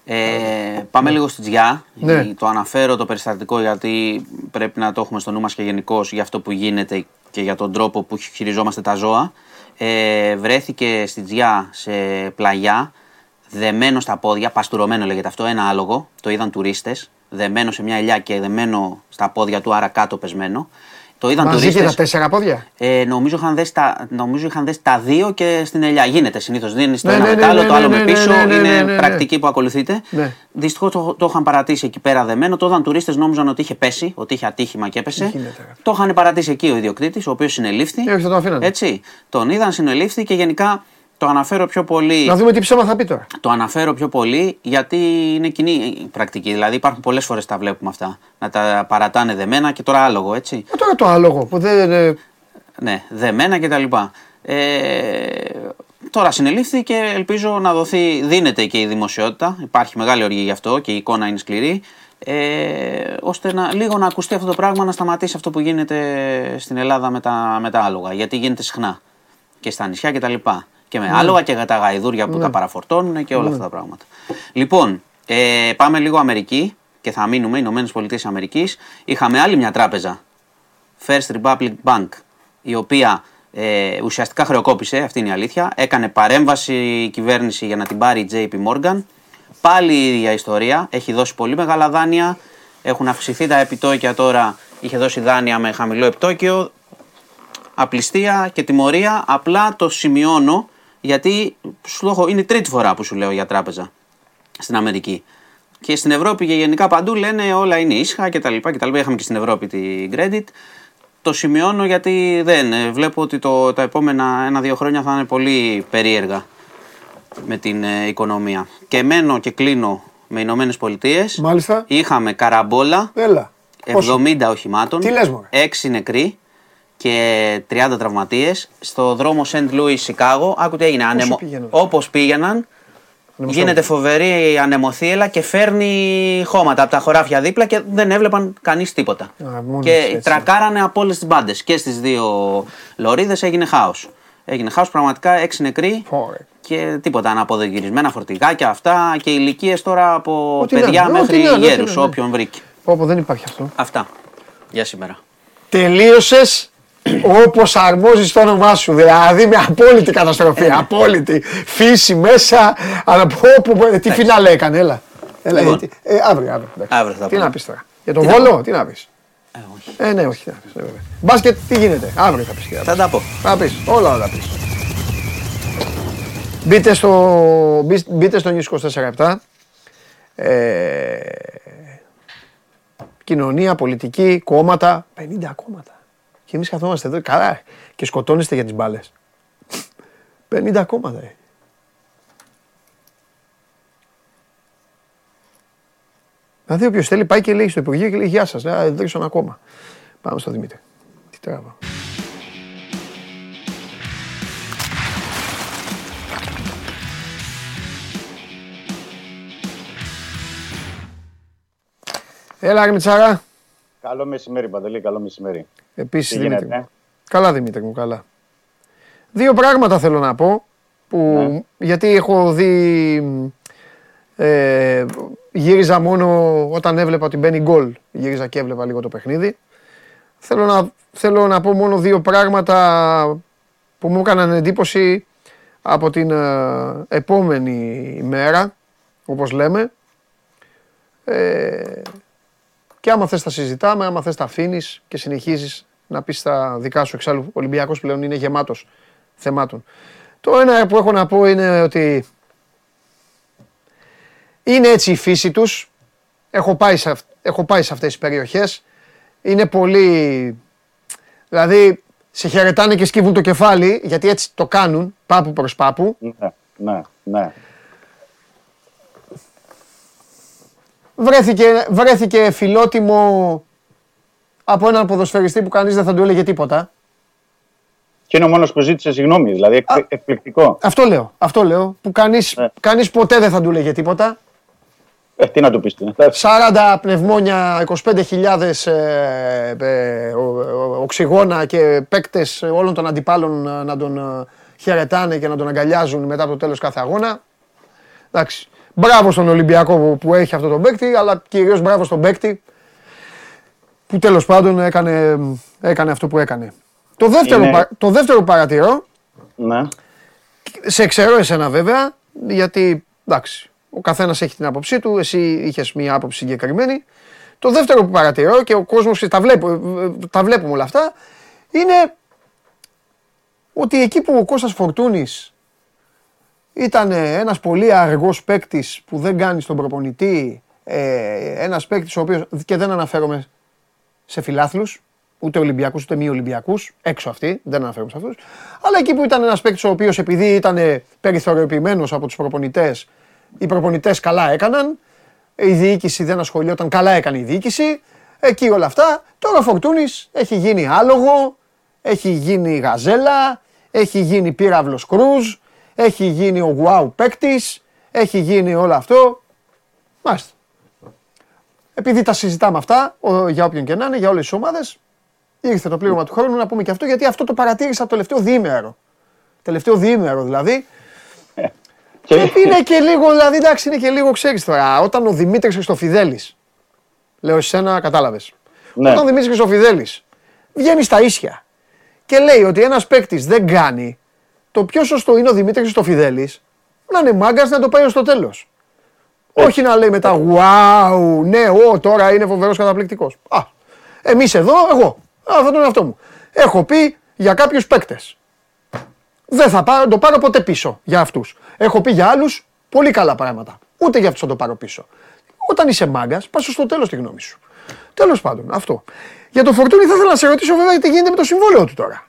Ε, πάμε λίγο στη Τζιά. Ναι. Ε, Το αναφέρω το περιστατικό γιατί πρέπει να το έχουμε στο νου μας και γενικώς για αυτό που γίνεται και για τον τρόπο που χειριζόμαστε τα ζώα. Ε, βρέθηκε στη Τζιά σε πλαγιά, δεμένο στα πόδια, παστουρωμένο λέγεται αυτό, ένα άλογο. Το είδαν τουρίστες, δεμένο σε μια ελιά και δεμένο στα πόδια του, άρα κάτω πεσμένο. Το είδαν Μαζί και τουρίστες. τα τέσσερα πόδια. Ε, νομίζω, είχαν δέσει τα, νομίζω είχαν δέσει τα δύο και στην ελιά. Γίνεται συνήθως. Δίνει το Ναι, ένα ναι, με ναι, το άλλο, ναι, το άλλο ναι, με ναι, πίσω. ναι, ναι, είναι ναι, ναι, ναι. πρακτική που ακολουθείτε. Ναι. Δυστυχώς το, το είχαν παρατήσει εκεί πέρα δεμένο. Το είδαν τουρίστες, νόμιζαν ότι είχε πέσει, ότι είχε ατύχημα και έπεσε. γίνεται, ρε. Το είχαν παρατήσει εκεί ο ιδιοκτήτης, ο οποίος συνελήφθη. Ε, όχι, θα τον αφήνανε. Έτσι. Τον είδαν, συνελήφθη και γενικά το αναφέρω πιο πολύ. Να δούμε τι ψέμα θα πει τώρα. Το αναφέρω πιο πολύ γιατί είναι κοινή η πρακτική. Δηλαδή υπάρχουν πολλές φορές τα βλέπουμε αυτά. Να τα παρατάνε δεμένα και τώρα άλογο, έτσι. Ε, τώρα το άλογο που δεν. ε, Ναι, δεμένα και τα λοιπά. Ε, τώρα συνελήφθη και ελπίζω να δοθεί, δίνεται και η δημοσιότητα. Υπάρχει μεγάλη οργή γι' αυτό και η εικόνα είναι σκληρή. Ε, ώστε να, λίγο να ακουστεί αυτό το πράγμα, να σταματήσει αυτό που γίνεται στην Ελλάδα με τα, με τα άλογα. Γιατί γίνεται συχνά και στα νησιά κτλ. Και, και με άλογα και τα γαϊδούρια που τα παραφορτώνουν και όλα αυτά τα πράγματα. Λοιπόν, ε, πάμε λίγο Αμερική και θα μείνουμε, Ηνωμένες Πολιτείες Αμερικής. Είχαμε άλλη μια τράπεζα, First Republic Bank, η οποία ε, ουσιαστικά χρεοκόπησε, αυτή είναι η αλήθεια. Έκανε παρέμβαση η κυβέρνηση για να την πάρει η JP Morgan. Πάλι η ίδια ιστορία. Έχει δώσει πολύ μεγάλα δάνεια. Έχουν αυξηθεί τα επιτόκια τώρα. Είχε δώσει δάνεια με χαμηλό επιτόκιο. Απληστία και τιμωρία. Απλά το σημειώνω γιατί σου είναι η τρίτη φορά που σου λέω για τράπεζα στην Αμερική. Και στην Ευρώπη και γενικά παντού λένε όλα είναι ίσχα κτλ. Είχαμε και στην Ευρώπη την credit. Το σημειώνω γιατί δεν. Ε, βλέπω ότι το, τα επόμενα ένα-δύο χρόνια θα είναι πολύ περίεργα με την ε, οικονομία. Και μένω και κλείνω με Ηνωμένες Πολιτείες. Μάλιστα. Είχαμε καραμπόλα. Έλα. 70 οχημάτων. Τι λες, μωρέ; 6 νεκροί και 30 τραυματίες. Στο δρόμο Σεντ Λούι, Σικάγο. Άκου τι έγινε. Ανεμο... Όπως πήγαιναν, Γίνεται φοβερή ανεμοθύελα και φέρνει χώματα από τα χωράφια δίπλα και δεν έβλεπαν κανείς τίποτα. και έτσι. τρακάρανε από όλες τις μπάντες. Και στις δύο λωρίδες έγινε χάος. Έγινε χάος πραγματικά, έξι νεκροί και τίποτα. Αναποδογυρισμένα φορτηγάκια αυτά και ηλικίες τώρα από ό, παιδιά να, μέχρι γέρους, όποιον βρήκε. Όπω δεν υπάρχει αυτό. Αυτά. Για σήμερα. Τελείωσες; Όπως αρμόζει στο όνομά σου. Δηλαδή με απόλυτη καταστροφή. Ε. Απόλυτη. Φύση μέσα. Αλλά πω, πω, τι φινάλε έκανε, έλα. έλα Λοιπόν. ε, αύριο, αύριο. εντάξει. Αύριο θα Τι πούμε. να πεις τώρα. Για τον Βόλο, τι να πεις. Ε, όχι. Ε, ναι, όχι. τι να πεις, ναι, βέβαια. Μπάσκετ, τι γίνεται. Αύριο θα πεις. Θα τα πω. Θα πεις. Όλα θα πεις. Μπείτε στο, μπει- μπείτε στο News 24 Ε, κοινωνία, πολιτική, κόμματα. 50 κόμματα. Και εμείς καθόμαστε εδώ καλά και σκοτώνεστε για τις μπάλες. 50 κόμματα. ε. Δηλαδή, όποιος θέλει πάει και λέει στο Υπουργείο και λέει Γεια σας. Δεν ρίξω ένα ακόμα. Πάμε στο Δημήτρη. Τι τράβα. Έλα, ρε Μιτσάρα. Καλό μεσημέρι, Παντελή, καλό μεσημέρι. Επίσης Τι Δημήτρη. γίνεται; μου. Καλά Δημήτρη μου, καλά. Δύο πράγματα θέλω να πω, που, Ναι. γιατί έχω δει, ε, γύριζα μόνο όταν έβλεπα ότι μπαίνει γκολ, γύριζα και έβλεπα λίγο το παιχνίδι. Θέλω να, θέλω να πω μόνο δύο πράγματα που μου έκαναν εντύπωση από την ε, επόμενη ημέρα, όπως λέμε. Ε, και άμα θες τα συζητάμε, άμα θες τα αφήνεις και συνεχίζεις να πεις τα δικά σου. Εξάλλου, ο Ολυμπιακός πλέον είναι γεμάτος θεμάτων. Το ένα που έχω να πω είναι ότι είναι έτσι η φύση τους. Έχω πάει σε, αυ- έχω πάει σε αυτές τις περιοχές. Είναι πολύ... Δηλαδή, σε χαιρετάνε και σκύβουν το κεφάλι, γιατί έτσι το κάνουν, πάπου προς πάπου. Ναι, ναι, ναι. Βρέθηκε, βρέθηκε φιλότιμο από έναν ποδοσφαιριστή που κανείς δεν θα του έλεγε τίποτα. Και είναι ο μόνος που ζήτησε συγγνώμη, δηλαδή εκ- Α. εκπληκτικό. Αυτό λέω, αυτό λέω, που κανείς, Ναι. κανείς ποτέ δεν θα του έλεγε τίποτα. Ε, τι να του πεις. 40 πνευμόνια, 25.000 ε, ε, ο- ο- οξυγόνα και παίκτες όλων των αντιπάλων ε, να τον ε, χαιρετάνε και να τον αγκαλιάζουν μετά το τέλος κάθε αγώνα. Εντάξει. Μπράβο στον Ολυμπιακό που, που έχει αυτό τον παίκτη, αλλά κυρίως μπράβο στον παίκτη που τέλος πάντων έκανε, έκανε αυτό που έκανε. Το δεύτερο, Είναι- πα- το δεύτερο που παρατηρώ Ναι. σε ξέρω εσένα βέβαια, γιατί εντάξει, ο καθένας έχει την άποψή του, εσύ είχες μία άποψη συγκεκριμένη. Το δεύτερο που παρατηρώ και ο κόσμος τα, βλέπω, ε, ε, τα βλέπουμε όλα αυτά, είναι ότι εκεί που ο Κώστας Φορτούνης ήταν ένας πολύ αργός παίκτης που δεν κάνει στον προπονητή, ε, ένας παίκτης ο οποίος, και δεν αναφέρομαι σε φιλάθλους, ούτε Ολυμπιακούς ούτε μη Ολυμπιακού, έξω αυτοί, δεν αναφέρομαι σε αυτούς. Αλλά εκεί που ήταν ένας παίκτης ο οποίος επειδή ήταν περιθωριοποιημένος από τους προπονητές, οι προπονητές καλά έκαναν, η διοίκηση δεν ασχολιόταν, καλά έκανε η διοίκηση. Εκεί όλα αυτά. Τώρα ο Φορτούνης έχει γίνει άλογο, έχει γίνει γαζέλα, έχει γίνει πύραυλος κρούζ, έχει γίνει ο wow παίκτης, έχει γίνει όλο αυτό. Μάλιστα. Επειδή τα συζητάμε αυτά, ο- για όποιον και να είναι, για όλες τις ομάδες, ήρθε το πλήρωμα του χρόνου να πούμε και αυτό, γιατί αυτό το παρατήρησα το τελευταίο διήμερο. Τελευταίο διήμερο δηλαδή. Και, Και είναι και λίγο, δηλαδή εντάξει, είναι και λίγο, ξέρεις τώρα, όταν ο Δημήτρης Χριστοφιδέλης. Λέω εσένα, κατάλαβες. ναι. Όταν ο Δημήτρης Χριστοφιδέλης βγαίνει στα ίσια και λέει ότι ένας παίκτης δεν κάνει, το πιο σωστό είναι ο Δημήτρης Χριστοφιδέλης να είναι μάγκας να το πάει στο τέλος. Όχι να λέει μετά, Wow, ναι, ο, τώρα είναι φοβερός καταπληκτικός. Α, εμείς εδώ, εγώ, αυτό τον εαυτό μου. Έχω πει για κάποιους παίκτες. Δεν θα πάρω, το πάρω ποτέ πίσω για αυτούς. Έχω πει για άλλους πολύ καλά πράγματα. Ούτε για αυτούς θα το πάρω πίσω. Όταν είσαι μάγκας, πας στο τέλος τη γνώμη σου. Τέλος πάντων, αυτό. Για το φορτούνι θα ήθελα να σε ρωτήσω βέβαια τι γίνεται με το συμβόλαιο του τώρα.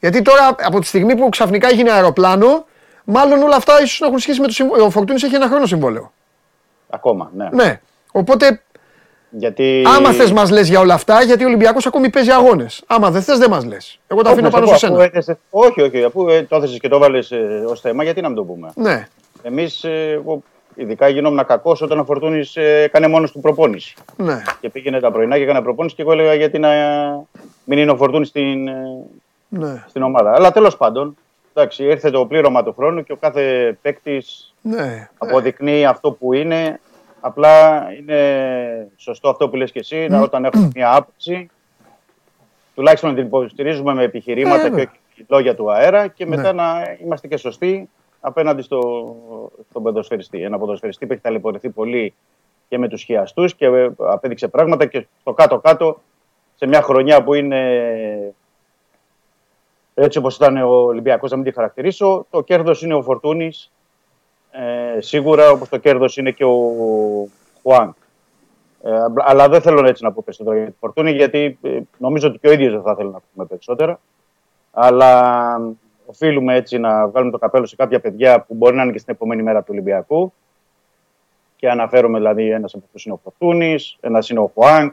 Γιατί τώρα από τη στιγμή που ξαφνικά έγινε αεροπλάνο, μάλλον όλα αυτά ίσως να έχουν σχέση με το συμβόλαιο. Ο Φορτούνης έχει ένα χρόνο συμβόλαιο. Ακόμα, ναι. Ναι. Οπότε, Γιατί... άμα θες, μας λες για όλα αυτά, γιατί ο Ολυμπιακός ακόμη παίζει αγώνες. Άμα δεν θες, δεν μας λες. Εγώ τα Όχι, αφήνω να πάνω σου σε πω, σένα. αφού έθεσες- Όχι, όχι, αφού ε, το έθεσες και το έβαλες ως θέμα, γιατί να μην το πούμε. Ναι. Εμείς, εγώ ειδικά γινόμουν κακός όταν ο Φορτούνης έκανε μόνος του προπόνηση. Ναι. Και πήγαινε τα πρωινά και έκανε προπόνηση και εγώ έλεγα γιατί να μην είναι ο Φορτούνης στην, ε, Ναι. στην ομάδα. Αλλά τέλος πάντων, εντάξει, ήρθε το πλήρωμα του χρόνου και ο κάθε παίκτης Ναι. αποδεικνύει αυτό που είναι. Απλά είναι σωστό αυτό που λες και εσύ, να όταν έχουμε μια άποψη, τουλάχιστον να την υποστηρίζουμε με επιχειρήματα Ε, και ναι. όχι λόγια του αέρα και μετά Ναι. να είμαστε και σωστοί απέναντι στο, στον ποδοσφαιριστή. Ένα ποδοσφαιριστή που έχει ταλαιπωρηθεί πολύ και με τους χιαστούς και ε, απέδειξε πράγματα και στο κάτω-κάτω σε μια χρονιά που είναι έτσι όπως ήταν ο Ολυμπιακός, να μην τη χαρακτηρίσω, το κέρδος είναι ο Φορτούνης, ε, σίγουρα όπως το κέρδος είναι και ο Χουάνκ. Ε, αλλά δεν θέλω έτσι να πω περισσότερο για τη Φορτούνη, γιατί ε, νομίζω ότι και ο ίδιος δεν θα ήθελε να πούμε περισσότερα. Αλλά οφείλουμε έτσι να βγάλουμε το καπέλο σε κάποια παιδιά που μπορεί να είναι και στην επόμενη μέρα του Ολυμπιακού. Και αναφέρομαι δηλαδή ένας από αυτούς είναι ο Φορτούνης, ένας είναι ο Χουάνκ,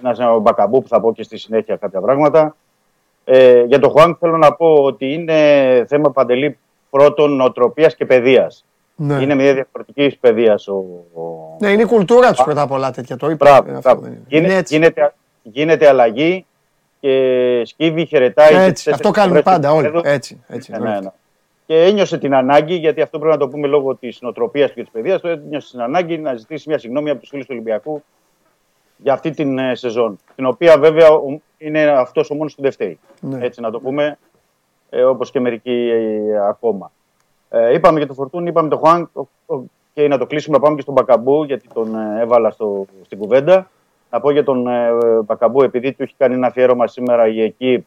ένας είναι ο Μπακαμπού που θα πω και στη συνέχεια κάποια πράγματα. Ε, για τον Χουάνκ θέλω να πω ότι είναι θέμα παντελή πρώτον νοοτροπίας και παιδείας. Ναι. Είναι μια διαφορετική παιδείας ο, ο, ναι, είναι η κουλτούρα τους πρώτα απ' όλα τέτοια. Το είπα. Μπράβο, Ε, αυτό μπράβο. δεν είναι. Γίνε- Είναι έτσι. γίνεται, γίνεται αλλαγή και σκύβει, χαιρετάει. Έτσι, τις αυτό τέσσερις κάνουμε φορές πάντα του όλοι. επίπεδου. Έτσι, έτσι. Ναι, εννοείται. ναι, ναι. Και ένιωσε την ανάγκη, γιατί αυτό πρέπει να το πούμε λόγω της νοοτροπίας και της παιδείας του, ένιωσε την ανάγκη να ζητήσει μια συγγνώμη από τους φίλους του Ολυμπιακού για αυτή την ε, σεζόν. Την οποία βέβαια ο- είναι αυτός ο μόνος που δεν φταίει. Ναι. Έτσι να το πούμε, ε, όπως και μερικοί ε, ακόμα. Ε, είπαμε για το Φορτούνι, είπαμε το Χουάνκ ο- ο- και να το κλείσουμε να πάμε και στον Μπακαμπού, γιατί τον ε, έβαλα στο, στην κουβέντα. Να πω για τον ε, Μπακαμπού, επειδή του έχει κάνει ένα αφιέρωμα σήμερα η ΕΚΙΠ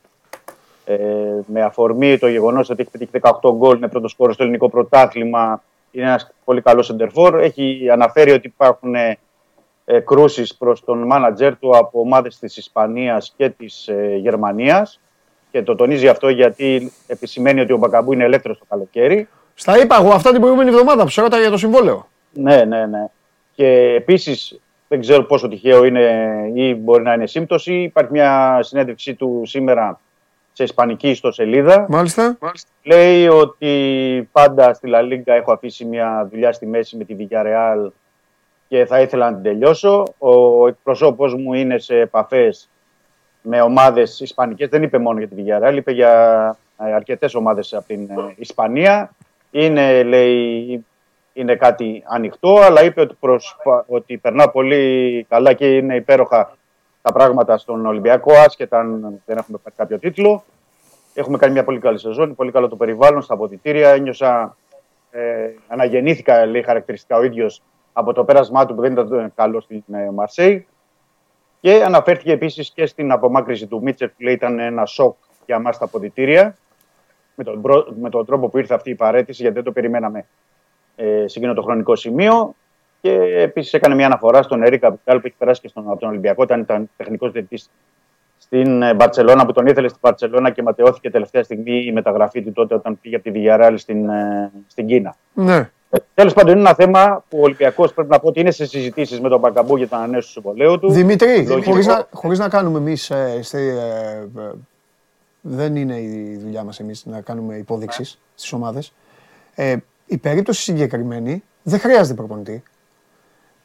ε, με αφορμή το γεγονός ότι έχει πετύχει 18 γκολ, είναι πρώτος σκόρος στο ελληνικό πρωτάθλημα. Είναι ένας πολύ καλός σεντερφόρ. Έχει αναφέρει ότι υπάρχουν ε, ε, κρούσεις προς τον μάνατζερ του από ομάδες της Ισπανίας και της ε, Γερμανίας. Και το τονίζει αυτό γιατί επισημαίνει ότι ο Μπακαμπού είναι ελεύθερος το καλοκαίρι. Στα είπα εγώ αυτά την προηγούμενη εβδομάδα που σε ρώταγα για το συμβόλαιο. Ναι, ναι, ναι. Και επίσης δεν ξέρω πόσο τυχαίο είναι ή μπορεί να είναι σύμπτωση. Υπάρχει μια συνέντευξή του σήμερα σε ισπανική ιστοσελίδα. Μάλιστα. Λέει ότι πάντα στη Λα Λίγκα έχω αφήσει μια δουλειά στη μέση με τη Villarreal και θα ήθελα να την τελειώσω. Ο εκπροσώπος μου είναι σε επαφές με ομάδες ισπανικές. Δεν είπε μόνο για τη Villarreal, είπε για ε, αρκετές ομάδες από την ε, Ισπανία. Είναι, λέει, είναι κάτι ανοιχτό, αλλά είπε ότι, προσπα- ότι περνά πολύ καλά και είναι υπέροχα τα πράγματα στον Ολυμπιακό, άσχετα αν δεν έχουμε πάρει κάποιο τίτλο. Έχουμε κάνει μια πολύ καλή σεζόν, πολύ καλό το περιβάλλον στα αποδητήρια. Ένιωσα, ε, αναγεννήθηκα λέει, χαρακτηριστικά ο ίδιος από το πέρασμά του που δεν ήταν καλό στην ε, Μαρσέη. Και αναφέρθηκε επίσης και στην απομάκρυση του Μίτσερ που λέει ήταν ένα σοκ για εμά στα αποδητήρια. Με τον, προ- με τον τρόπο που ήρθε αυτή η παρέτηση, γιατί δεν το περιμέναμε ε, σε εκείνο το χρονικό σημείο. Και επίσης έκανε μια αναφορά στον Ερίκα Πιτάλ που έχει περάσει και στον, από τον Ολυμπιακό, όταν ήταν τεχνικός διευθυντή στην ε, Μπαρσελόνα, που τον ήθελε στην Μπαρσελόνα και ματαιώθηκε τελευταία στιγμή η μεταγραφή του τότε όταν πήγε από τη Villarreal στην, ε, στην Κίνα. Ναι. Τέλος πάντων, είναι ένα θέμα που ο Ολυμπιακός πρέπει να πω ότι είναι σε συζητήσεις με τον Μπακαμπού για την ανανέωση του συμβολέου του. Δημήτρη, Λογικό. χωρίς να, χωρίς να κάνουμε εμείς, ε, στη, ε, ε, δεν είναι η δουλειά μας εμείς να κάνουμε υπόδειξεις στις ομάδες. Ε, η περίπτωση συγκεκριμένη δεν χρειάζεται προπονητή.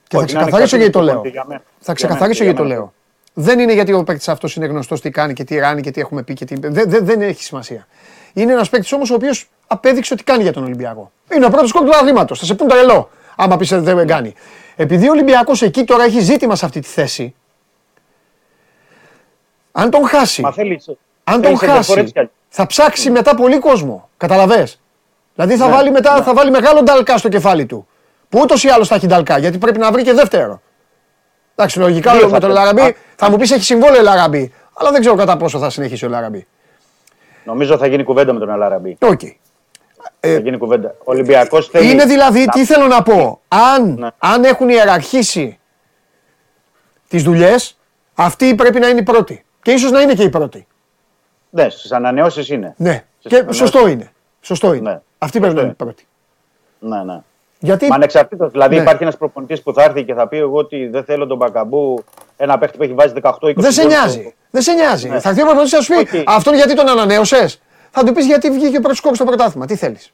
Και θα Όχι, να είναι ξεκαθαρίσω γιατί το καθήκον λέω. για μένα. Θα Για ξεκαθαρίσω μένα, γιατί το για λέω. Δεν είναι γιατί ο παίκτης αυτός είναι γνωστός τι κάνει και τι ράνει και τι έχουμε πει. Και τι... Δεν, δεν, δεν έχει σημασία. Είναι ένας παίκτης όμως ο οποίος απέδειξε ότι κάνει για τον Ολυμπιακό. Είναι ο πρώτος κόκκινος του αθλήματος. Θα σε πούν τα ελό. Άμα πεις ότι δεν κάνει. Επειδή ο Ολυμπιακός εκεί τώρα έχει ζήτημα σε αυτή τη θέση. Αν τον χάσει. Μα θέλει. Αν θέλει τον σε διαφορές χάσει, κι αλλιώς. θα ψάξει μετά πολύ κόσμο. Κατάλαβες. Δηλαδή θα, Ναι, βάλει μετά, ναι. θα βάλει μεγάλο νταλκά στο κεφάλι του. Που ούτως ή άλλως θα έχει νταλκά γιατί πρέπει να βρει και δεύτερο. Εντάξει, λογικά Δύο με θα τον θέλει. Λαραμπή Α. θα μου πεις έχει συμβόλαιο ο Λαραμπή. Αλλά δεν ξέρω κατά πόσο θα συνεχίσει ο Λαραμπή. Νομίζω θα γίνει κουβέντα με τον Αλαραμπή. Οκ. Θα γίνει κουβέντα. Ο Ολυμπιακός θέλει. Ε, Είναι δηλαδή, να- τι θέλω να πω, αν, Ναι. αν έχουν ιεραρχήσει τις δουλειές, αυτή πρέπει να είναι η πρώτη. Και ίσως να είναι και η πρώτη. Ναι, στις ανανεώσεις είναι. Ναι. Στις Και ανανεώσεις- σωστό είναι. Σωστό είναι. Ναι. Αυτή πρέπει να Σωστό είναι η πρώτη. Ναι, ναι. Γιατί Μα ανεξαρτήτως. Δηλαδή Ναι. υπάρχει ένας προπονητής που θα έρθει και θα πει: Εγώ ότι δεν θέλω τον Μπακαμπού, ένα παίχτη που έχει βάζει 18-20 δεν σε γκολ νοιάζει. Στο- Δεν σε νοιάζει. Ναι. Θα έρθει ο προπονητής να σου πει Οκ. αυτόν γιατί τον ανανέωσες; Θα του πεις γιατί βγήκε ο πρώτος σκόρ στο πρωτάθλημα. Τι θέλεις;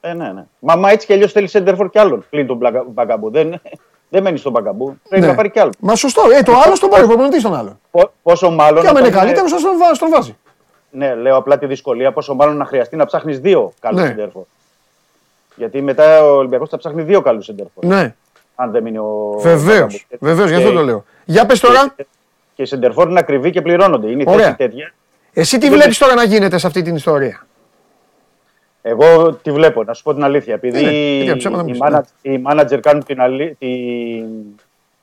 Ε, ναι, ναι. Μα, μα έτσι κι αλλιώς θέλεις σέντερφορ κι άλλον πλην τον Μπλακα- Μπακαμπού. Δεν, δεν μένει στον Μπακαμπού. Πρέπει Ναι. να πάρει κι άλλο. Μα σωστό. Ε, το άλλο στον πάρει ο προπονητής τον άλλον. Πο- Πόσο μάλλον. Και άμα είναι όταν καλύτερος θα τον βάζει- τον βάζει. Ναι, λέω απλά τη δυσκολία. Πόσο μάλλον να χρειαστεί να ψάχνεις δύο καλούς Ναι. σέντερφορ. Γιατί μετά ο Ολυμπιακός θα ψάχνει δύο καλούς σέντερφορ. Ναι. Αν δεν μείνει ο. Βεβαίως. Μπακαμπού. Βεβαίως, γι' αυτό Και- το λέω. Για πες τώρα. Και, και οι σεντερφόρ είναι ακριβοί και πληρώνονται. Είναι η Ωραία. θέση τέτοια. Εσύ τι βλέπεις τώρα να γίνεται σε αυτή την ιστορία; Εγώ τη βλέπω, να σου πω την αλήθεια. Επειδή Ναι, ναι, παιδιά, ψέματα να οι, μην μάνα, οι μάνατζερ κάνουν την αλή, τη,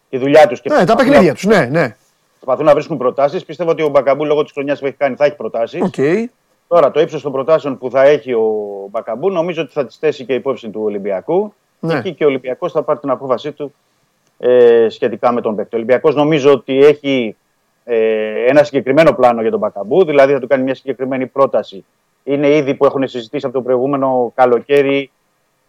τη δουλειά τους και Ναι, τα προσπαθούν παιχνίδια να- τους. Ναι, ναι. προσπαθούν να βρίσκουν προτάσεις. Πιστεύω ότι ο Μπακαμπού λόγω της χρονιάς που έχει κάνει θα έχει προτάσεις. Οκ. Τώρα το ύψος των προτάσεων που θα έχει ο Μπακαμπού νομίζω ότι θα τις θέσει και υπόψη του Ολυμπιακού. Ναι. Εκεί και ο Ολυμπιακός θα πάρει την απόφασή του ε, σχετικά με τον παίκτη. Ο Ολυμπιακός νομίζω ότι έχει ε, ένα συγκεκριμένο πλάνο για τον Μπακαμπού, δηλαδή θα του κάνει μια συγκεκριμένη πρόταση. Είναι ήδη που έχουν συζητήσει από το προηγούμενο καλοκαίρι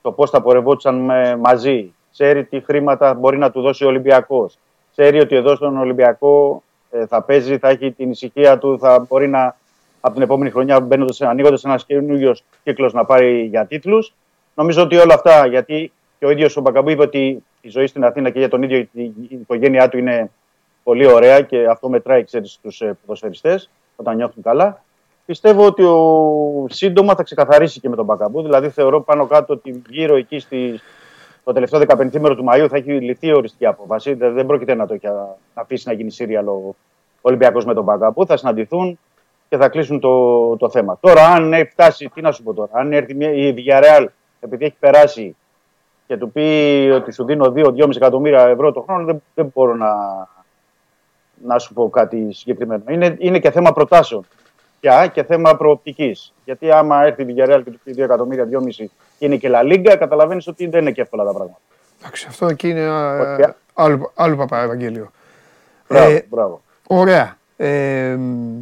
το πώς θα πορευόντουσαν ε, μαζί. Ξέρει τι χρήματα μπορεί να του δώσει ο Ολυμπιακός. Ξέρει ότι εδώ στον Ολυμπιακό ε, θα παίζει, θα έχει την ησυχία του, θα μπορεί να από την επόμενη χρονιά ανοίγοντας ένας καινούριος κύκλος να πάρει για τίτλους. Νομίζω ότι όλα αυτά, γιατί και ο ίδιος ο Μπακαμπού είπε ότι η ζωή στην Αθήνα και για τον ίδιο η οικογένειά του είναι πολύ ωραία και αυτό μετράει, ξέρεις, στους ποδοσφαιριστές όταν νιώθουν καλά. Πιστεύω ότι ο, σύντομα θα ξεκαθαρίσει και με τον Μπακαμπού. Δηλαδή, θεωρώ πάνω κάτω ότι γύρω εκεί στη, το τελευταίο 15 μέρο του Μαΐου θα έχει λυθεί οριστική απόφαση. Δεν, δεν πρόκειται να το έχει- να αφήσει να γίνει σύριαλ ο Ολυμπιακός με τον Μπακαμπού. Θα συναντηθούν και θα κλείσουν το, το θέμα. Τώρα, αν έχει φτάσει, τι να σου πω τώρα, αν έρθει μια, η Villarreal επειδή έχει περάσει και του πει ότι σου δίνω 2-2,5 εκατομμύρια ευρώ το χρόνο, δεν, δεν μπορώ να, να σου πω κάτι συγκεκριμένο. Είναι, είναι και θέμα προτάσεων πια και θέμα προοπτικής. Γιατί άμα έρθει η Villarreal και του πει 2 εκατομμύρια, 2,5 και είναι και La Liga, καταλαβαίνεις ότι δεν είναι και εύκολα τα πράγματα. Εντάξει, αυτό εκεί είναι α, Ωραία. άλλο, άλλο παπά Ευαγγέλιο. Μπράβο, Ε, μπράβο. Ωραία. Ε, μ,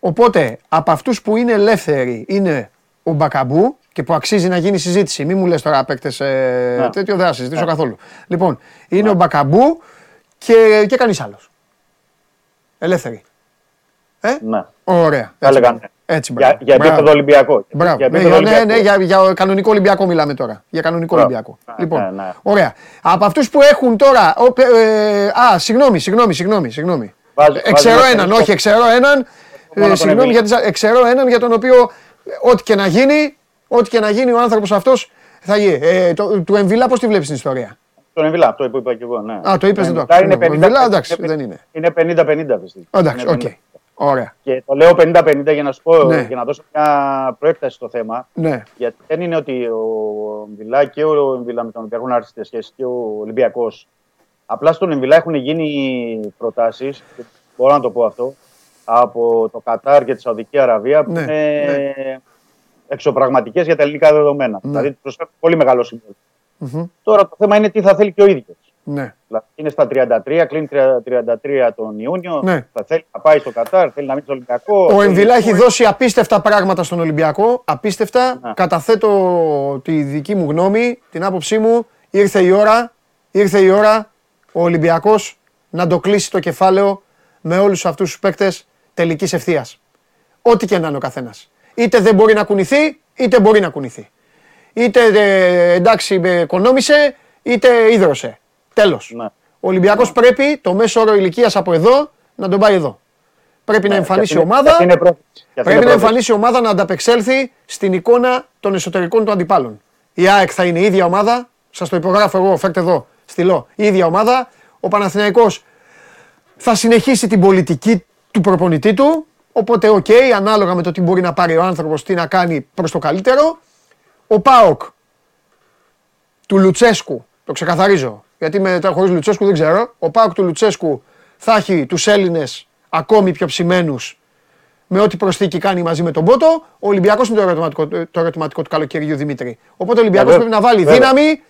οπότε, από αυτούς που είναι ελεύθεροι είναι ο Μπακαμπού και που αξίζει να γίνει συζήτηση. Μην μου λες τώρα παίκτες ε, Ναι. τέτοιο, δεν θα συζητήσω καθόλου. Λοιπόν, είναι ο Μπακαμπού και, και κανείς άλλος. Ελεύθεροι. Ε, Ναι. ωραία. Θα έλεγα ναι. Έτσι, Για, μπράβο. για Μπράβο. επίπεδο Ολυμπιακό. Μπράβο. Για Ναι, επίπεδο ναι, Ολυμπιακό. ναι, για, για κανονικό Ολυμπιακό μιλάμε τώρα. Για κανονικό Μπράβο. Ολυμπιακό. Ναι, λοιπόν, ναι, ναι. ωραία. Από αυτούς που έχουν τώρα. ο, ε, α, συγγνώμη, συγγνώμη, συγγνώμη. συγγνώμη. Βάζει- Εξαιρώ βάζει έναν, ένα όχι, εξαιρώ έναν. μόνο Ε, τον συγγνώμη, Εμβιλά. γιατί εξαιρώ έναν για τον οποίο ε, ό,τι και να γίνει, ό,τι και να γίνει ο άνθρωπος αυτός θα γίνει. Ε, το, του Εμβιλά, πώς τη βλέπεις την ιστορία; Τον Εμβιλά, αυτό που είπα και εγώ. Ναι. Α, το είπες, δεν το Εμβιλά άκουσα. Είναι Ο 50, Εμβιλά, εντάξει, είναι δεν είναι. Είναι 50-50 πιστεύω. Εντάξει, Είναι οκ. 50. Ωραία. Και το λέω 50-50 για να σου πω, Ναι. για να δώσω μια προέκταση στο θέμα. Ναι. Γιατί δεν είναι ότι ο Εμβιλά και ο Εμβιλά με τον Ολυμπιακό έχουν άριστες σχέσεις και ο Ολυμπιακός. Απλά στον Εμβιλά έχουν γίνει προτάσεις, μπορώ να το πω αυτό, από το Κατάρ και τη Σαουδική Αραβία που Ναι, είναι ναι. εξωπραγματικές για τα ελληνικά δεδομένα. Ναι. Δηλαδή τους προσφέρουν πολύ μεγάλο συμβόλαιο. Μμμ. Τώρα το θέμα είναι τι θα θέλει και ο ίδιος. Ναι. Δηλαδή είναι στα 33, κλείνει 33 τον Ιούνιο. Ναι. Θα θέλει να πάει στο Κατάρ, θέλει να μείνει στο Ολυμπιακό. Ο θέλει- Εμβιλά έχει δώσει απίστευτα πράγματα στον Ολυμπιακό. Απίστευτα. Ναι. Καταθέτω τη δική μου γνώμη, την άποψή μου. Ήρθε η ώρα, ήρθε η ώρα ο Ολυμπιακός να το κλείσει το κεφάλαιο με όλους αυτούς τους παίκτες τελικής ευθείας. Ό,τι και να είναι ο καθένας. Είτε δεν μπορεί να κουνηθεί, είτε μπορεί να κουνηθεί. είτε ε, εντάξει ε, οικονόμησε, είτε ίδρωσε. Τέλος. Ναι. Ο Ολυμπιακός πρέπει το μέσο όρο ηλικίας από εδώ να τον πάει εδώ. Πρέπει να εμφανίσει Και αυτή είναι- ομάδα. και αυτή είναι πρόθεση. Και αυτή Πρέπει είναι να πρόθεση. εμφανίσει ομάδα να ανταπεξέλθει στην εικόνα των εσωτερικών του αντιπάλων. Η ΑΕΚ θα είναι η ίδια ομάδα. Σας το υπογράφω εγώ, φέρτε εδώ, στυλό. Η ίδια ομάδα. Ο Παναθηναϊκός θα συνεχίσει την πολιτική του προπονητή του. Οπότε, οκ, ανάλογα με το τι μπορεί να πάρει ο άνθρωπος, τι να κάνει προς το καλύτερο. Ο ΠΑΟΚ του Λουτσέσκου, το ξεκαθαρίζω, γιατί με χωρίς Λουτσέσκου δεν ξέρω. Ο ΠΑΟΚ του Λουτσέσκου θα έχει τους Έλληνες ακόμη πιο ψημένους με ό,τι προσθήκη κάνει μαζί με τον Πότο. Ο Ολυμπιακός είναι το ερωτηματικό, το ερωτηματικό του καλοκαιριού Δημήτρη. Οπότε ο Ολυμπιακός Βέβαια. πρέπει να βάλει Βέβαια. δύναμη,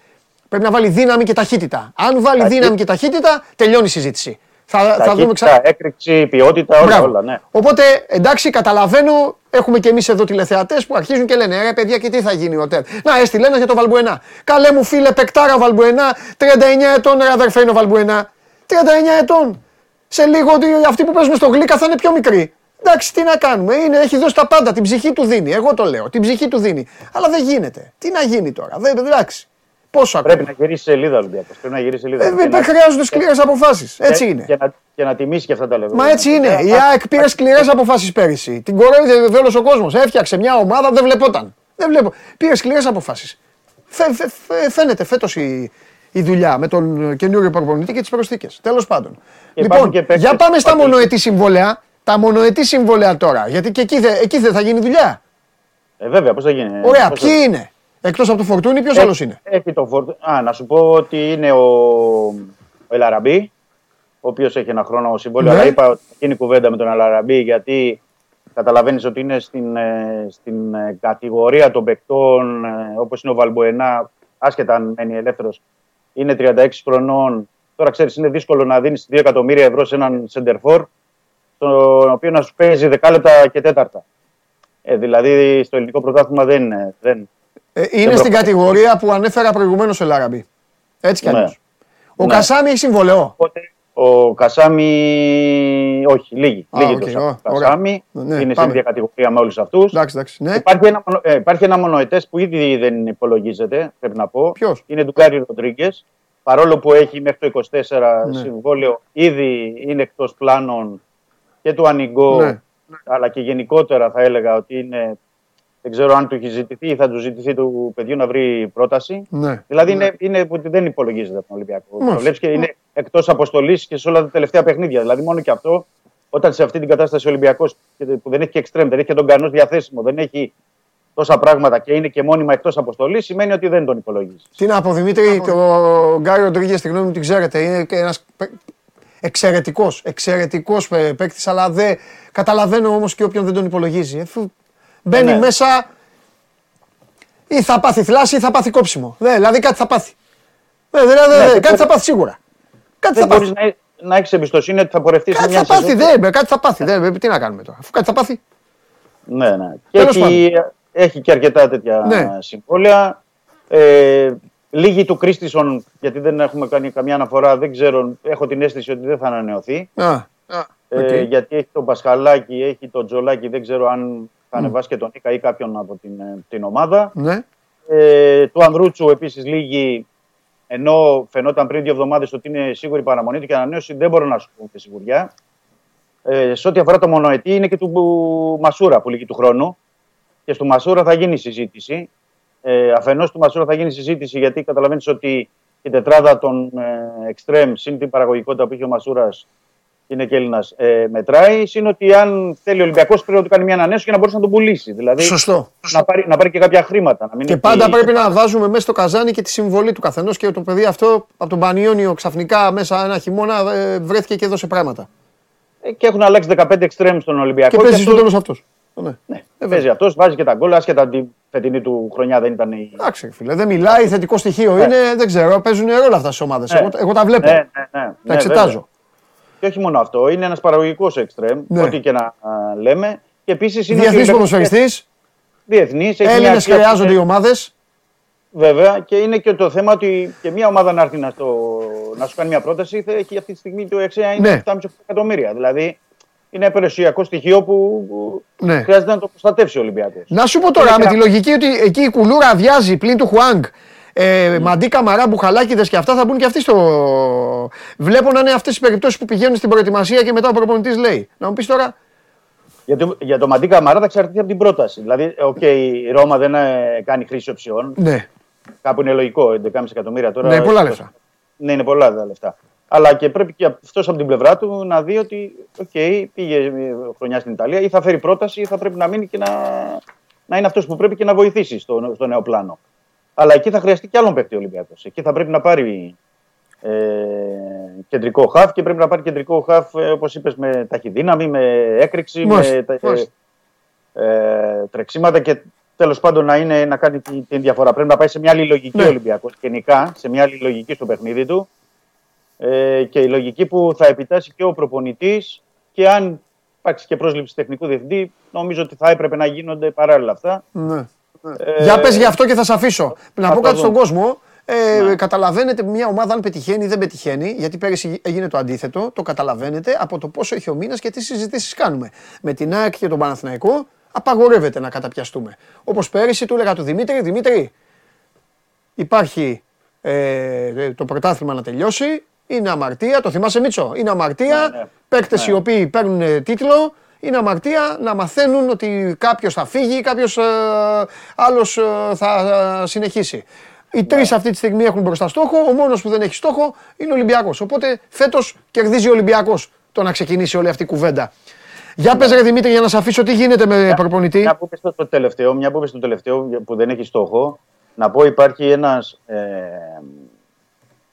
πρέπει να βάλει δύναμη και ταχύτητα. Αν βάλει Ταχύ- δύναμη και ταχύτητα, τελειώνει η συζήτηση. Θα, θα δούμε Ταχύτητα, ξανά. έκρηξη, ποιότητα, όλα, Μπράβο. όλα, ναι. Οπότε εντάξει, καταλαβαίνω. Έχουμε και εμείς εδώ τηλεθεατές που αρχίζουν και λένε ρε παιδιά, και τι θα γίνει ο Τερ. Να, έστειλε ένα για το Βαλμπουενά. Καλέ μου φίλε, πεκτάρα Βαλμπουενά. 39 ετών, ρε αδερφέ είναι ο Βαλμπουενά. 39 ετών. Σε λίγο ότι αυτοί που παίζουν στο γλύκα θα είναι πιο μικροί. Εντάξει, τι να κάνουμε. Είναι, έχει δώσει τα πάντα. Την ψυχή του δίνει. Εγώ το λέω. Την ψυχή του δίνει. Αλλά δεν γίνεται. Τι να γίνει τώρα. Δεν, εντάξει. Πόσο ακόμα; Πρέπει να γυρίσει σελίδα ο Ολυμπιακός. Πρέπει να γυρίσει σελίδα. Ε, Και δεν να- χρειάζονται σκληρές αποφάσεις. Έτσι και- είναι. Και να, και να τιμήσει και αυτά τα λεπτά. Μα έτσι είναι. Η ΑΕΚ πήρε σκληρές αποφάσεις πέρυσι. Την κορόιδε όλο ο κόσμος. Έφτιαξε μια ομάδα, δεν βλεπόταν. Δεν βλέπω. Πήρε σκληρές αποφάσεις. φαίνεται φέτος η, η δουλειά με τον καινούριο προπονητή και τις προσθήκες. Τέλος πάντων. Και λοιπόν, υπάρχουν και παίκτες για πάμε που στα πατήσουν. μονοετή συμβόλαια. Τα μονοετή συμβόλαια τώρα. Γιατί και εκεί, δε- εκεί δεν θα γίνει δουλειά. Ε, βέβαια, πώς θα γίνει. Ωραία, πώς θα- ποιοι είναι; Εκτός από το φορτούνι, ποιος Ε, άλλος είναι; Έχει το φορτ... Α, να σου πω ότι είναι ο, ο Ελαραμπή, ο οποίος έχει ένα χρόνο συμβόλαιο. Ναι. Αλλά είπα ότι θα γίνει κουβέντα με τον Ελαραμπή γιατί καταλαβαίνεις ότι είναι στην, ε, στην ε, κατηγορία των παικτών όπως είναι ο Βαλμποενά, άσχετα αν μένει ελεύθερος, είναι 36 χρονών. Τώρα ξέρεις, είναι δύσκολο να δίνεις 2 εκατομμύρια ευρώ σε έναν σεντερφόρ, τον οποίο να σου παίζει δεκάλεπτα και τέταρτα. Ε, δηλαδή στο ελληνικό πρωτάθλημα δεν, είναι- δεν, Ε, είναι προχωράει. στην κατηγορία που ανέφερα προηγουμένως ο Ελ Αραμπί. Έτσι κι Ναι. αλλιώς. Ο Ναι. Κασάμι έχει συμβόλαιο. Οπότε ο Κασάμι. Όχι, λήγει. Α, λήγει οκ, το Σα- ωραία. Κασάμι. Ναι, είναι σε πάμε. ίδια κατηγορία με όλους αυτούς. Εντάξει, εντάξει. Ναι. Υπάρχει ένα, μονο- ε, υπάρχει ένα μονοετές που ήδη δεν υπολογίζεται, πρέπει να πω. Ποιος; Είναι του Γκάρι Ροντρίγκες. Παρόλο που έχει μέχρι το 24 Ναι. συμβόλαιο, ήδη είναι εκτός πλάνων και του Ανιγκό, Ναι. αλλά και γενικότερα θα έλεγα ότι είναι. Δεν ξέρω αν του έχει ζητηθεί ή θα του ζητηθεί του παιδιού να βρει πρόταση. ναι. Δηλαδή είναι, είναι που δεν υπολογίζεται από τον Ολυμπιακό. Μάλιστα. Το βλέπει και είναι εκτός αποστολής και σε όλα τα τελευταία παιχνίδια. Δηλαδή μόνο και αυτό, όταν σε αυτή την κατάσταση ο Ολυμπιακός που δεν έχει και εξτρέμ, δεν έχει και τον κανό διαθέσιμο, δεν έχει τόσα πράγματα και είναι και μόνιμα εκτός αποστολής, σημαίνει ότι δεν τον υπολογίζεις. Τι να πω, Δημήτρη, και ο Γκάρι Ροντρίγκες, τη γνώμη μου την ξέρετε, είναι και ένας εξαιρετικός, εξαιρετικός παίκτης, αλλά δεν καταλαβαίνω όμως και όποιον δεν τον υπολογίζει. Εφού μπαίνει ναι. μέσα ή θα πάθει θλάση ή θα πάθει κόψιμο. Δε, δηλαδή κάτι θα πάθει. Δε, δηλαδή, Ναι, δε, δεν κάτι θα μπορεί- πάθει σίγουρα. Κάτι θα Δεν πάθει. μπορεί να, να έχεις εμπιστοσύνη ότι θα πορευτείς σε Κάτι μια θα πάθει, σεζόν. δε, κάτι θα πάθει. Δε, τι να κάνουμε τώρα. Αφού κάτι θα πάθει. Ναι, ναι. Και Τέλος έχει, έχει και αρκετά τέτοια Ναι. συμβόλαια. Ε, λήγει του Κρίστινσον, γιατί δεν έχουμε κάνει καμιά αναφορά, δεν ξέρω, έχω την αίσθηση ότι δεν θα ανανεωθεί. Α, Ε, Οκ. γιατί έχει τον Πασχαλάκη, έχει τον Τζολάκη, δεν ξέρω αν θα ανεβάσει και τον Νίκα ή κάποιον από την, ε, την ομάδα. ναι. Ε, του Ανδρούτσου επίσης λήγει, ενώ φαινόταν πριν δύο εβδομάδες ότι είναι σίγουρη παραμονή του και ανανέωση, δεν μπορώ να σου πω με σιγουριά. Ε, σε ό,τι αφορά το μονοετή, είναι και του Μασούρα που λήγει του χρόνου. Και στο Μασούρα θα γίνει συζήτηση. Ε, Αφενός του Μασούρα θα γίνει συζήτηση γιατί καταλαβαίνεις ότι η τετράδα των ε, εξτρέμ συν την παραγωγικότητα που είχε ο Μασούρας είναι και Έλληνας, ε, μετράει. Συν ότι αν θέλει ο Ολυμπιακός πρέπει να του κάνει μια ανανέωση και να μπορέσει να τον πουλήσει. Δηλαδή Σωστό. να πάρει, να πάρει και κάποια χρήματα. Να μην Και έχει- πάντα πρέπει να βάζουμε μέσα στο καζάνι και τη συμβολή του καθενός και το παιδί αυτό από τον Πανιόνιο ξαφνικά μέσα ένα χειμώνα ε, βρέθηκε και έδωσε πράγματα. Ε, Και έχουν αλλάξει 15 εξτρέμ στον Ολυμπιακό. Και παίζει στο αυτό- τέλο αυτός. Ναι. Ναι, Ε, παίζει αυτός, βάζει και τα γκολ. Άσχετα την φετινή του χρονιά δεν ήταν η. Εντάξει, φίλε, δεν μιλάει, θετικό στοιχείο είναι, δεν ξέρω, παίζουν ρόλο αυτά στις ομάδες. Ναι. Εγώ, εγώ τα βλέπω. Ναι, ναι, ναι, τα ναι, εξετάζω. Βέβαια. Και όχι μόνο αυτό, είναι ένας παραγωγικός εξτρέμ, Ναι. ό,τι και να α, λέμε. Και επίσης είναι. Διεθνής ποδοσφαιριστής, Διεθνής. Έλληνες χρειάζονται οι ομάδες. Βέβαια και είναι και το θέμα ότι και μια ομάδα να έρθει να, στο, να σου κάνει μια πρόταση θα έχει αυτή τη στιγμή το αξία είναι Ναι. 7,5 εκατομμύρια. Δηλαδή είναι ένα περιουσιακό στοιχείο που που Ναι. χρειάζεται να το προστατεύσει ο Ολυμπιακός. Να σου πω τώρα Είναι με και τη να- λογική ότι εκεί η κουλούρα αδειάζει πλην του Χουάνγκ. Ε, Μαντί Καμαρά, Μπουχαλάκηδες και αυτά θα μπουν και αυτοί στο. Βλέπω να είναι αυτές οι περιπτώσεις που πηγαίνουν στην προετοιμασία και μετά ο προπονητής λέει. Να μου πεις τώρα. Για το, για το Μαντί Καμαρά θα εξαρτηθεί από την πρόταση. Δηλαδή, οκ, η Ρώμα δεν ε, κάνει χρήση οψιόν. Ναι, Κάπου είναι λογικό, 11,5 εκατομμύρια τώρα. ναι, πολλά λεφτά. Ναι, είναι πολλά τα λεφτά. Αλλά και πρέπει και αυτός από την πλευρά του να δει ότι, οκ, πήγε ε, χρονιά στην Ιταλία, ή θα φέρει πρόταση, ή θα πρέπει να μείνει και να, να είναι αυτός που πρέπει και να βοηθήσει στο, στο νέο πλάνο. Αλλά εκεί θα χρειαστεί και άλλον παίκτη ο Ολυμπιακός. Εκεί θα πρέπει να πάρει ε, κεντρικό χαφ και πρέπει να πάρει κεντρικό χαφ, ε, όπως είπες, με ταχυδύναμη, με έκρηξη, Μάλιστα, με τα- μάλιστα. ε, τρεξίματα και τέλος πάντων να, είναι, να κάνει την, την διαφορά. Πρέπει να πάει σε μια άλλη λογική Ναι. ο Ολυμπιακός. Γενικά, σε μια άλλη λογική στο παιχνίδι του. Ε, και η λογική που θα επιτάσσει και ο προπονητής και αν υπάρξει και πρόσληψη τεχνικού διευθυντή, νομίζω ότι θα έπρεπε να γίνονται παράλληλα αυτά. Ναι. Ε, Για πες γι' αυτό και θα σε αφήσω. Να θα πω το κάτι στον δούμε. κόσμο. Ε, Ναι. Καταλαβαίνετε μια ομάδα αν πετυχαίνει ή δεν πετυχαίνει, γιατί πέρυσι έγινε το αντίθετο. Το καταλαβαίνετε από το πόσο έχει ο μήνας και τι συζητήσεις κάνουμε. Με την ΑΕΚ και τον Παναθηναϊκό απαγορεύεται να καταπιαστούμε. Όπως πέρυσι του έλεγα του Δημήτρη, Δημήτρη, υπάρχει ε, το πρωτάθλημα να τελειώσει. Είναι αμαρτία, το θυμάσαι Μίτσο, είναι αμαρτία. Ναι, ναι. Παίκτες Ναι. οι οποίοι παίρνουν ε, τίτλο, είναι αμαρτία να μαθαίνουν ότι κάποιος θα φύγει, κάποιος άλλος θα ε, συνεχίσει. Οι τρεις αυτή τη στιγμή έχουν μπροστά στόχο. Ο μόνος που δεν έχει στόχο είναι ο Ολυμπιακός. Οπότε φέτος κερδίζει ο Ολυμπιακός το να ξεκινήσει όλη αυτή η κουβέντα. Για πες ρε Δημήτρη για να σε αφήσω τι γίνεται με προπονητή; Μια που είπες το, το τελευταίο, μια που είπες το τελευταίο που δεν έχει στόχο, να πω υπάρχει ένας, ε,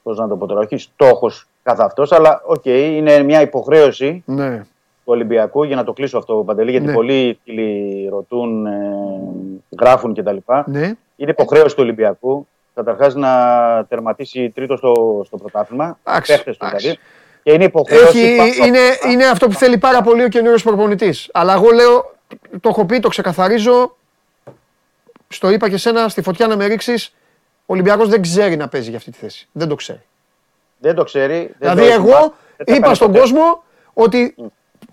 πώς να το πω τώρα, όχι στόχος καθ' αυτός, αλλά οκ, είναι μια υποχρέωση Ναι. Του Ολυμπιακού, για να το κλείσω αυτό Παντελή, γιατί Ναι. πολλοί φίλοι ρωτούν, ε, γράφουν κτλ. Ναι. Είναι υποχρέωση του Ολυμπιακού, καταρχάς να τερματίσει τρίτο στο, στο πρωτάθλημα, Εντάξει, παίχτες του εντάξει. δηλαδή. Και είναι υποχρέωση Έχει, πάνω απ' είναι, όλα. είναι αυτό που θέλει πάρα πολύ ο καινούριο προπονητής. Αλλά εγώ λέω, το έχω πει, το ξεκαθαρίζω. Στο είπα και σένα, στη φωτιά να με ρίξεις. Ο Ολυμπιακός δεν ξέρει να παίζει για αυτή τη θέση. Δεν το ξέρει. Δεν το ξέρει. δεν Δηλαδή, το έχει εγώ μάθει, δεν τα είπα κάνει στον ποτέ. κόσμο ότι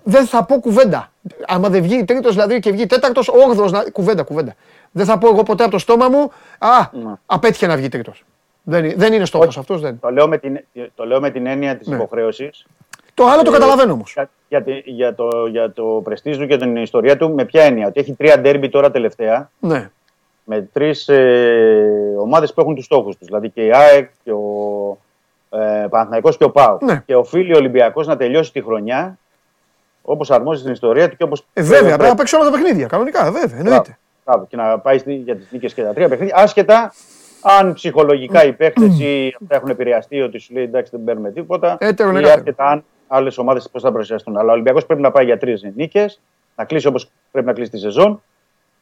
δεν θα πω κουβέντα. Άμα δεν βγει τρίτος δηλαδή και βγει τέταρτος, όγδοο, κουβέντα, κουβέντα. Δεν θα πω εγώ ποτέ από το στόμα μου, Α, Ναι. απέτυχε να βγει τρίτος. Δεν, δεν είναι στόχος αυτός. Δεν. Το λέω με την, το λέω με την έννοια της Ναι. υποχρέωσης. Το άλλο το Ε, καταλαβαίνω όμως. Για, για, τη- για το, για το πρεστίζ του και την ιστορία του, με ποια έννοια. Ότι έχει τρία ντέρμπι τώρα τελευταία, Ναι. με τρεις ε, ομάδες που έχουν τους στόχους τους. Δηλαδή και η ΑΕΚ και ο ε, Παναθηναϊκός και ο ΠΑΟ. Ναι. Και οφείλει ο Ολυμπιακός να τελειώσει τη χρονιά όπως αρμόζει στην ιστορία του και όπως. Ε, βέβαια, πρέπει να παίξει όλα τα παιχνίδια. Κανονικά, ε, βέβαια, εννοείται. και να πάει στη- για τις νίκες και τα τρία παιχνίδια. Άσχετα αν ψυχολογικά οι παίχτες ή αυτά έχουν επηρεαστεί ότι σου λέει εντάξει δεν παίρνουμε τίποτα. Έτερον, ή εκάτερον. άσχετα αν άλλες ομάδες πώς θα παρουσιαστούν. Αλλά ο Ολυμπιακός πρέπει να πάει για τρεις νίκες, να κλείσει όπως πρέπει να κλείσει τη σεζόν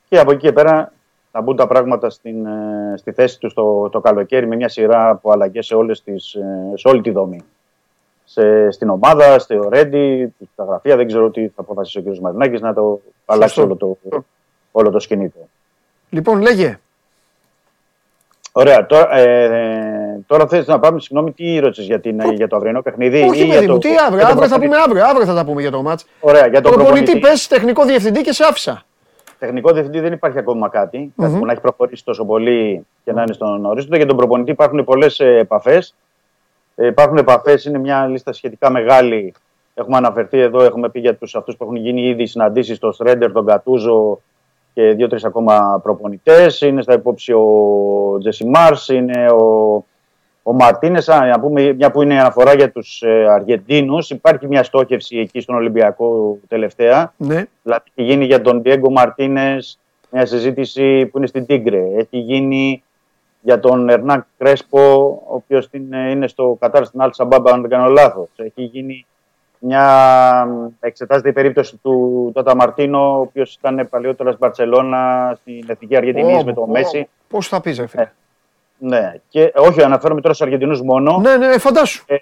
και από εκεί και πέρα να μπουν τα πράγματα στην, ε, στη θέση του το, το καλοκαίρι με μια σειρά από αλλαγές σε, όλες τις, ε, σε όλη τη δομή. Σε, στην ομάδα, στο Ρέντι, στα γραφεία, δεν ξέρω τι θα αποφασίσει ο κ. Μαρινάκης να το αλλάξει όλο το, όλο το σκηνή του. Λοιπόν, λέγε. Ωραία. Τώρα, ε, ε, τώρα θες να πάμε, συγγνώμη, τι ρώτησες για, την, για το αυριανό παιχνίδι. Όχι, ή για παιδί το- μου, τι για αύριο. τον Αύριο θα προπονητή; πούμε αύριο. Αύριο θα τα πούμε για το μάτς. Ωραία, για τον Προπονητή, προπονητή. πες τεχνικό διευθυντή και σε άφησα. Τεχνικό διευθυντή δεν υπάρχει ακόμα κάτι, κάτι Μμμ. που να έχει προχωρήσει τόσο πολύ και να είναι στον ορίζοντα. Για τον προπονητή υπάρχουν πολλές επαφές. Υπάρχουν επαφές, είναι μια λίστα σχετικά μεγάλη. Έχουμε αναφερθεί εδώ, έχουμε πει για τους, αυτούς που έχουν γίνει ήδη συναντήσεις, τον Στρέντερ, τον Κατούζο και δύο-τρεις ακόμα προπονητές. Είναι στα υπόψη ο Τζέσι Μάρς, είναι ο, ο Μαρτίνες. Να πούμε μια που είναι η αναφορά για τους ε, Αργεντίνους. Υπάρχει μια στόχευση εκεί στον Ολυμπιακό τελευταία. Ναι. Δηλαδή έχει γίνει για τον Diego Μαρτίνε μια συζήτηση που είναι στην Τίγκρε. Έχει γίνει για τον Ερνάν Κρέσπο, ο οποίος είναι στο Κατάρ στην Αλτσα Μπάμπα, αν δεν κάνω λάθος. Έχει γίνει μια. Εξετάζεται η περίπτωση του Τότα Μαρτίνο, ο οποίος ήταν παλιότερα στην Μπαρσελόνα, στην Εθνική Αργεντινή με τον Μέση. Πώς θα πεις, ρε φίλε. Ναι, και όχι, αναφέρομαι τώρα στους Αργεντινούς μόνο. Ναι, ναι, φαντάσου. Ε,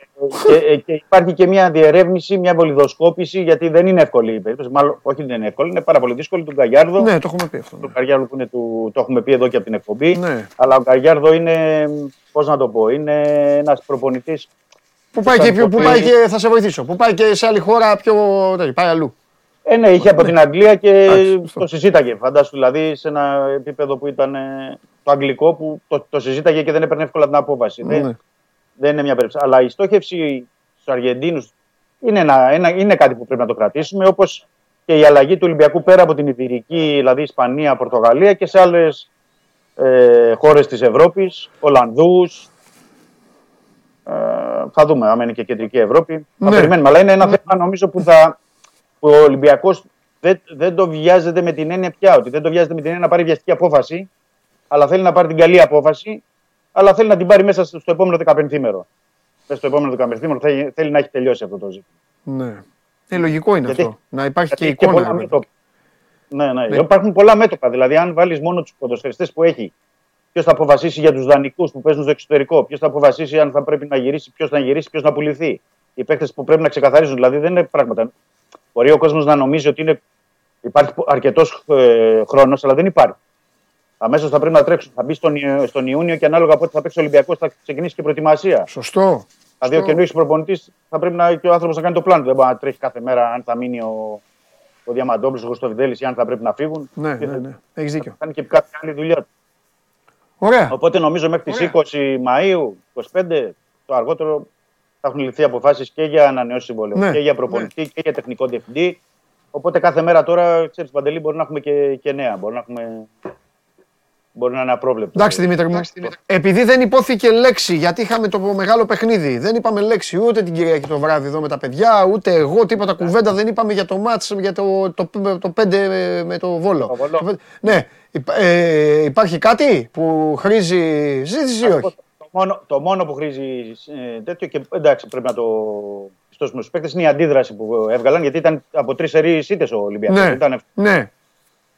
και, ε, και υπάρχει και μια διερεύνηση, μια βολιδοσκόπηση, γιατί δεν είναι εύκολη η περίπτωση. Μάλλον, όχι, δεν είναι εύκολη, είναι πάρα πολύ δύσκολη του Γκαγιάρδο. Ναι, το έχουμε πει αυτό. Το Γκαγιάρδο που είναι του, το έχουμε πει εδώ και από την εκπομπή. Ναι. Αλλά ο Γκαγιάρδο είναι, πώς να το πω, είναι ένας προπονητής. Πού πάει, και, πιο- πού πάει και θα σε βοηθήσω. Πού πάει και σε άλλη χώρα πιο. τέτοιο, Πάει αλλού. Ε, ναι, είχε από την Αγγλία και Εντάξει, αυτό. το συζήταγε. Φαντάσου δηλαδή σε ένα επίπεδο που ήταν ε, το αγγλικό που το, το συζήταγε και δεν έπαιρνε εύκολα την απόφαση. Ναι. Δεν, δεν είναι μια περίπτωση. Αλλά η στόχευση στους Αργεντίνους είναι, ένα, ένα, είναι κάτι που πρέπει να το κρατήσουμε. Όπως και η αλλαγή του Ολυμπιακού πέρα από την Ιβηρική, δηλαδή Ισπανία, Πορτογαλία και σε άλλες ε, χώρες της Ευρώπης, Ολλανδούς. Ε, θα δούμε, άμα είναι και κεντρική Ευρώπη. Θα Ναι. περιμένουμε. Αλλά είναι ένα θέμα νομίζω που, θα, που ο Ολυμπιακός δεν, δεν το βιάζεται με την έννοια πια. Ότι δεν το βιάζεται με την έννοια να πάρει βιαστική απόφαση, αλλά θέλει να πάρει την καλή απόφαση, αλλά θέλει να την πάρει μέσα στο στο επόμενο 15 μέρο. Μέσα στο επόμενο 15 μέρο θέλει, θέλει να έχει τελειώσει αυτό το ζήτημα. Ναι. Ε, λογικό είναι Γιατί- αυτό. Να υπάρχει και Γιατί έχει εικόνα. πολλά ρε παιδί. μέτωπα. Ναι, ναι, Ναι. Υπάρχουν πολλά μέτωπα. Δηλαδή, αν βάλεις μόνο τους ποδοσφαιριστές που έχει, ποιος θα αποφασίσει για τους δανεικούς που παίζουν στο εξωτερικό, ποιος θα αποφασίσει αν θα πρέπει να γυρίσει, ποιος να γυρίσει, ποιος να πουληθεί. Οι παίκτες που πρέπει να ξεκαθαρίζουν. Δηλαδή, δεν είναι πράγματα. Μπορεί ο κόσμος να νομίζει ότι είναι, υπάρχει αρκετός ε, χρόνος, αλλά δεν υπάρχει. Αμέσως θα πρέπει να τρέξουν. Θα μπει στον, Ιου- στον Ιούνιο και ανάλογα πότε θα παίξει ο Ολυμπιακός θα ξεκινήσει και προετοιμασία. Σωστό. Δηλαδή, ο καινούριο προπονητής θα πρέπει να, και ο άνθρωπος να κάνει το πλάνο. Δεν μπορεί να τρέχει κάθε μέρα αν θα μείνει ο, ο Διαμαντόπουλος, ο Χρυστοβιδέλης ή αν θα πρέπει να φύγουν. Ναι, Και ναι, θα- ναι. Έχεις δίκιο. θα κάνει και κάποια άλλη δουλειά του. Ωραία. Οπότε νομίζω μέχρι τις 20 Μαου, 25 το αργότερο θα έχουν ληφθεί αποφάσεις και για ανανεώσεις συμβολέου Ναι, και για προπονητή και για τεχνικό διευθυντή. Οπότε κάθε μέρα τώρα, ξέρεις, Παντελή, μπορεί να έχουμε και, και νέα. Μπορεί να, έχουμε... μπορεί να είναι απρόβλεπτο. Εντάξει Δημήτρη μου, επειδή δεν υπόθηκε λέξη, γιατί είχαμε το μεγάλο παιχνίδι, δεν είπαμε λέξη ούτε την Κυριακή το βράδυ εδώ με τα παιδιά, ούτε εγώ, τίποτα κουβέντα δεν είπαμε για το μάτς, για το, το, το 5 με το Βόλο. Το Βόλο. Το πέντε- Ναι, υπά- ε, υπάρχει κάτι που χρήζει συζήτηση ή Να σου πω, όχι; Το μόνο, το μόνο που χρήζει ε, τέτοιο και εντάξει πρέπει να το πιστώσουμε στους παίκτες είναι η αντίδραση που έβγαλαν γιατί ήταν από τρεις σερίες ήττες ο Ολυμπιακός. Ναι, Δεν ήταν ναι,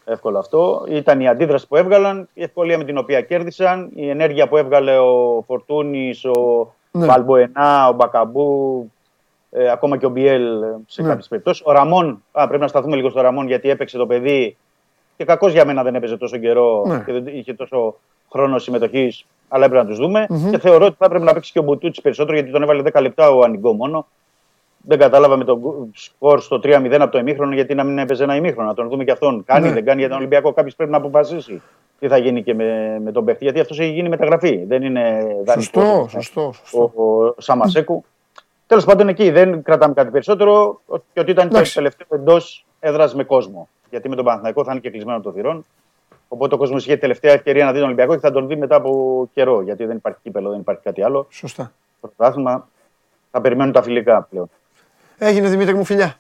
εύκολο αυτό. Ήταν η αντίδραση που έβγαλαν, η ευκολία με την οποία κέρδισαν, η ενέργεια που έβγαλε ο Φορτούνης, ο Ναι. Βαλμποενά, ο Μπακαμπού, ε, ακόμα και ο Μπιέλ ε, σε Ναι. κάποιες περιπτώσεις. Ο Ραμόν, α, πρέπει να σταθούμε λίγο στο Ραμόν γιατί έπαιξε το παιδί και κακός για μένα δεν έπαιζε τόσο καιρό Ναι. και δεν είχε τόσο χρόνο συμμετοχής, αλλά έπρεπε να τους δούμε. Και θεωρώ ότι θα έπρεπε να παίξει και ο Μπουτούτσι περισσότερο γιατί τον έβαλε 10 λεπτά ο Ανιγκό μόνο. Δεν κατάλαβα με το σκορ στο 3-0 από το ημίχρονο γιατί να μην έπαιζε ένα ημίχρονο. Να τον δούμε και αυτόν. Κάνει, Ναι. δεν κάνει για τον Ολυμπιακό. Κάποιος πρέπει να αποφασίσει τι θα γίνει και με, με τον παίχτη. Γιατί αυτός έχει γίνει μεταγραφή. Δεν είναι σωστό, δανεικό. σωστό, Ο, σωστό. ο Σαμασέκου. Τέλος πάντων εκεί δεν κρατάμε κάτι περισσότερο και ότι ήταν το Εντάξει. τελευταίο εντός έδρας με κόσμο. Γιατί με τον Παναθηναϊκό θα είναι και κλεισμένο το θυρών. Οπότε ο κόσμος είχε τελευταία ευκαιρία να δει τον Ολυμπιακό και θα τον δει μετά από καιρό. Γιατί δεν υπάρχει κύπελο, δεν υπάρχει κάτι άλλο. Σωστά. Το πρωτάθλημα θα περιμένουν τα φιλικά πλέον. Έγινε Δημήτρη μου φιλιά.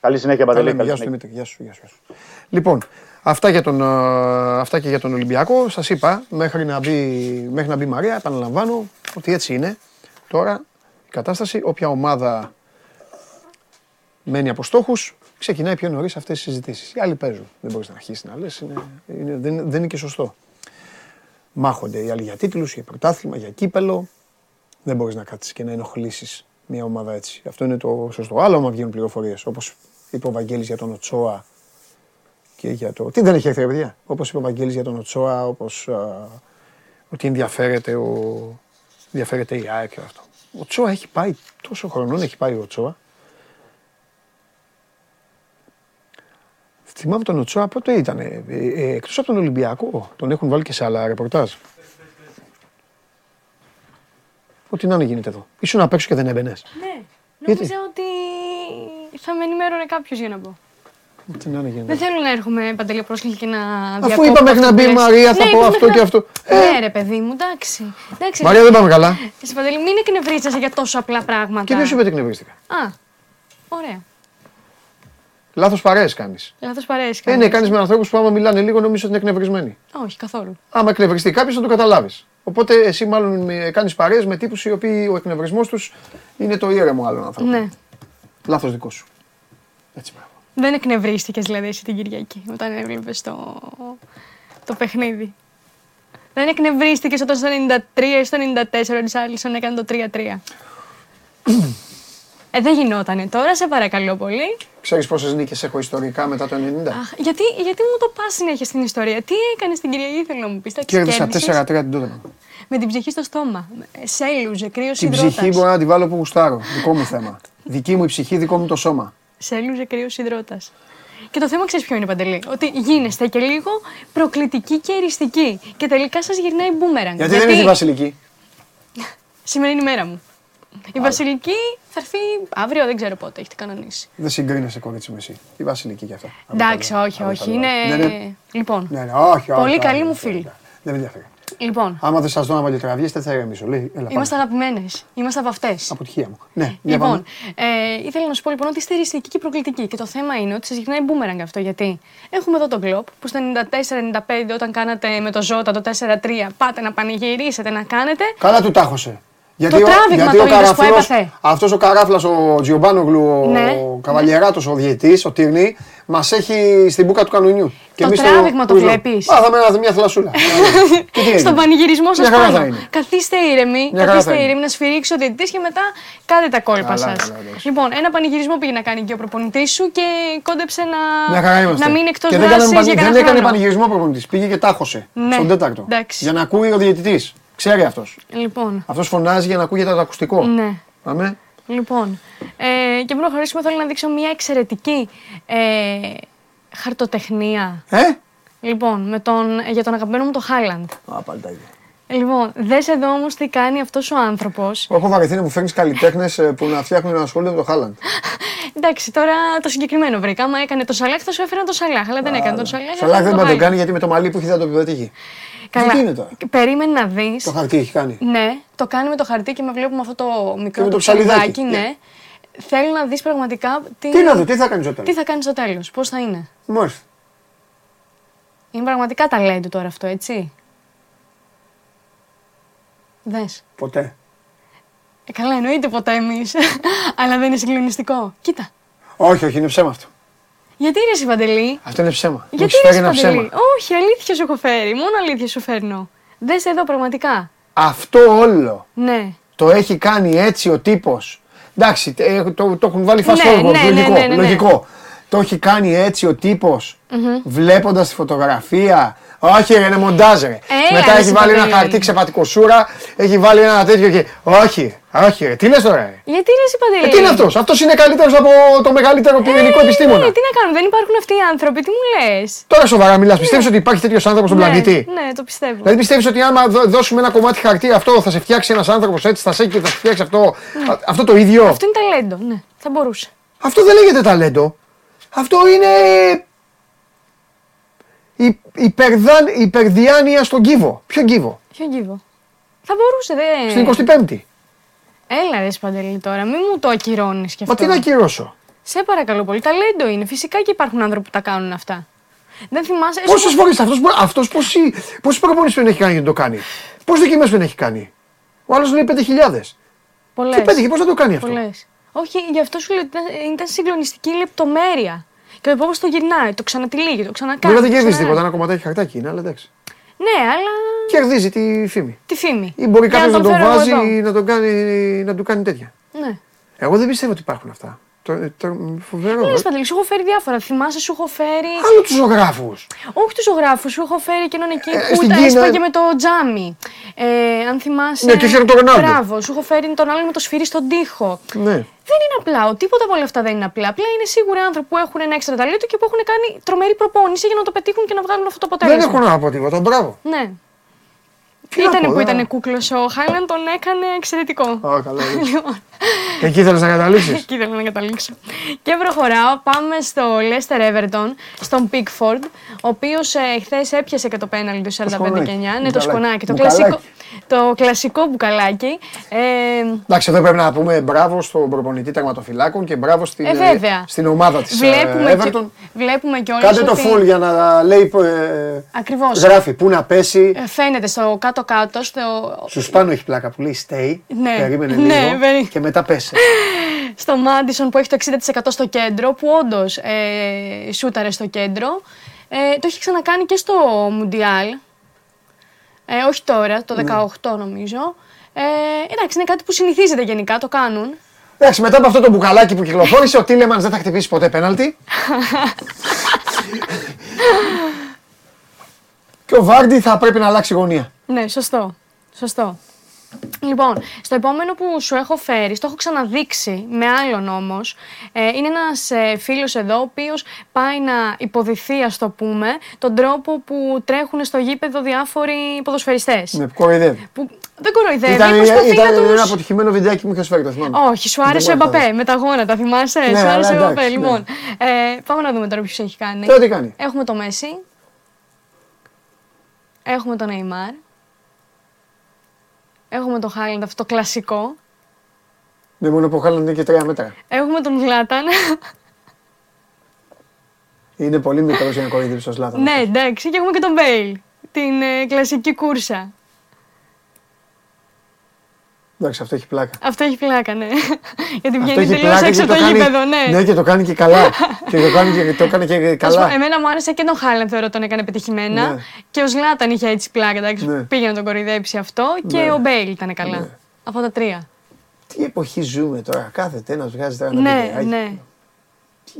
Καλή συνέχεια, Τα Παντελή. λέμε. Καλή Γεια σου συνέχεια. Δημήτρη, γεια σου, γεια σου. γεια σου. Λοιπόν, αυτά, για τον, ε, αυτά και για τον Ολυμπιακό. Σας είπα, μέχρι να μπει, μέχρι να μπει η Μαρία, επαναλαμβάνω ότι έτσι είναι. Τώρα η κατάσταση, όποια ομάδα μένει από στόχους, ξεκινάει πιο νωρίς αυτές τι συζητήσεις. Οι άλλοι παίζουν. Δεν μπορείς να αρχίσεις να λες. Είναι, είναι, δεν, δεν είναι και σωστό. Μάχονται οι άλλοι για τίτλους, για πρωτάθλημα, για κύπελο. Δεν μπορείς να κάτσεις και να ενοχλήσεις μια ομάδα έτσι. Αυτό είναι το σωστό. Άλλο άμα βγαίνουν πληροφορίες. Όπως είπε ο Βαγγέλης για τον Οτσόα και για το. Τι δεν έχει έρθει, ρε παιδιά; Όπως είπε ο Βαγγέλης για τον Οτσόα, όπως ότι ενδιαφέρεται, ο... ενδιαφέρεται η ΑΕΚ και αυτό. Ο Τσόα έχει πάει τόσο χρονών, έχει πάει ο Τσόα. Θυμάμαι τον Οτσόα πότε ήταν. Ε, ε, εκτός από τον Ολυμπιακό, τον έχουν βάλει και σε άλλα ρεπορτάζ. Ό,τι να είναι γίνεται εδώ. Ήσουν απ' έξω και δεν έμπαινες. Ναι, Γιατί; νόμιζα ότι θα με ενημέρωνε κάποιος για να πω. Ό,τι να είναι γίνεται. Δεν θέλω να έρχομαι παντελή πρόσκληση και να Αφού διακόπτω είπα μέχρι αυτό να που μπει η λες. Μαρία, θα Ναι, πω είπα αυτό μέχρι και να- αυτό. Ε. Ναι, ρε παιδί μου, εντάξει. εντάξει Μαρία δεν πάμε καλά. Εσύ, Παντελή, μην εκνευρίζεσαι για τόσο απλά πράγματα. Και ποιος είπε ότι εκνευρίστηκα; Α, ωραία. Λάθος παρέες κάνεις. Λάθος παρέσει. Ε, ναι, κάνεις με ανθρώπους που άμα μιλάνε λίγο νομίζω ότι είναι εκνευρισμένοι. Όχι, καθόλου. Άμα εκνευριστεί κάποιος θα το καταλάβεις. Οπότε εσύ μάλλον κάνεις παρέες με τύπους οι οποίοι ο εκνευρισμός τους είναι το ήρεμο άλλων ανθρώπων. Ναι. Λάθος δικό σου. Έτσι πράγμα. Δεν εκνευρίστηκες δηλαδή εσύ την Κυριακή όταν έβλεπες το, το παιχνίδι. Δεν εκνευρίστηκες όταν στο 93 ή στο 94 ο Ρισάλισον έκανε το 3-3. ε, δεν γινότανε τώρα, σε παρακαλώ πολύ. Ξέρεις πόσες νίκες έχω ιστορικά μετά το 90. Αχ, γιατί, γιατί μου το πας συνέχεια στην ιστορία; Τι έκανες την Κυριακή, θέλω να μου πεις. Κέρδισα 4-3 την τότε. Με την ψυχή στο στόμα. Σε έλουζε, κρύος Την ψυχή μπορώ να τη βάλω που γουστάρω. Δικό μου θέμα. Δική μου η ψυχή, δικό μου το σώμα. σε έλουζε κρύος υδρότας. Και το θέμα ξέρεις ποιο είναι, Παντελή; Ότι γίνεστε και λίγο προκλητικοί και εριστικοί. Και τελικά σας γυρνάει μπούμεραγκ. Γιατί δεν είναι η Βασιλική. Σήμερα είναι η μέρα μου. Η Βασιλική θα έρθει αύριο, δεν ξέρω πότε, έχετε κανονίσει. Δεν συγκρίνεσαι κορίτσι με εσύ. Η Βασιλική κι αυτά. Εντάξει, όχι, Άλλο όχι. καλό. Είναι. Ναι, ναι. Λοιπόν. Ναι, ναι, όχι, όχι. Πολύ όχι, καλή όχι, μου όχι, φίλη. όχι. Δεν με ενδιαφέρει. Λοιπόν, Άμα δεν σας δω να βαλιτραβιέστε, δεν θα ηρεμήσω. Λέει, έλα, είμαστε πάμε. αγαπημένες. Είμαστε από αυτές. Αποτυχία μου. Ναι, για Λοιπόν, πάμε. ε, ήθελα να σου πω λοιπόν ότι είστε εριστικοί και προκλητικοί. Και το θέμα είναι ότι σας γυρνάει μπούμεραγκ αυτό. Γιατί έχουμε εδώ τον κλοπ που στο 94-95 όταν κάνατε με το Ζώτα το 4-3 πάτε να πανηγυρίσετε, να κάνετε. Καλά του τάχωσε. Γιατί Το ο, τράβηγμα γιατί το ο είδες που Καραφλός, έπαθε. αυτός ο Καράφλας, ο Τζιομπάνογλου, ο Ναι. Καβαλιεράτος, ο διαιτής, ο Τύρνη, μας έχει στην μπουκα του κανονιού. Το εμείς τράβηγμα το πού ζω. βλέπεις; Α, θα με μια θλασσούλα. Και τι έγινε; Στον πανηγυρισμό σας Μια χαρά θα πάνω. είναι. Καθίστε ήρεμοι, Μια χαρά καθίστε θα είναι. ήρεμοι να σφυρίξει ο διαιτητής και μετά κάντε τα κόλπα Καλά, σας. καλά, εντάξει. Λοιπόν, ένα πανηγυρισμό πήγε να κάνει και ο προπονητής σου και κόντεψε να, Μια χαρά είμαστε. να μείνει εκτός και δεν, δράσης κάναμε για πανη- δεν κανένα έκανε χρόνο. πανηγυρισμό ο προπονητής. Πήγε και τάχωσε. Ναι. Στον τέταρτο. Εντάξει. Για να ακούει ο διαιτητής. Ξέρει αυτός. Λοιπόν, Αυτός φωνάζει για να ακούγεται το ακουστικό. ναι. Πάμε. Λοιπόν, ε, και πριν προχωρήσουμε θέλω να δείξω μια εξαιρετική ε, χαρτοτεχνία. Ε! Λοιπόν, με τον, για τον αγαπημένο μου το Χάιλαντ. Α, πάλι τα ίδια. Λοιπόν, δες εδώ όμως τι κάνει αυτός ο άνθρωπος. Έχω βαρεθεί να μου φέρνεις καλλιτέχνες που να φτιάχνουν να ασχολούνται με το Χάλαντ. Εντάξει, τώρα το συγκεκριμένο βρήκα. Άμα έκανε το Σαλάχ θα σου έφεραν το Σαλάχ, αλλά δεν έκανε τον Σαλάχ. Σαλάχ δεν έκανε μπορεί να το Χάιλαντ. κάνει γιατί με το μαλλί που έχει δεν το πετύχει. Καλά. Τι είναι τώρα; Περίμενε να δεις. Το χαρτί έχει κάνει. Ναι, το κάνει με το χαρτί και με βλέπουμε αυτό το μικρό με το ψαλιδάκι. ναι. Θέλω να δεις πραγματικά τι, Τι να δω, τι θα κάνεις στο τι τέλο. θα κάνεις στο τέλος, πώς θα είναι. Μάλιστα. Είναι πραγματικά ταλέντο τώρα αυτό, έτσι. Δες. Ποτέ. Ε, καλά, εννοείται ποτέ εμείς. Αλλά δεν είναι συγκλονιστικό. Κοίτα. Όχι, όχι, είναι ψέμα αυτό. Γιατί ρε εσύ Παντελή; Αυτό είναι ψέμα. Μου Γιατί έχει ρε φέρει εσύ ένα Παντελή; ψέμα. Όχι, αλήθεια σου έχω φέρει. Μόνο αλήθεια σου φέρνω. Δες εδώ πραγματικά. Αυτό όλο Ναι. το έχει κάνει έτσι ο τύπος. Εντάξει, ε, το, το έχουν βάλει fast Ναι, forward, ναι, ναι, λογικό. ναι, ναι, ναι. λογικό. Το έχει κάνει έτσι ο τύπος, βλέποντας τη φωτογραφία. Όχι, ρε, είναι μοντάζ, ρε. Έλα, Μετά ρε, έχει βάλει ένα Παντελή. χαρτί ξεπατικοσούρα, έχει βάλει ένα τέτοιο και. Όχι, όχι, ρε. Τι λες τώρα, ρε; Γιατί ρε εσύ Παντελή. Ε, τι είναι αυτός, αυτός είναι καλύτερος από το μεγαλύτερο πυρηνικό επιστήμονα. Ναι, τι να κάνουμε, δεν υπάρχουν αυτοί οι άνθρωποι, τι μου λες; Τώρα σοβαρά μιλάς, πιστεύεις ότι υπάρχει τέτοιος άνθρωπος στον πλανήτη; Ναι, το πιστεύω. Δηλαδή πιστεύεις ότι άμα δω- δώσουμε ένα κομμάτι χαρτί αυτό θα σε φτιάξει ένας άνθρωπος έτσι, θα σε και θα σε φτιάξει αυτό, α- αυτό το ίδιο; Αυτό είναι ταλέντο, ναι, θα μπορούσε. Αυτό δεν λέγεται ταλέντο. Αυτό είναι. Η- υπερδάν, υπερδιάνοια στον κύβο. Ποιον κύβο, Ποιο κύβο; Θα μπορούσε, δε. στην 25η. Έλα ρε εσύ, Παντελή τώρα, μην μου το ακυρώνεις κι Μα αυτό. τι να ακυρώσω; Σε παρακαλώ πολύ, ταλέντο είναι. Φυσικά και υπάρχουν άνθρωποι που τα κάνουν αυτά. Δεν θυμάσαι. Πόσες σου- φορές αυτός αυτός πόσοι, πόσοι προπονήσεις δεν έχει κάνει για να το κάνει; Πόσες δοκιμές δεν έχει κάνει; Ο άλλος λέει 5.000. Πολλές. Και πέτυχε, πώς να το κάνει αυτό; Πολλές. Όχι, γι' αυτό σου λέω ότι ήταν, ήταν συγκλονιστική λεπτομέρεια. Και πώ το γυρνάει, το ξανατυλίγει, το ξανακάνει. Βέβαια δεν το κερδίζει ξανά- τίποτα, ένα κομματάκι χαρτάκι είναι, αλλά εντάξει. Ναι, αλλά. Κερδίζει τη φήμη. Τη φήμη. Ή μπορεί Για κάποιος να τον τον φέρω βάζει εδώ. να, τον κάνει, να του κάνει τέτοια. Ναι. Εγώ δεν πιστεύω ότι υπάρχουν αυτά. Το, το, φοβερό. Λε, ε. Παντελή, σου έχω φέρει διάφορα. Θυμάσαι, σου έχω φέρει. Άλλο τους ζωγράφους. Όχι τους ζωγράφους, σου έχω φέρει εκείνον εκεί Ε, που στην ήταν, Κίνα- έσπαγε με το τζάμι. Ε, αν θυμάσαι. Ναι, και είχε τον Ρονάλντο. Μπράβο, σου έχω φέρει τον άλλον με το σφυρί στον τοίχο. Ναι. Δεν είναι απλά. Ο, τίποτα από όλα αυτά δεν είναι απλά. Απλά είναι σίγουρα άνθρωποι που έχουν ένα έξτρα ταλέντο και που έχουν κάνει τρομερή προπόνηση για να το πετύχουν και να βγάλουν αυτό το Δεν αποτέλεσμα. έχω να πω τίποτα. Μπράβο. Ναι. Τι να Ήτανε πω, που δεν- ήταν κούκλος ο Χάιλαν, τον έκανε εξαιρετικό. Α, καλά. Λες. Λοιπόν, Εκεί ήθελε να καταλήξεις. Εκεί ήθελα να καταλήξω. Και προχωράω. Πάμε στο Leicester Everton, στον Pickford, ο οποίος ε, χθες έπιασε και το πέναλι του 45 σκονάκι. και 9. Ναι, το Μπουκαλάκι. σκονάκι. Το Μπουκαλάκι. κλασικό, το κλασικό μπουκαλάκι. Ε, Εντάξει, εδώ πρέπει να πούμε μπράβο στον προπονητή τερματοφυλάκων και μπράβο στην, Ε, βέβαια. στην ομάδα της βλέπουμε, Everton. και, βλέπουμε κιόλας Κάντε το ότι full για να λέει. Ε, Ακριβώς. Γράφει πού να πέσει. ε, φαίνεται στο κάτω-κάτω, στο, Στου πάνω έχει πλάκα που λέει stay. Ναι. Περίμενε Ναι, λίγο. περί- Και μετά πέσε. στο Μάντισον που έχει το 60% στο κέντρο, που όντως ε, σούταρε στο κέντρο. Ε, το έχει ξανακάνει και στο Μουντιάλ. Ε, όχι τώρα, το 18 νομίζω. Ε, εντάξει, είναι κάτι που συνηθίζεται γενικά, το κάνουν. Εντάξει, μετά από αυτό το μπουκαλάκι που κυκλοφόρησε, ο Τίλεμανς δεν θα χτυπήσει ποτέ πέναλτι. και ο Βάρντι θα πρέπει να αλλάξει γωνία. Ναι, σωστό. Σωστό. Λοιπόν, στο επόμενο που σου έχω φέρει, το έχω ξαναδείξει με άλλον όμω. Ε, είναι ένας ε, φίλος εδώ, ο οποίος πάει να υποδηθεί, ας το πούμε, τον τρόπο που τρέχουν στο γήπεδο διάφοροι ποδοσφαιριστές. Με κοροϊδεύει. Που δεν κοροϊδεύει, Ήταν, προσπαθεί ήταν να τους... ένα αποτυχημένο βιντεάκι που μου είχες φέρει, το θυμάμαι. Όχι, σου άρεσε ο Δεν μπορώ να Εμπαπέ με τα γόνατα, θυμάσαι; Ναι, σου αλλά άρεσε ο Εμπαπέ. εντάξει, Λοιπόν, ε, πάμε να δούμε τώρα ποιος έχει κάνει. Τώρα τι κάνει; Έχουμε το Μέση. Έχουμε τον Neymar. Έχουμε τον Χάλαντ, αυτό το κλασικό. Ναι, μόνο που χάλανε και τρία μέτρα. Έχουμε τον Ζλάταν. Είναι πολύ μικρός για να κοροϊδεύει ο Σλάταν. ναι, εντάξει. Και έχουμε και τον Μπέιλ. Την ε, κλασική κούρσα. Εντάξει, αυτό έχει πλάκα. Αυτό έχει πλάκα, ναι. Γιατί Αυτό βγαίνει έχει τελείως πλάκα έξω και από το το κάνει- γήπεδο, ναι. Ναι, και το κάνει και καλά. και το κάνει και, το έκανε και Ας πω, καλά. εμένα μου άρεσε και τον Χάλαντ, θεωρώ τον έκανε πετυχημένα. Ναι. Και ο Ζλάταν είχε έτσι πλάκα, εντάξει. Ναι. Πήγε να τον κοροϊδέψει αυτό. Και Ναι. ο Μπέιλ ήταν καλά. Ναι. Αυτά τα τρία. Τι εποχή ζούμε τώρα. Κάθεται ένας βγάζει τώρα ένα Ναι, βιντεάκι. ναι.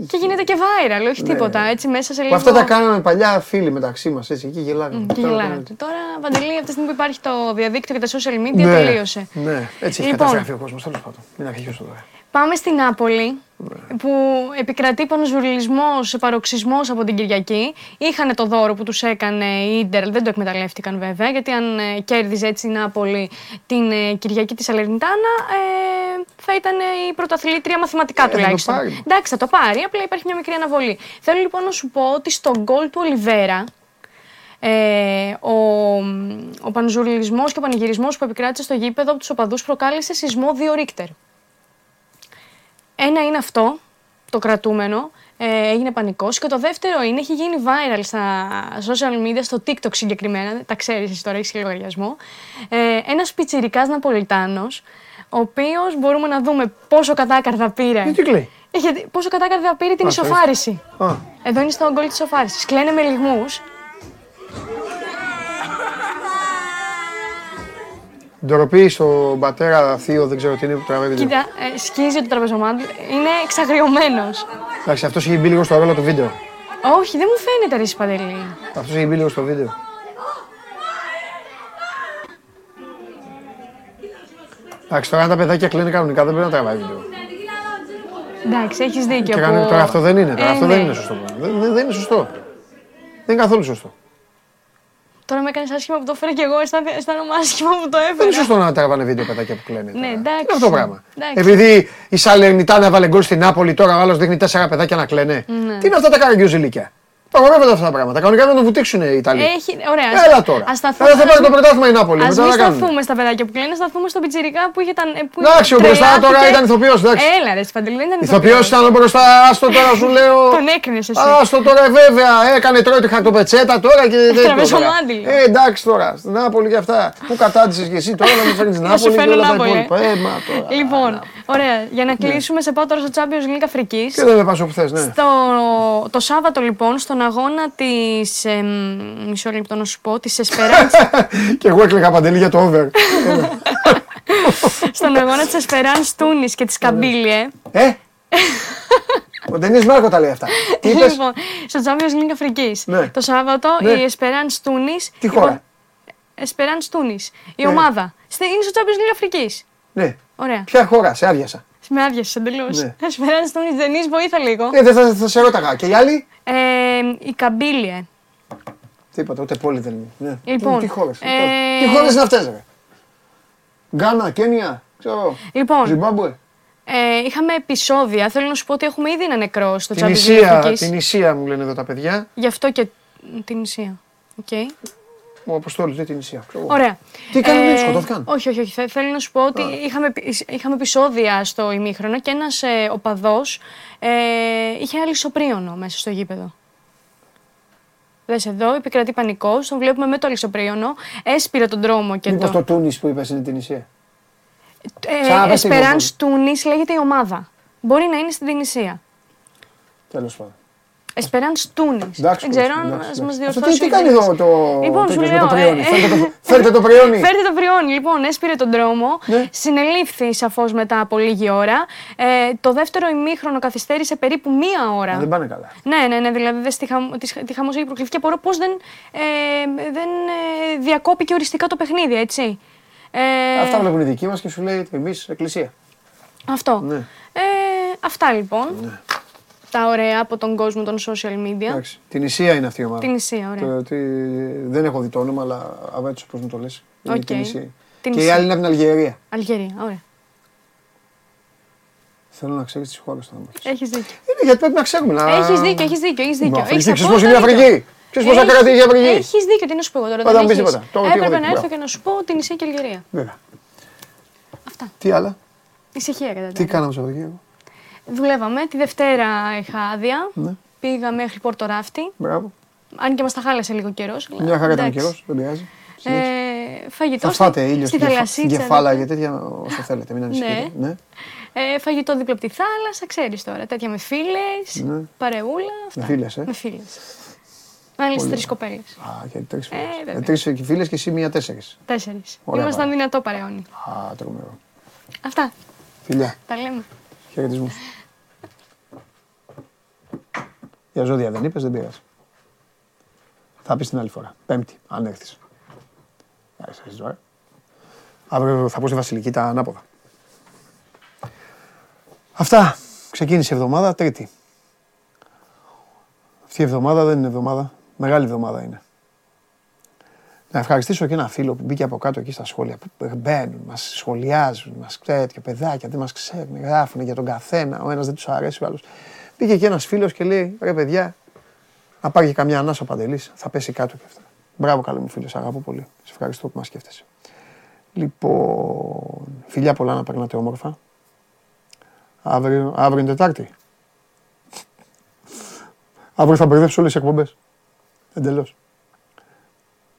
Και γίνεται και viral, όχι Ναι. τίποτα. Έτσι μέσα σε Που λίγο. αυτά τα κάναμε παλιά φίλοι μεταξύ μας. Έτσι, εκεί γελάγαμε. Και Τώρα γελάγατε. κάνετε. Τώρα, Παντελή, από τη στιγμή που υπάρχει το διαδίκτυο και τα social media, Ναι, τελείωσε. Ναι, έτσι έχει Λοιπόν. καταστραφεί ο κόσμος. Τέλος πάντων. Μην αρχίσω τώρα. Πάμε στην Νάπολη, Ναι. Που επικρατεί πανοσβουρλισμό, παροξισμό από την Κυριακή. Είχαν το δώρο που τους έκανε η Ιντερ, δεν το εκμεταλλεύτηκαν βέβαια, γιατί αν ε, κέρδιζε έτσι η Νάπολη την ε, Κυριακή της Αλερνιτάνα, ε, θα ήταν η πρωταθλήτρια μαθηματικά Ε, θα το τουλάχιστον. πάρει. Εντάξει, θα το πάρει, απλά υπάρχει μια μικρή αναβολή. Θέλω λοιπόν να σου πω ότι στο γκολ του Ολιβέρα, ε, ο, ο πανζουρλισμός και ο πανηγυρισμός που επικράτησε στο γήπεδο από τους οπαδούς προκάλεσε σεισμό 2 ρίχτερ. Ένα είναι αυτό, το κρατούμενο, ε, έγινε πανικός και το δεύτερο είναι, έχει γίνει viral στα social media, στο TikTok συγκεκριμένα, τα ξέρεις εσύ τώρα, έχεις και λογαριασμό, ε, ένας πιτσιρικάς Ναπολιτάνος, ο οποίος μπορούμε να δούμε πόσο κατάκαρδα πήρε. Γιατί κλαίει; Ε, γιατί- πόσο κατάκαρδα πήρε την Α, το ισοφάριση. Α, Εδώ είναι στο γκολ της ισοφάρισης. Κλαίνε με λιγμούς. Ντροπή στον πατέρα θείο, δεν ξέρω τι είναι που τραβάει βίντεο. Κοίτα, ε, σκίζει το τραπεζομάτι. Είναι εξαγριωμένος. Εντάξει, αυτός έχει μπει λίγο στο ρόλο του βίντεο. Όχι, δεν μου φαίνεται ρε Παντελή. Αυτός έχει μπει λίγο στο βίντεο. Εντάξει, τώρα αν τα παιδάκια κλαίνουν κανονικά δεν πρέπει να τραβάει βίντεο. Εντάξει, έχεις δίκιο. Και που- κανονικά- τώρα αυτό δεν είναι. Τώρα Ε, αυτό ναι. δεν είναι σωστό. Δεν, δεν, δεν είναι σωστό. Δεν είναι καθόλου σωστό. Τώρα με έκανες άσχημα που το έφερα και εγώ, αισθάνθη- αισθάνομαι άσχημα που το Δεν είναι έφερα. σωστό να τραβάνε βίντεο παιδάκια που κλαίνουν. Ναι, τώρα. εντάξει. Τι είναι αυτό το πράγμα. Εντάξει. Επειδή η Σαλερνιτάνα έβαλε γκολ στην Νάπολη, τώρα ο άλλος δείχνει τέσσερα παιδάκια να κλαίνε. Ναι. Τι είναι αυτά τα καραγκιόζηλίκια. Παγορεύονται αυτά τα πράγματα. Κανονικά να τον βουτήξουν οι Ιταλοί. Έχει, ωραία. Έλα τώρα. Ας σταθούμε, Έλα θα ας πάρει το μην- πρωτάθλημα η Νάπολη. Ας Μετά μην θα κάνουμε. σταθούμε στα παιδάκια που κλαίνουν, σταθούμε στον πιτσιρικά που είχε τα. ε, που Εντάξει, ο μπροστά τώρα τρελάθηκε. ήταν ηθοποιός, εντάξει. Έλα, ρε Σπαντελή, δεν ήταν Ηθοποιός ήταν ο μπροστά, άστο τώρα σου λέω. Τον έκρινες εσύ. Άστο τώρα βέβαια, έκανε τρώει τη χαρτοπετσέτα τώρα και τέτοιο. τώρα. Τραπεζομάντιλο. Ε, εντάξει τώρα, στην Νάπολη και αυτά. Πού κατάντησες και εσύ τώρα να μου φέρνεις Να σου Νάπολη και φέρνω όλα τα Νάπολη. υπόλοιπα. Ε, μα τώρα. Λοιπόν, ωραία. Για να κλείσουμε, σε πάω τώρα στο Champions League Αφρικής. Και δεν με πας όπου θες, ναι. Στο, το Σάββατο λοιπόν, στον αγώνα της, εμ, μισό λεπτό να σου πω, της Esperance, Και εγώ έκλαιγα παντελή για το over. στον αγώνα της Esperance Τούνης και της Καμπίλιε, Ε! Ο Ντενίς Μάρκο τα λέει αυτά. Τι είπες, λοιπόν, στο Champions League Αφρικής, Ναι. το Σάββατο Ναι. η Esperance Τούνης, τι χώρα; Esperance Τούνης, η Ναι. ομάδα, Στε- είναι στο Champions League Αφρικής. Ναι. Ωραία. Ποια χώρα, σε άδειασα. Με άδειασες εντελώς. Ναι. Esperance Τούνης, Δενής, βοήθα λίγο. Ε, δεν θα, θα σε ρώταγα. Και οι άλλοι; Ε, η Καμπίλιε. Τίποτα, ούτε πόλη δεν είναι. Ναι. Λοιπόν, τι χώρες. ε, Τι χώρες είναι αυτές, ρε; Γκάνα, Κένια, ξέρω. Λοιπόν, Ζιμπάμπουε. Ε, είχαμε επεισόδια. Θέλω να σου πω ότι έχουμε ήδη ένα νεκρό στο Την Champions League Ισία, Αφρικής. την Ισία μου λένε εδώ τα παιδιά. Γι' αυτό και Τυνησία. Οκ. Ο Αποστόλης λέει Τυνησία. ξέρω εγώ. Ωραία. Τι κάνανε, Ε, σκοτώθηκαν; Όχι, όχι, όχι. Θε- Θέλω να σου πω ότι είχαμε, επει- είχαμε επεισόδια στο ημίχρονο και ένας ε, οπαδός ε, είχε αλυσοπρίονο μέσα στο γήπεδο. Δες εδώ, επικρατεί πανικός, τον βλέπουμε με το αλυσοπρίωνο, έσπηρε τον δρόμο και Μήπως το... το Τούνις που είπες είναι την Ισία. Ε, Ξαναπες τι Esperance είπες. Tunis λέγεται η ομάδα. Μπορεί να είναι στην Τινησία. Τέλος πάντων. Esperance Tunis. Εντάξει, Δεν ξέρω εντάξει, αν εντάξει, μας εντάξει. διορθώσει. Αυτό τι- τι η κάνει διεύθυνση. εδώ το- Λοιπόν, σου τέτοιος με λέω. το πριόνι. ε, Φέρτε το- ε, φέρτε το πριόνι. Φέρτε το πριόνι. Λοιπόν, έσπηρε τον δρόμο. Ναι. Συνελήφθη σαφώς μετά από λίγη ώρα. Ε, το δεύτερο ημίχρονο καθυστέρησε περίπου μία ώρα. Α, Δεν πάνε καλά. Ναι, ναι, ναι, δηλαδή δες τη, χαμ, τη, τη χαμοσύνη προκλήθηκε. Απορώ πώς δεν, ε, δεν ε, διακόπηκε οριστικά το παιχνίδι, έτσι. Ε, Αυτά βλέπουν οι δικοί μας και σου λέει εμείς εκκλησία. Αυτό. Ναι. Ε, αυτά λοιπόν. Τα ωραία από τον κόσμο των social media. Εντάξει. Τυνησία είναι αυτή η ομάδα. Τυνησία, ωραία. Το, τι- δεν έχω δει το όνομα, αλλά αβέτσο πώς μου το λες. Είναι Οκ. Τυνησία. Την και η Ισία. άλλη είναι από την Αλγερία. Αλγερία, ωραία. Θέλω να ξέρεις τις χώρες θα μου πεις. Έχεις δίκιο. Είναι γιατί πρέπει να ξέρουμε. Να... Έχεις δίκιο, έχεις δίκιο. Έχεις δίκιο. Αφρική, Έχεις ξέρεις απόλυτο πώς είναι η δίκιο. Αφρική. Ξέρεις πόσα Έχεις- κράτη έχει η Αφρική. Έχεις δίκιο, τι να σου πω εγώ τώρα. Πάντα δεν μην πεις έχεις. τίποτα. Τώρα τι έχω Έπρεπε δίκιο, να έρθω μπράβο. και να σου πω την Ισία και Αλγερία. Βέβαια. Αυτά. Τι άλλα, Ησυχία κατά τα τι άλλα. κάναμε Σαββατοκύριακο. Δουλεύαμε. Τη Δευτέρα είχα άδεια. Ναι. Πήγα μέχρι Πόρτο Ράφτη. Μπράβο. Αν και μας τα χάλασε λίγο καιρός. Μια χαρά ήταν ο καιρός, δεν πειράζει. Ε, φαγητό Θα στη- φάτε ήλιο στη στην κεφα- θαλασσίτσα. στην κεφάλα δίπλα. και τέτοια όσο θέλετε. Μην ανησυχείτε. Ναι. Ε, φαγητό δίπλα από τη θάλασσα, ξέρεις τώρα. Τέτοια με φίλε, Ναι. παρεούλα. Αυτά. Με φίλες, ε. Με φίλε. Μάλιστα τρεις κοπέλες. Α, και τρεις Ε, βέβαια. φίλε. Τρει φίλε και εσύ μία τέσσερις. Τέσσερις. Ωραία, Ήμασταν πάρα. δυνατό παρεώνι. Α, τρομερό. Αυτά. Φιλιά, Τα λέμε. χαιρετισμούς. Για ζώδια δεν είπες, δεν πειράζει. Θα πεις την άλλη φορά. Πέμπτη, αν έρθει. Αύριο θα πω στη Βασιλική τα ανάποδα. Αυτά. Ξεκίνησε η εβδομάδα, Τρίτη. Αυτή η εβδομάδα δεν είναι εβδομάδα. Μεγάλη εβδομάδα είναι. Να ευχαριστήσω και ένα φίλο που μπήκε από κάτω εκεί στα σχόλια που μπαίνουν, μας σχολιάζουν, μας τέτοια παιδάκια, δεν μας ξέρουν, γράφουν για τον καθένα. Ο ένας δεν τους αρέσει, ο άλλος. Μπήκε και ένας φίλος και λέει: Ρε παιδιά, να πάρει και καμιά ανάσα ο παντελής, θα πέσει κάτω και αυτά. Μπράβο, καλό μου φίλο, σ' αγαπώ πολύ. Σε ευχαριστώ που μας σκέφτεσαι. Λοιπόν, φιλιά πολλά να περνάτε όμορφα. Αύριο, αύριο είναι Τετάρτη. Αύριο θα μπερδέψω όλες τις εκπομπές. Εντελώς.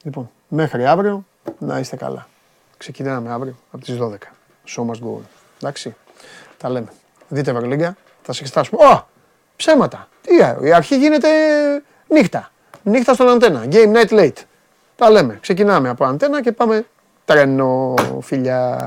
Λοιπόν, μέχρι αύριο να είστε καλά. Ξεκινάμε αύριο από τις 12. Show must go on. Εντάξει, τα λέμε. Δείτε Ευρωλίγκα, θα σε εξετάσουμε. Ω, ψέματα. Τι, ε, η αρχή γίνεται νύχτα. Νύχτα στον αντένα. Game night late. Τα λέμε. Ξεκινάμε από αντένα και πάμε τρένο, φιλιά.